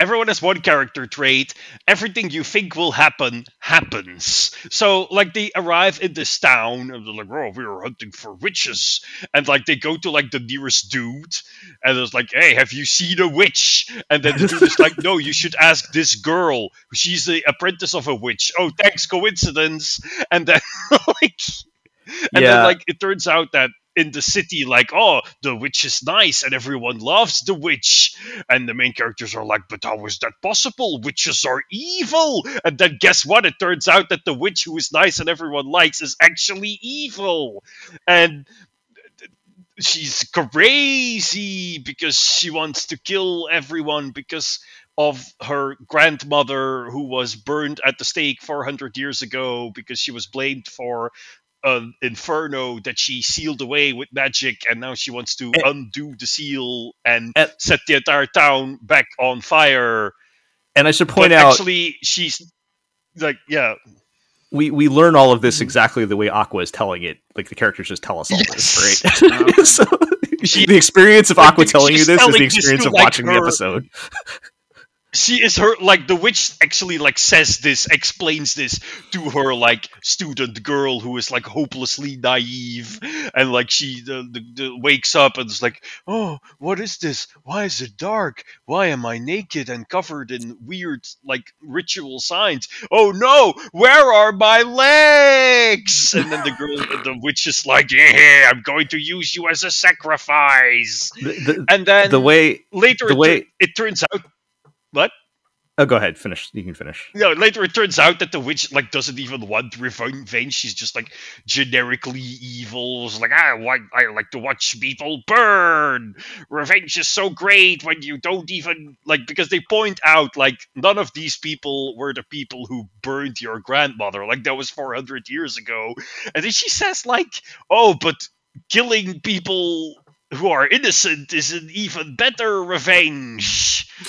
S2: everyone has one character trait. Everything you think will happen happens. So like they arrive in this town and they're like, "Oh, we are hunting for witches," and like they go to like the nearest dude and it's like, "Hey, have you seen a witch?" And then the dude is like, "No, you should ask this girl. She's the apprentice of a witch." Oh, thanks, coincidence. And then like. And
S1: Yeah.
S2: then, like, it turns out that in the city, like, oh, the witch is nice and everyone loves the witch. And the main characters are like, but how is that possible? Witches are evil. And then guess what? It turns out that the witch who is nice and everyone likes is actually evil. And she's crazy because she wants to kill everyone because of her grandmother who was burned at the stake 400 years ago because she was blamed for an inferno that she sealed away with magic and now she wants to
S1: Eh.
S2: undo the seal and
S1: Eh.
S2: set the entire town back on fire
S1: and i should point
S2: but
S1: out
S2: actually she's like yeah
S1: we we learn all of
S2: Mm-hmm.
S1: this exactly the way aqua is telling it like the characters just tell us all
S2: Yes.
S1: this right so
S2: She-
S1: the experience of aqua telling you this is the experience of
S2: like,
S1: watching the episode
S2: she is her like the witch actually like says this explains this to her like student girl who is like hopelessly naive and like she the, the, the wakes up and is like oh what is this? Why is it dark? Why am i naked and covered in weird like ritual signs? Oh no! Where are my legs? And then the girl the witch is like yeah i'm going to use you as a sacrifice.
S1: The, the,
S2: and then
S1: the way
S2: later
S1: the
S2: it,
S1: way-
S2: it turns out what
S1: oh go ahead finish you can finish
S2: no, later it turns out that the witch like doesn't even want revenge. She's just like generically evil. It's like I like I like to watch people burn. Revenge is so great when you don't even like because they point out like none of these people were the people who burned your grandmother. Like that was 400 years ago. And then she says like, "Oh, but killing people who are innocent is an even better revenge."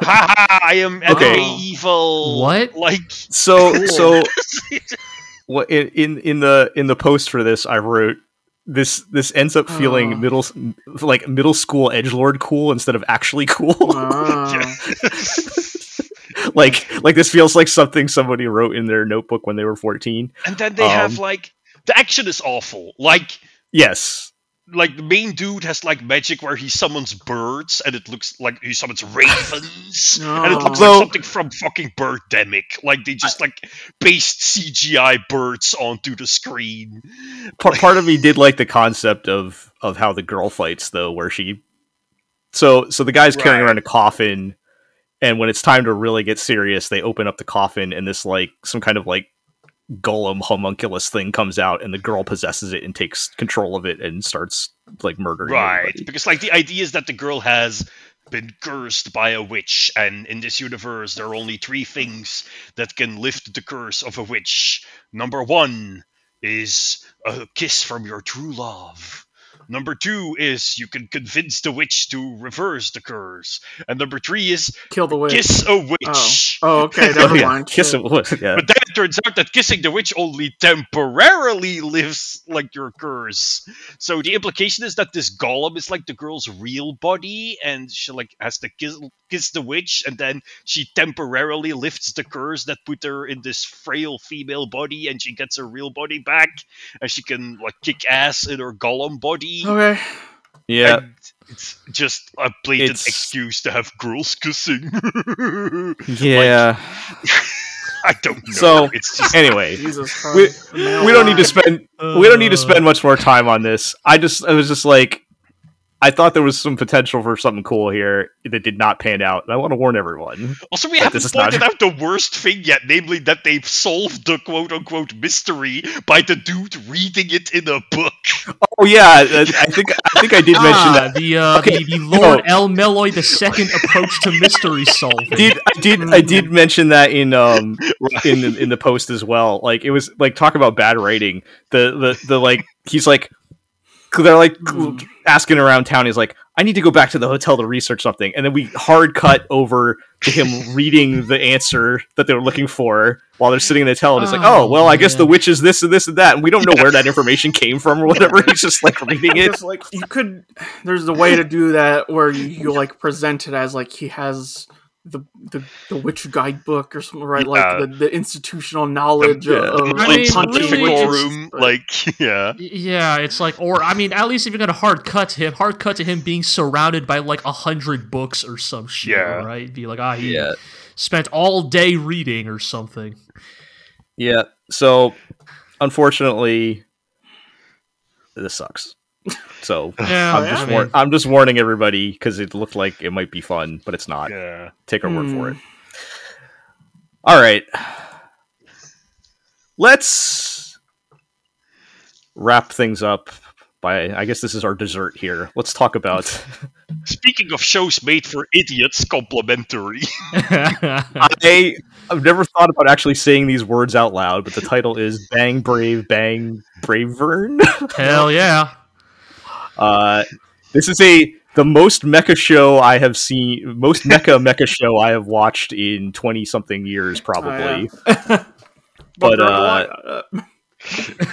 S2: Haha, I am
S1: Okay.
S2: evil.
S4: What?
S2: Like
S1: so so what in, in in the in the post for this i wrote this this ends up feeling
S3: Oh.
S1: middle like middle school edge lord cool instead of actually cool
S3: Ah.
S1: like like this feels like something somebody wrote in their notebook when they were 14
S2: and then they have
S1: Um,
S2: like the action is awful. Like
S1: yes
S2: like the main dude has like magic where he summons birds and it looks like he summons ravens and it looks
S1: So-
S2: like something from fucking Birdemic. Like they just like based CGI birds onto the screen.
S1: part, part of me did like the concept of of how the girl fights though where she so so the guy's carrying around a coffin and when it's time to really get serious they open up the coffin and this like some kind of like golem homunculus thing comes out and the girl possesses it and takes control of it and starts like murdering
S2: Right.
S1: everybody.
S2: Because like the idea is that the girl has been cursed by a witch and in this universe there are only three things that can lift the curse of a witch. Number 1 is a kiss from your true love. Number two is you can convince the witch to reverse the curse. And number three is
S3: Kill the witch.
S2: kiss a witch.
S3: Oh, oh okay,
S1: Oh,
S3: never
S1: yeah.
S3: mind.
S1: Kiss
S3: Shit.
S1: it. Yeah.
S2: But then it turns out that kissing the witch only temporarily lifts like your curse. So the implication is that this golem is like the girl's real body, and she like has to kiss kiss the witch, and then she temporarily lifts the curse that put her in this frail female body, and she gets her real body back, and she can like kick ass in her golem body.
S3: Okay.
S1: Yeah.
S2: And it's just a blatant
S1: It's-
S2: excuse to have girls kissing.
S1: Yeah.
S2: I don't know.
S1: So,
S2: it's just
S1: anyway,
S3: Jesus
S1: we,
S3: Christ. The
S1: we don't need to
S3: male
S1: spend we don't need to spend much more time on this. I just I was just like I thought there was some potential for something cool here that did not pan out. And I want to warn everyone.
S2: Also, we haven't
S1: this is not-
S2: pointed out the worst thing yet, namely that they've solved the quote-unquote mystery by the dude reading it in a book.
S1: Oh yeah, I I think I think I did mention
S4: ah,
S1: that.
S4: the uh,
S1: Okay,
S4: the, the Lord
S1: no.
S4: El Melloi the second approach to mystery solving.
S1: Did I did I did mention that in um in the, in the post as well? Like it was like talk about bad writing. The the the like he's like they're like hmm. asking around town. He's like, I need to go back to the hotel to research something, and then we hard cut over to him reading the answer that they were looking for while they're sitting in the hotel. And it's like,
S4: Oh,
S1: oh well, I guess the witch is this and this and that, and we don't know where that information came from or whatever. He's just like reading it.
S3: Just like you could, there's a way to do that where you, you like present it as like he has the the, the witch guidebook or something, right?
S2: Yeah.
S3: Like the, the institutional knowledge
S1: Yeah.
S3: of, of
S4: I mean,
S3: punching
S4: really,
S3: witches.
S2: Pontificorum, like, yeah.
S4: Yeah, it's like, or I mean, at least if you're gonna hard cut to him, hard cut to him being surrounded by like a hundred books or some shit,
S2: Yeah.
S4: right? Be like, ah, he
S1: Yeah.
S4: spent all day reading or something.
S1: Yeah. So, unfortunately, this sucks. So
S4: Yeah,
S1: I'm,
S3: yeah.
S1: just
S4: I mean,
S1: war- I'm just warning everybody because it looked like it might be fun, but it's not.
S2: Yeah.
S1: Take our word for
S3: Hmm.
S1: it. All right. Let's wrap things up by. I guess this is our dessert here. Let's talk about.
S2: Speaking of shows made for idiots, complimentary.
S1: I I've never thought about actually saying these words out loud, but the title is Bang Brave Bang Bravern.
S4: Hell yeah.
S1: Uh, this is a the most mecha show I have seen, most mecha mecha show I have watched in twenty something years, probably. But, uh,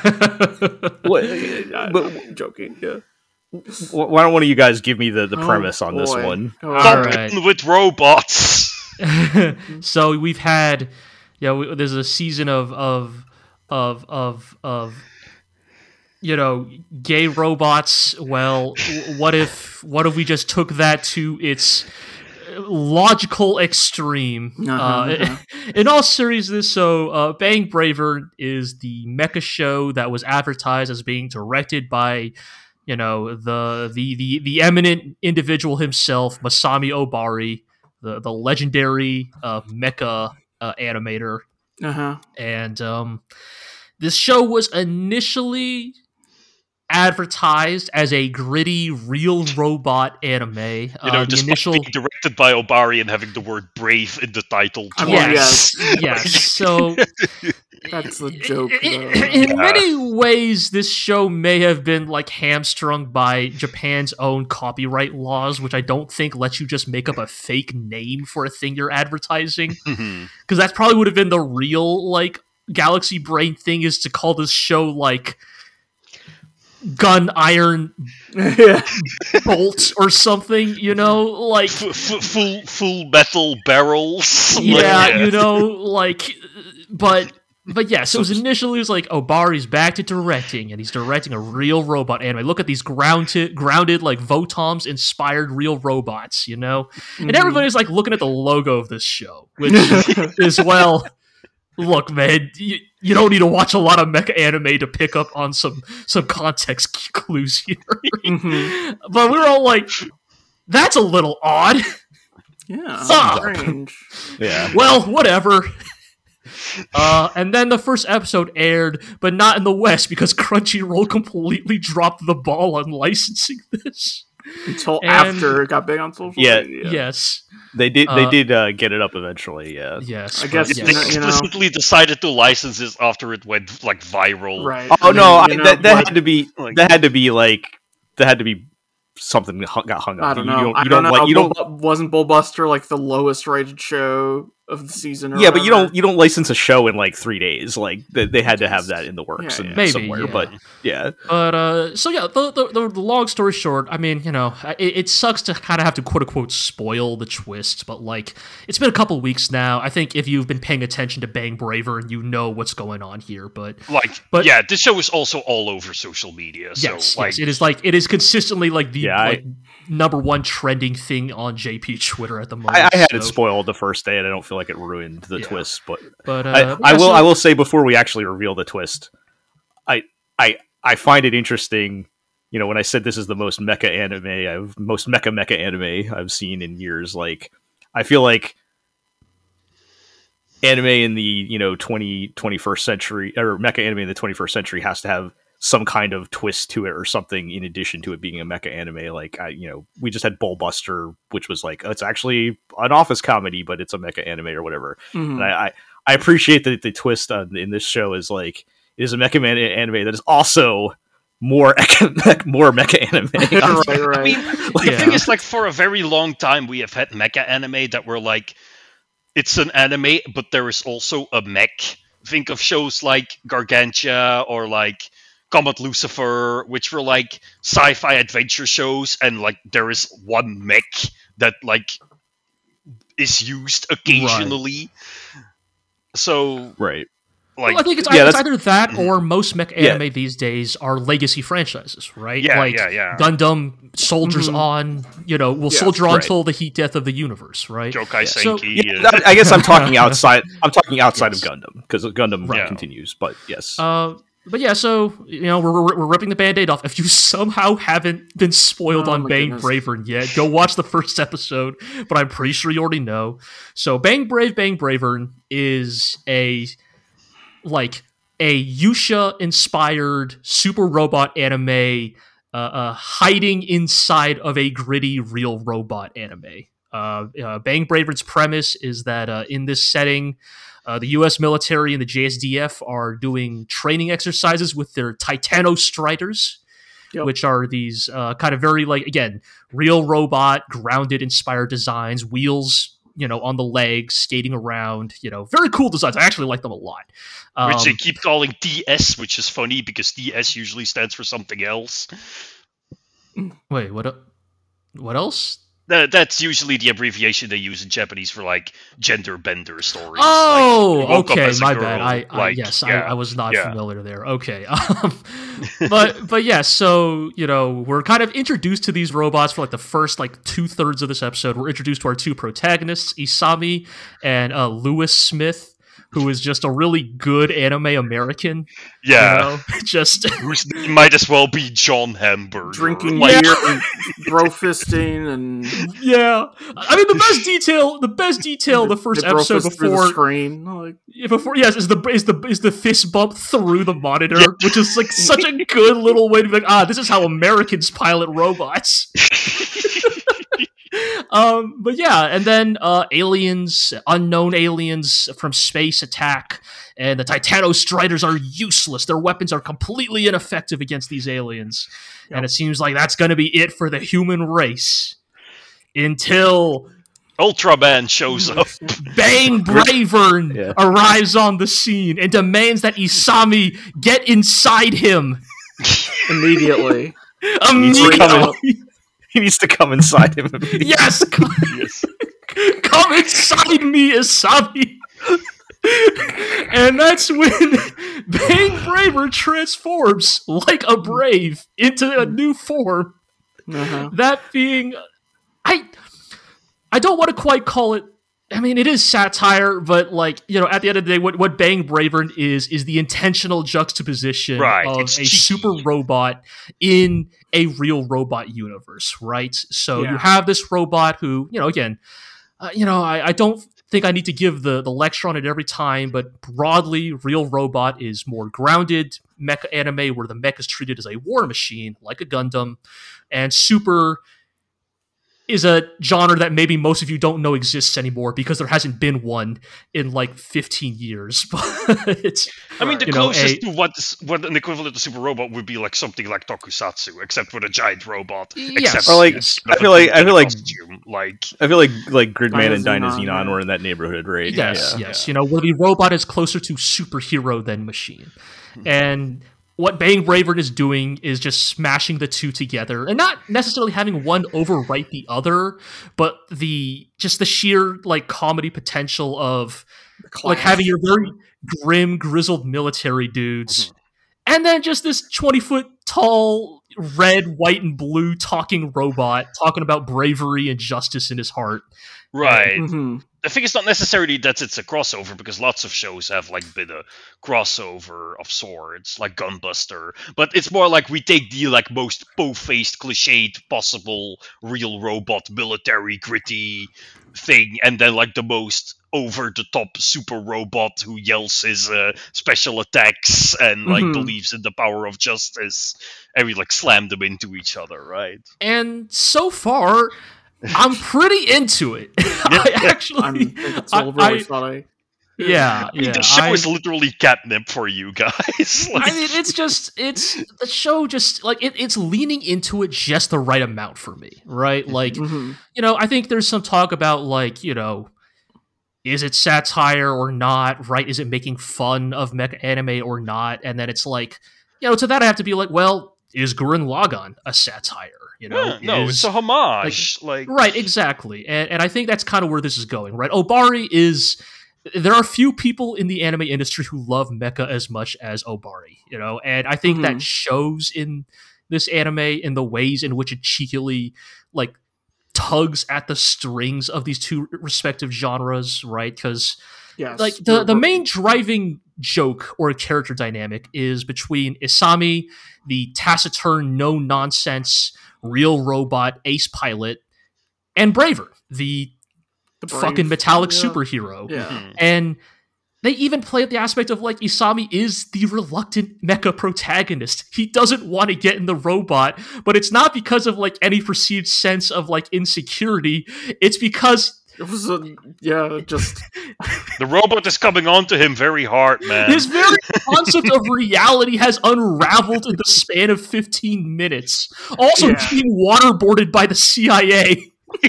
S1: What,
S3: Yeah,
S1: but
S3: I'm joking. Yeah.
S1: why don't one of you guys give me the, the
S3: Oh,
S1: premise on this
S3: boy.
S1: one?
S3: Go
S4: All
S3: on.
S4: right.
S2: With robots.
S4: so we've had, yeah, we, there's a season of of of of of you know gay robots. Well, what if what if we just took that to its logical extreme?
S3: Uh-huh,
S4: Uh,
S3: uh-huh.
S4: in all seriousness, so uh, Bang Bravern is the mecha show that was advertised as being directed by, you know, the the the the eminent individual himself, Masami Obari, the the legendary uh, mecha uh, animator,
S3: Uh-huh.
S4: and um, this show was initially advertised as a gritty real robot anime.
S2: You
S4: uh,
S2: know,
S4: the
S2: just
S4: initial
S2: being directed by Obari and having the word brave in the title
S3: I
S2: twice.
S4: yes, yes. So
S3: That's the joke.
S4: in,
S3: though.
S4: in many ways, this show may have been like hamstrung by Japan's own copyright laws, which I don't think lets you just make up a fake name for a thing you're advertising. Because that probably would have been the real like Galaxy Brain thing is to call this show like Gun Iron
S3: yeah.
S4: Bolt or something, you know, like
S2: F- f- full full metal barrels. Like,
S4: yeah, you know, like, but but yes, it was initially it was like Obari's back to directing, and he's directing a real robot anime. Look at these grounded, grounded like Votoms inspired real robots, you know.
S3: Mm-hmm.
S4: And everybody's like looking at the logo of this show, which is well. Look, man, you, you don't need to watch a lot of mecha anime to pick up on some some context clues here.
S3: Mhm.
S4: but we were all like, "That's a little odd."
S3: Yeah,
S4: Stop.
S3: strange.
S1: Yeah.
S4: well, whatever. Uh, and then the first episode aired, but not in the West because Crunchyroll completely dropped the ball on licensing this.
S3: Until
S4: And-
S3: after it got big on social
S1: Yeah.
S3: media.
S4: Yes,
S1: They did. They
S4: Uh,
S1: did uh, get it up eventually. Yeah.
S4: yes.
S3: I
S4: but
S3: guess
S2: They
S3: you know- you know-
S2: explicitly decided to license this after it went like viral.
S3: Right.
S1: Oh
S3: I
S1: no, I,
S3: know,
S1: that, that
S3: like-
S1: had to be.
S2: like-
S1: that had to be like. That had to be something that hung, got hung up.
S3: I don't
S1: You
S3: know.
S1: don't,
S3: I
S1: you
S3: don't, know.
S1: like. You don't.
S3: Wasn't Bullbuster like the lowest rated show of the season? Or
S1: Yeah, but you don't. You don't license a show in like three days. Like they, they had to have that in the works
S3: Yeah,
S1: and
S3: yeah.
S4: Maybe,
S1: somewhere.
S4: yeah.
S1: But yeah,
S4: But uh, so yeah, the, the, the, the long story short, I mean, you know, it, it sucks to kind of have to quote unquote spoil the twist, but like, it's been a couple weeks now. I think if you've been paying attention to Bang Bravern, and you know what's going on here. But
S2: Like,
S4: But-
S2: yeah, this show is also all over social media. So,
S4: yes,
S2: like,
S4: yes, it is like it is consistently like the
S1: Yeah, I-
S4: like, number one trending thing on JP Twitter at the moment.
S1: I, I had it spoiled the first day, and I don't feel like it ruined the
S4: Yeah.
S1: twist. But
S4: But uh,
S1: I, I will.
S4: so-
S1: I will say before we actually reveal the twist, I I I find it interesting. You know, when I said this is the most mecha anime, I've most mecha mecha anime I've seen in years. Like, I feel like anime in the you know 20 21st century or mecha anime in the 21st century has to have some kind of twist to it or something in addition to it being a mecha anime like I, you know we just had bullbuster which was like it's actually an office comedy but it's a mecha anime or whatever
S3: Mhm.
S1: and I, I, I appreciate that the twist on, in this show is like it is a mecha man- anime that is also more more mecha anime.
S3: right, right.
S2: I mean,
S1: Like,
S2: the thing is, like, for a very long time, we have had mecha anime that were like, it's an anime, but there is also a mech. Think of shows like Gargantia or like Comet Lucifer, which were like sci-fi adventure shows, and like there is one mech that like is used occasionally. So,
S1: right.
S2: like,
S4: well, I think it's,
S1: yeah,
S4: it's either that or most mech
S1: Yeah.
S4: anime these days are legacy franchises, right?
S2: yeah,
S4: like
S2: yeah, yeah.
S4: Gundam soldiers
S3: Mhm.
S4: on, you know, will
S3: Yeah,
S4: soldier on
S1: right.
S4: till the heat death of the universe, right?
S2: Jokai
S4: So-
S2: Senki.
S1: Yeah,
S2: uh,
S1: I guess I'm talking outside. I'm talking outside
S4: Yes.
S1: of Gundam because Gundam
S2: Right.
S1: continues. But yes,
S4: Uh, but yeah, so you know we're, we're, we're ripping the band-aid off. If you somehow haven't been spoiled
S3: Oh
S4: on Bang
S3: goodness.
S4: Bravern yet, go watch the first episode. But I'm pretty sure you already know. So Bang Brave Bang Bravern is a like a Yusha inspired super robot anime uh, uh, hiding inside of a gritty real robot anime. Uh, uh, Bang Bravern's premise is that uh, in this setting, uh, the U.S. military and the JSDF are doing training exercises with their Titanostriders,
S3: Yep.
S4: which are these uh, kind of very like again real robot grounded inspired designs, wheels you know on the legs, skating around. You know, very cool designs. I actually like them a lot. Um,
S2: which they keep calling DS, which is funny because DS usually stands for something else.
S4: wait, what? What else?
S2: That, that's usually the abbreviation they use in Japanese for like gender bender stories.
S4: Oh,
S2: like, you woke up
S4: okay, my
S2: girl,
S4: bad. I, I
S2: like,
S4: yes,
S2: yeah,
S4: I, I was not
S2: yeah.
S4: familiar there. Okay, um, but but yeah, so you know we're kind of introduced to these robots for like the first like two thirds of this episode. We're introduced to our two protagonists, Isami and uh, Lewis Smith, who is just a really good anime American.
S2: yeah.
S4: you know? just
S2: Whose name might as well be John Hamburger.
S3: Drinking
S2: Like,
S3: beer and bro fisting and
S4: yeah. I mean, the best detail, the best detail, the first
S3: they
S4: episode
S3: fist the
S4: before
S3: screen. Like,
S4: before yes, is the is the is the fist bump through the monitor, which is like such a good little way to be like, ah, this is how Americans pilot robots. Um, but yeah, and then uh, aliens, unknown aliens from space attack, and the Titanostriders are useless. Their weapons are completely ineffective against these aliens, and it seems like that's going to be it for the human race until
S2: Ultraman shows up.
S4: Bang Bravern
S1: Yeah.
S4: arrives on the scene and demands that Isami get inside him
S3: immediately.
S4: immediately.
S1: He needs to come inside him.
S4: yes, come,
S2: Yes.
S4: come inside me, Isami. and that's when Bang Bravern transforms like a brave into a new form.
S3: Uh-huh.
S4: That being, I, I don't want to quite call it. I mean, it is satire, but like you know, at the end of the day, what what Bang Bravern is is the intentional juxtaposition
S2: Right,
S4: of
S2: it's
S4: a
S2: cheeky.
S4: super robot in a real robot universe, right? So
S3: Yeah.
S4: you have this robot who, you know, again, uh, you know, I, I don't think I need to give the the lecture on it every time, but broadly, real robot is more grounded mecha anime where the mech is treated as a war machine, like a Gundam, and super is a genre that maybe most of you don't know exists anymore because there hasn't been one in like 15 years. But
S2: I mean, the
S4: You know,
S2: closest
S4: a-
S2: to what is, what an equivalent to Super Robot would be like something like Tokusatsu, except with a giant robot.
S4: Yes.
S2: Except
S1: Or like-
S2: it's
S1: I feel like-
S2: not
S1: I
S2: a
S1: feel like-
S2: costume, like
S1: I feel like like Gridman and
S3: Dyna
S1: Dyna
S3: Xenon,
S1: Xenon
S3: yeah.
S1: were in that neighborhood, right?
S4: Yes,
S1: Yeah.
S4: yes. You know, where the robot is closer to superhero than machine. Hmm. And what Bang Bravern is doing is just smashing the two together and not necessarily having one overwrite the other, but the just the sheer like comedy potential of like having your very grim, grizzled military dudes. Mm-hmm. And then just this 20 foot tall, red, white, and blue talking robot talking about bravery and justice in his heart.
S2: Right.
S3: hmm
S2: I think it's not necessarily that it's a crossover because lots of shows have like been a crossover of sorts, like Gunbuster. But it's more like we take the like most po-faced, cliched possible real robot, military, gritty thing, and then like the most over-the-top super robot who yells his uh, special attacks and like
S3: Mhm.
S2: believes in the power of justice, and we like slam them into each other, right?
S4: And so far, I'm pretty into it. I actually,
S3: I'm think it's
S4: I-
S3: all really
S4: I-
S3: funny.
S4: yeah,
S2: I mean,
S4: yeah.
S2: the show
S4: I-
S2: is literally catnip for you guys. like,
S4: I mean, it's just it's the show just like it, it's leaning into it just the right amount for me, right? Like
S3: Mhm.
S4: you know, I think there's some talk about like you know, is it satire or not? Right? Is it making fun of mecha anime or not? And then it's like, you know, to that I have to be like, well, is Gurren Lagann a satire? You know,
S2: Yeah, no,
S4: Is-
S2: it's a homage. Like,
S4: Right, exactly. And, and I think that's kind of where this is going, right? Obari is. There are few people in the anime industry who love mecha as much as Obari, you know? And I think
S3: Mhm.
S4: that shows in this anime in the ways in which it cheekily, like, tugs at the strings of these two respective genres, right? Because
S3: Yes.
S4: like the, the main driving joke or character dynamic is between Isami, the taciturn, no nonsense, real robot ace pilot, and Braver, the
S3: the brave-
S4: fucking metallic
S3: yeah.
S4: superhero.
S3: Yeah.
S2: Mhm.
S4: And they even play at the aspect of like Isami is the reluctant mecha protagonist. He doesn't want to get in the robot, but it's not because of like any perceived sense of like insecurity. It's because
S3: It was a yeah, just
S2: the robot is coming on to him very hard, man.
S4: His very concept of reality has unraveled in the span of 15 minutes. Also,
S3: Yeah.
S4: being waterboarded by the CIA.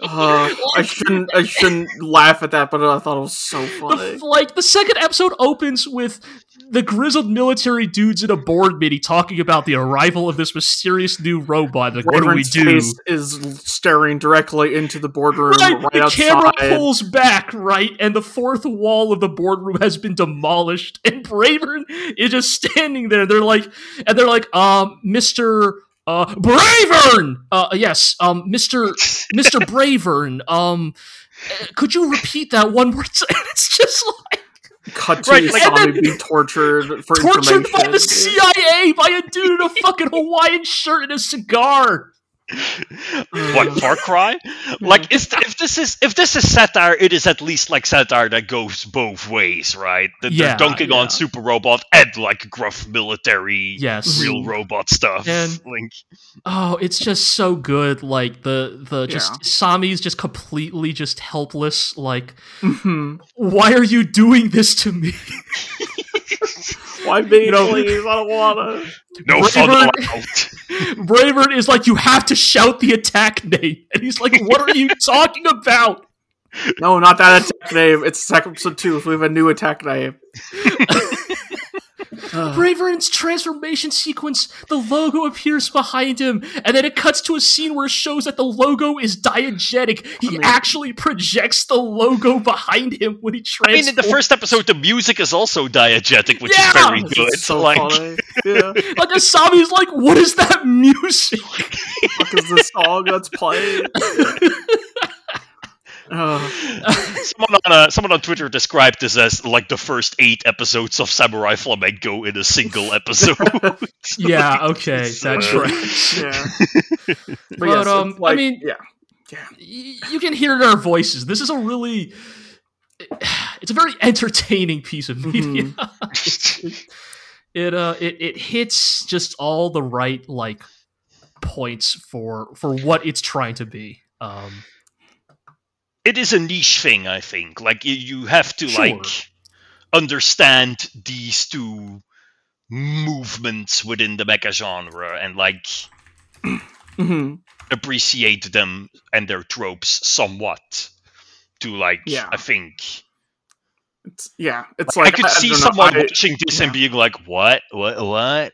S3: uh, I shouldn't I shouldn't laugh at that, but I thought it was so
S4: The,
S3: funny.
S4: like, the second episode opens with the grizzled military dudes in a board meeting talking about the arrival of this mysterious new robot. Like, what do we do?
S3: face is staring directly into the boardroom
S4: Right,
S3: right,
S4: the
S3: outside.
S4: camera pulls back, right, and the fourth wall of the boardroom has been demolished, and Bravern is just standing there. They're like, and they're like, um, Mister, uh, Bravern, uh, yes, um, Mister, Mister Bravern, um, uh, could you repeat that one more time? It's just like
S3: Cut to
S2: Right,
S3: right,
S2: like-
S3: being tortured for
S4: tortured by the CIA by a dude in a fucking Hawaiian shirt and a cigar.
S2: What Far Cry? Like, is th- if this is if this is satire, it is at least like satire that goes both ways, right? That
S4: Yeah,
S2: they're dunking
S3: yeah.
S2: on super robot and like gruff military,
S4: Yes.
S2: real robot stuff.
S4: And-
S2: like,
S4: Oh, it's just so good. Like the the just
S3: Yeah.
S4: Sami's just completely just helpless. Like,
S3: Mhm.
S4: why are you doing this to me?
S3: Why me,
S4: You know-
S3: please? I don't wanna.
S2: no fun
S4: Braver-
S2: allowed.
S4: Bravern is like, you have to shout the attack name, and he's like, what are you talking about?
S3: No, not that attack name. It's attack episode two. So we have a new attack name. Ugh.
S4: Bravern's transformation sequence, the logo appears behind him, and then it cuts to a scene where it shows that the logo is diegetic. He
S3: I mean-
S4: actually projects the logo behind him when he transforms.
S2: I mean, in the first episode, the music is also diegetic, which
S4: Yeah!
S2: is very good.
S3: is so
S2: like,
S3: funny. Yeah.
S4: like Isami's like, what is that music?
S3: Fuck is the song that's playing? Uh,
S2: someone on uh, someone on Twitter described this as like the first eight episodes of Samurai Flamenco in a single episode.
S4: yeah, okay,
S3: That's
S4: that tracks.
S3: yeah. But,
S4: But,
S3: yes,
S4: um,
S3: it's
S4: I mean-
S3: yeah.
S4: Y- you can hear it in our voices. This is a really, it's a very entertaining piece of media. it uh, it it hits just all the right like points for for what it's trying to be. Um,
S2: it is a niche thing, I think. Like you, you have to
S4: Sure.
S2: like understand these two movements within the mecha genre and like
S3: hmm
S2: appreciate them and their tropes somewhat. To like,
S3: Yeah.
S2: I think
S3: It's, yeah. It's
S2: Like,
S3: like
S2: I could see
S3: don't know,
S2: someone
S3: I-
S2: watching this and being like, "What? What? What?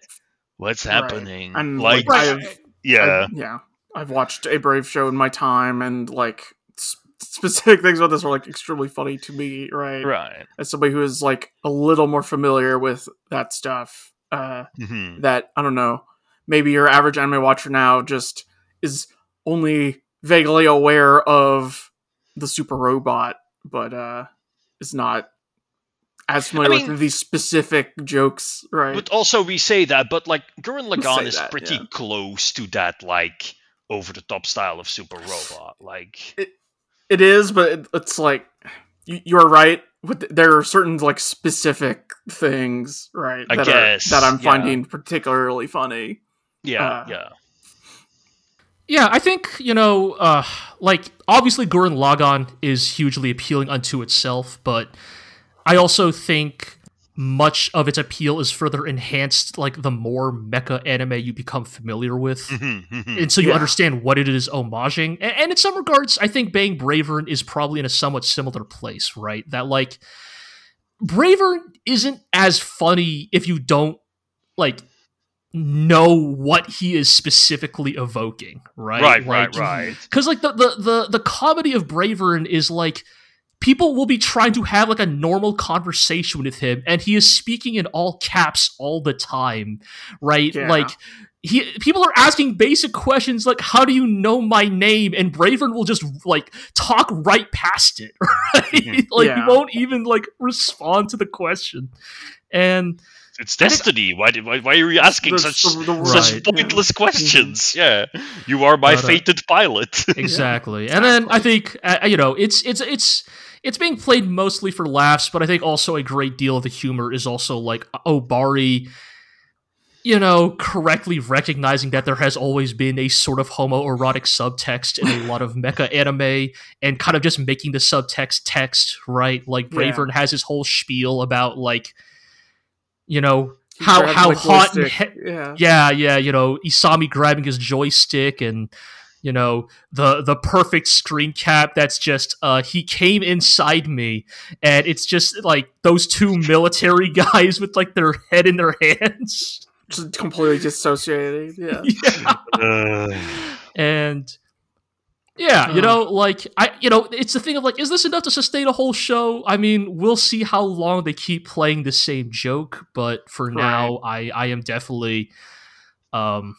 S2: What's
S3: Right.
S2: happening?"
S3: And,
S2: like,
S3: like, I've-
S2: yeah,
S3: I've- yeah. I've watched a Brave show in my time, and like s- specific things about this are like extremely funny to me, right?
S2: right.
S3: As somebody who is like a little more familiar with that stuff, uh,
S2: hmm
S3: that I don't know, maybe your average anime watcher now just is only vaguely aware of the super robot, but uh, is not as familiar
S2: mean-
S3: with these specific jokes, right?
S2: But also, we say that, but like Gurren Lagann is
S3: that,
S2: pretty
S3: yeah.
S2: close to that, like over the top style of Super Robot. Like,
S3: It is, but it, it's like you, you're right. With there are certain like specific things, right?
S2: I
S3: that
S2: guess,
S3: are, that I'm
S2: yeah.
S3: finding particularly funny.
S2: yeah,
S3: Uh,
S2: yeah,
S4: Yeah, I think, you know, uh, like, obviously Gurren Lagann is hugely appealing unto itself, but I also think much of its appeal is further enhanced, like, the more mecha anime you become familiar with.
S2: Mhm, mhm.
S4: And so you
S3: Yeah.
S4: understand what it is homaging. A- And in some regards, I think Bang Bravern is probably in a somewhat similar place, right? That, like, Bravern isn't as funny if you don't, like, know what he is specifically evoking, right?
S2: right,
S4: Like,
S2: right, right.
S4: because like the, the the the comedy of Bravern is like people will be trying to have like a normal conversation with him and he is speaking in all caps all the time right
S3: Yeah.
S4: like he people are asking basic questions like how do you know my name and Bravern will just like talk right past it right
S2: Mhm.
S4: like
S3: Yeah.
S4: he won't even like respond to the question and
S2: It's destiny. Why, did- why, why are you asking
S3: The-
S2: such
S3: the- the-
S2: such
S4: Right.
S2: pointless questions? Yeah, you are my
S4: But, uh,
S2: fated pilot.
S4: exactly. And then I think uh, you know it's it's it's it's being played mostly for laughs, but I think also a great deal of the humor is also like Obari, you know, correctly recognizing that there has always been a sort of homoerotic subtext in a lot of mecha anime, and kind of just making the subtext text right. Like
S3: Yeah.
S4: Has his whole spiel about like, you know. How how hot and he-
S3: yeah.
S4: yeah, yeah, you know, Isami grabbing his joystick and you know the the perfect screen cap that's just uh he came inside me and it's just like those two military guys with like their head in their hands
S3: Just completely dissociated. Yeah.
S4: yeah.
S2: Uh,
S4: and yeah you
S3: Uh.
S4: know like i you know it's the thing of like is this enough to sustain a whole show i mean we'll see how long they keep playing the same joke but for now i i am definitely um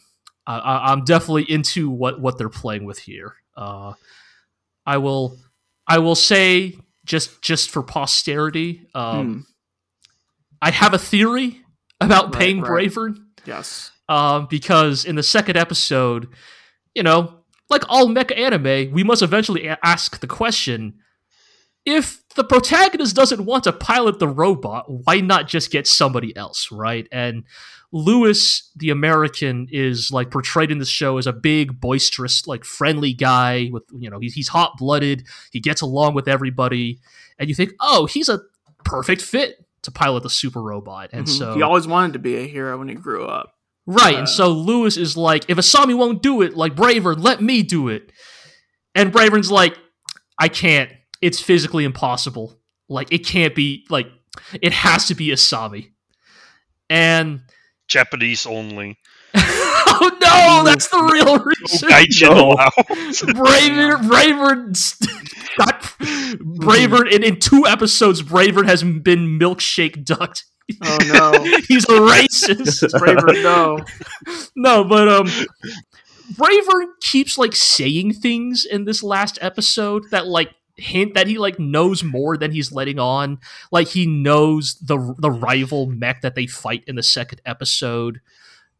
S4: I- I, i'm definitely into what what they're playing with here uh i will i will say just just for posterity um
S3: Hmm.
S4: i have a theory about
S3: Right,
S4: paying
S3: right.
S4: bravern
S3: Yes.
S4: um, because in the second episode, you know, like all mecha anime, we must eventually a- ask the question: if the protagonist doesn't want to pilot the robot, why not just get somebody else, right? And Lewis, the American, is like portrayed in this show as a big, boisterous, like friendly guy with, you know, he's, he's hot blooded, he gets along with everybody, and you think, oh, he's a perfect fit to pilot the super robot, and
S3: Mhm.
S4: so
S3: he always wanted to be a hero when he grew up.
S4: Right,
S3: Uh,
S4: and so Lewis is like, if Isami won't do it, like Bravern, let me do it. And Bravern's like, I can't. It's physically impossible. Like, it can't be, like, it has to be Isami. and
S2: Japanese only.
S4: oh no, that's the real reason.
S2: Gaijin
S1: No.
S2: allowed.
S4: Braver, Braver, got Braver in, in two episodes. Braver has been milkshake ducked.
S3: Oh no,
S4: He's a racist.
S3: Braver, no.
S4: no, but um, Braver keeps like saying things in this last episode that like hint that he like knows more than he's letting on. Like he knows the the rival mech that they fight in the second episode.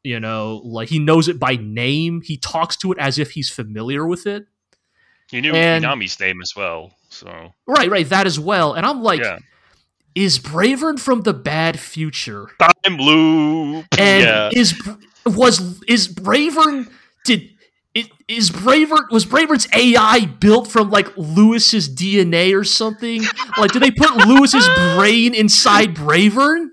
S4: You know, like he knows it by name. He talks to it as if he's familiar with it.
S2: You knew
S4: And-
S2: Inami's name as well, so
S4: Right, right, that as well. And I'm like,
S2: yeah.
S4: is Bravern from the bad future?
S2: Time loop.
S4: And
S2: yeah.
S4: is was is Bravern did it is Bravern was Bravern's AI built from like Lewis's DNA or something? Like did they put Lewis's brain inside Bravern?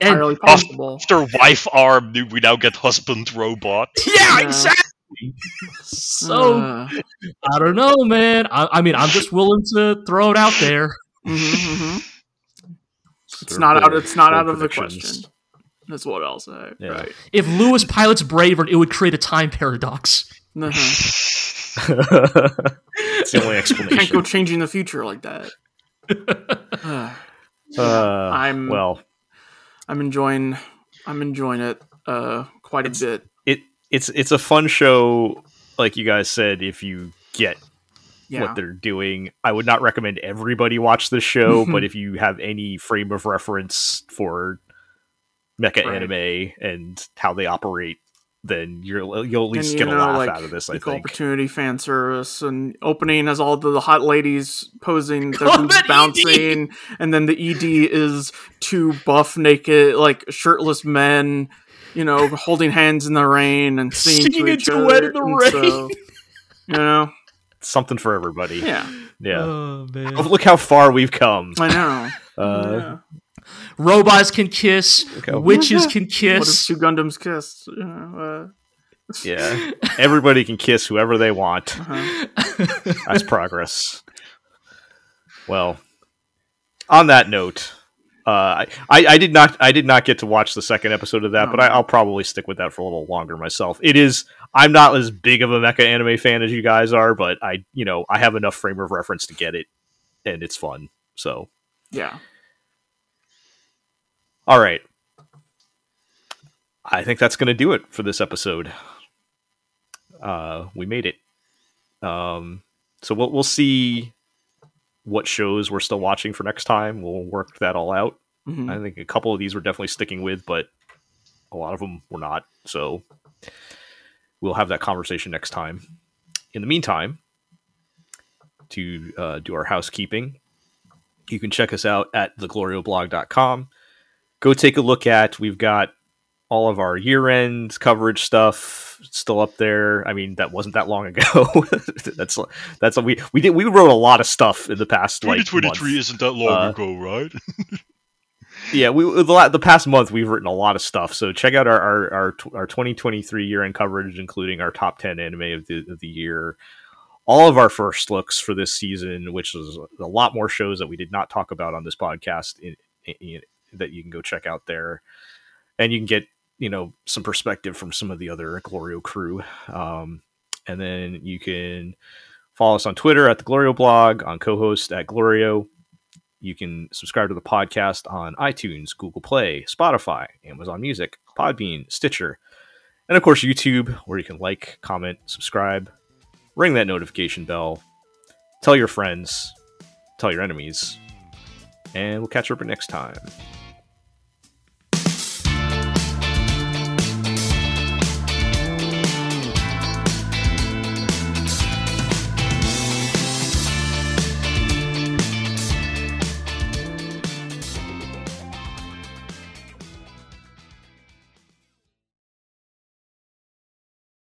S4: And
S3: Entirely possible.
S2: After wife arm, we now get husband robot.
S4: yeah,
S3: Yeah.
S4: exactly. So
S3: Uh,
S4: I don't know, man. I, I mean, I'm just willing to throw it out there.
S3: mhm, mhm. It's
S1: Sort
S3: not out. It's not out of the question. That's what I'll say.
S1: Yeah.
S3: Right.
S4: If Lewis pilots Bravern, it would create a time paradox.
S3: Uh-huh.
S1: it's the only explanation.
S3: Can't go changing the future like that. Uh,
S1: Uh,
S3: I'm-
S1: well.
S3: I'm enjoying. I'm enjoying it uh, quite a bit.
S1: It it's it's a fun show, like you guys said. If you get
S3: Yeah.
S1: what they're doing, I would not recommend everybody watch this show. but if you have any frame of reference for mecha
S3: Right.
S1: anime and how they operate, then you're you'll at least
S3: And,
S1: get
S3: you
S1: a
S3: know,
S1: laugh
S3: like,
S1: out of this. I think.
S3: opportunity fan service and opening as all the hot ladies posing, their boobs
S4: that ED.
S3: bouncing, and then the ED is two buff, naked, like shirtless men, you know, holding hands in the rain and singing,
S4: Singing
S3: to
S4: a
S3: each
S4: duet
S3: other.
S4: in the
S3: and
S4: rain.
S3: so, you know,
S1: Something for everybody.
S3: yeah,
S1: Yeah.
S4: Oh man.
S1: Oh, look how far we've come.
S3: I know.
S1: Uh,
S3: yeah.
S4: Robots can kiss.
S1: Look
S4: Witches can
S3: What if
S4: kiss.
S3: two Gundams kiss? You know,
S1: Yeah. Everybody can kiss whoever they want.
S3: uh, uh-huh.
S1: That's progress. Well, on that note, uh, I, I did not I did not get to watch the second episode of that, but I,
S3: Oh.
S1: I'll probably stick with that for a little longer myself. It is I'm not as big of a mecha anime fan as you guys are, but I you know I have enough frame of reference to get it, and it's fun. So
S3: yeah.
S1: All right, I think that's going to do it for this episode. Uh, we made it. Um, so we'll we'll see what shows we're still watching for next time. We'll work that all out.
S3: Mhm.
S1: I think a couple of these we're definitely sticking with, but a lot of them we're not. So we'll have that conversation next time. In the meantime, to uh, do our housekeeping, you can check us out at theglorioblog.com. Go take a look at, we've got all of our year end coverage stuff still up there. I mean, that wasn't that long ago. that's that's we we did we wrote a lot of stuff in the past
S2: 2023 isn't that long
S1: Uh,
S2: ago, right?
S1: Yeah, we the, the past month we've written a lot of stuff. So check out our our our, our 2023 year end coverage, including our top 10 anime of the of the year, all of our first looks for this season, which is a lot more shows that we did not talk about on this podcast in, in, that you can go check out there, and you can get you know some perspective from some of the other Glorio crew, um, and then you can follow us on Twitter at the Glorio blog, on co-host at Glorio. You can subscribe to the podcast on iTunes, Google Play, Spotify, Amazon Music, Podbean, Stitcher, and of course YouTube, where you can like, comment, subscribe, ring that notification bell, tell your friends, tell your enemies, and we'll catch you up next time.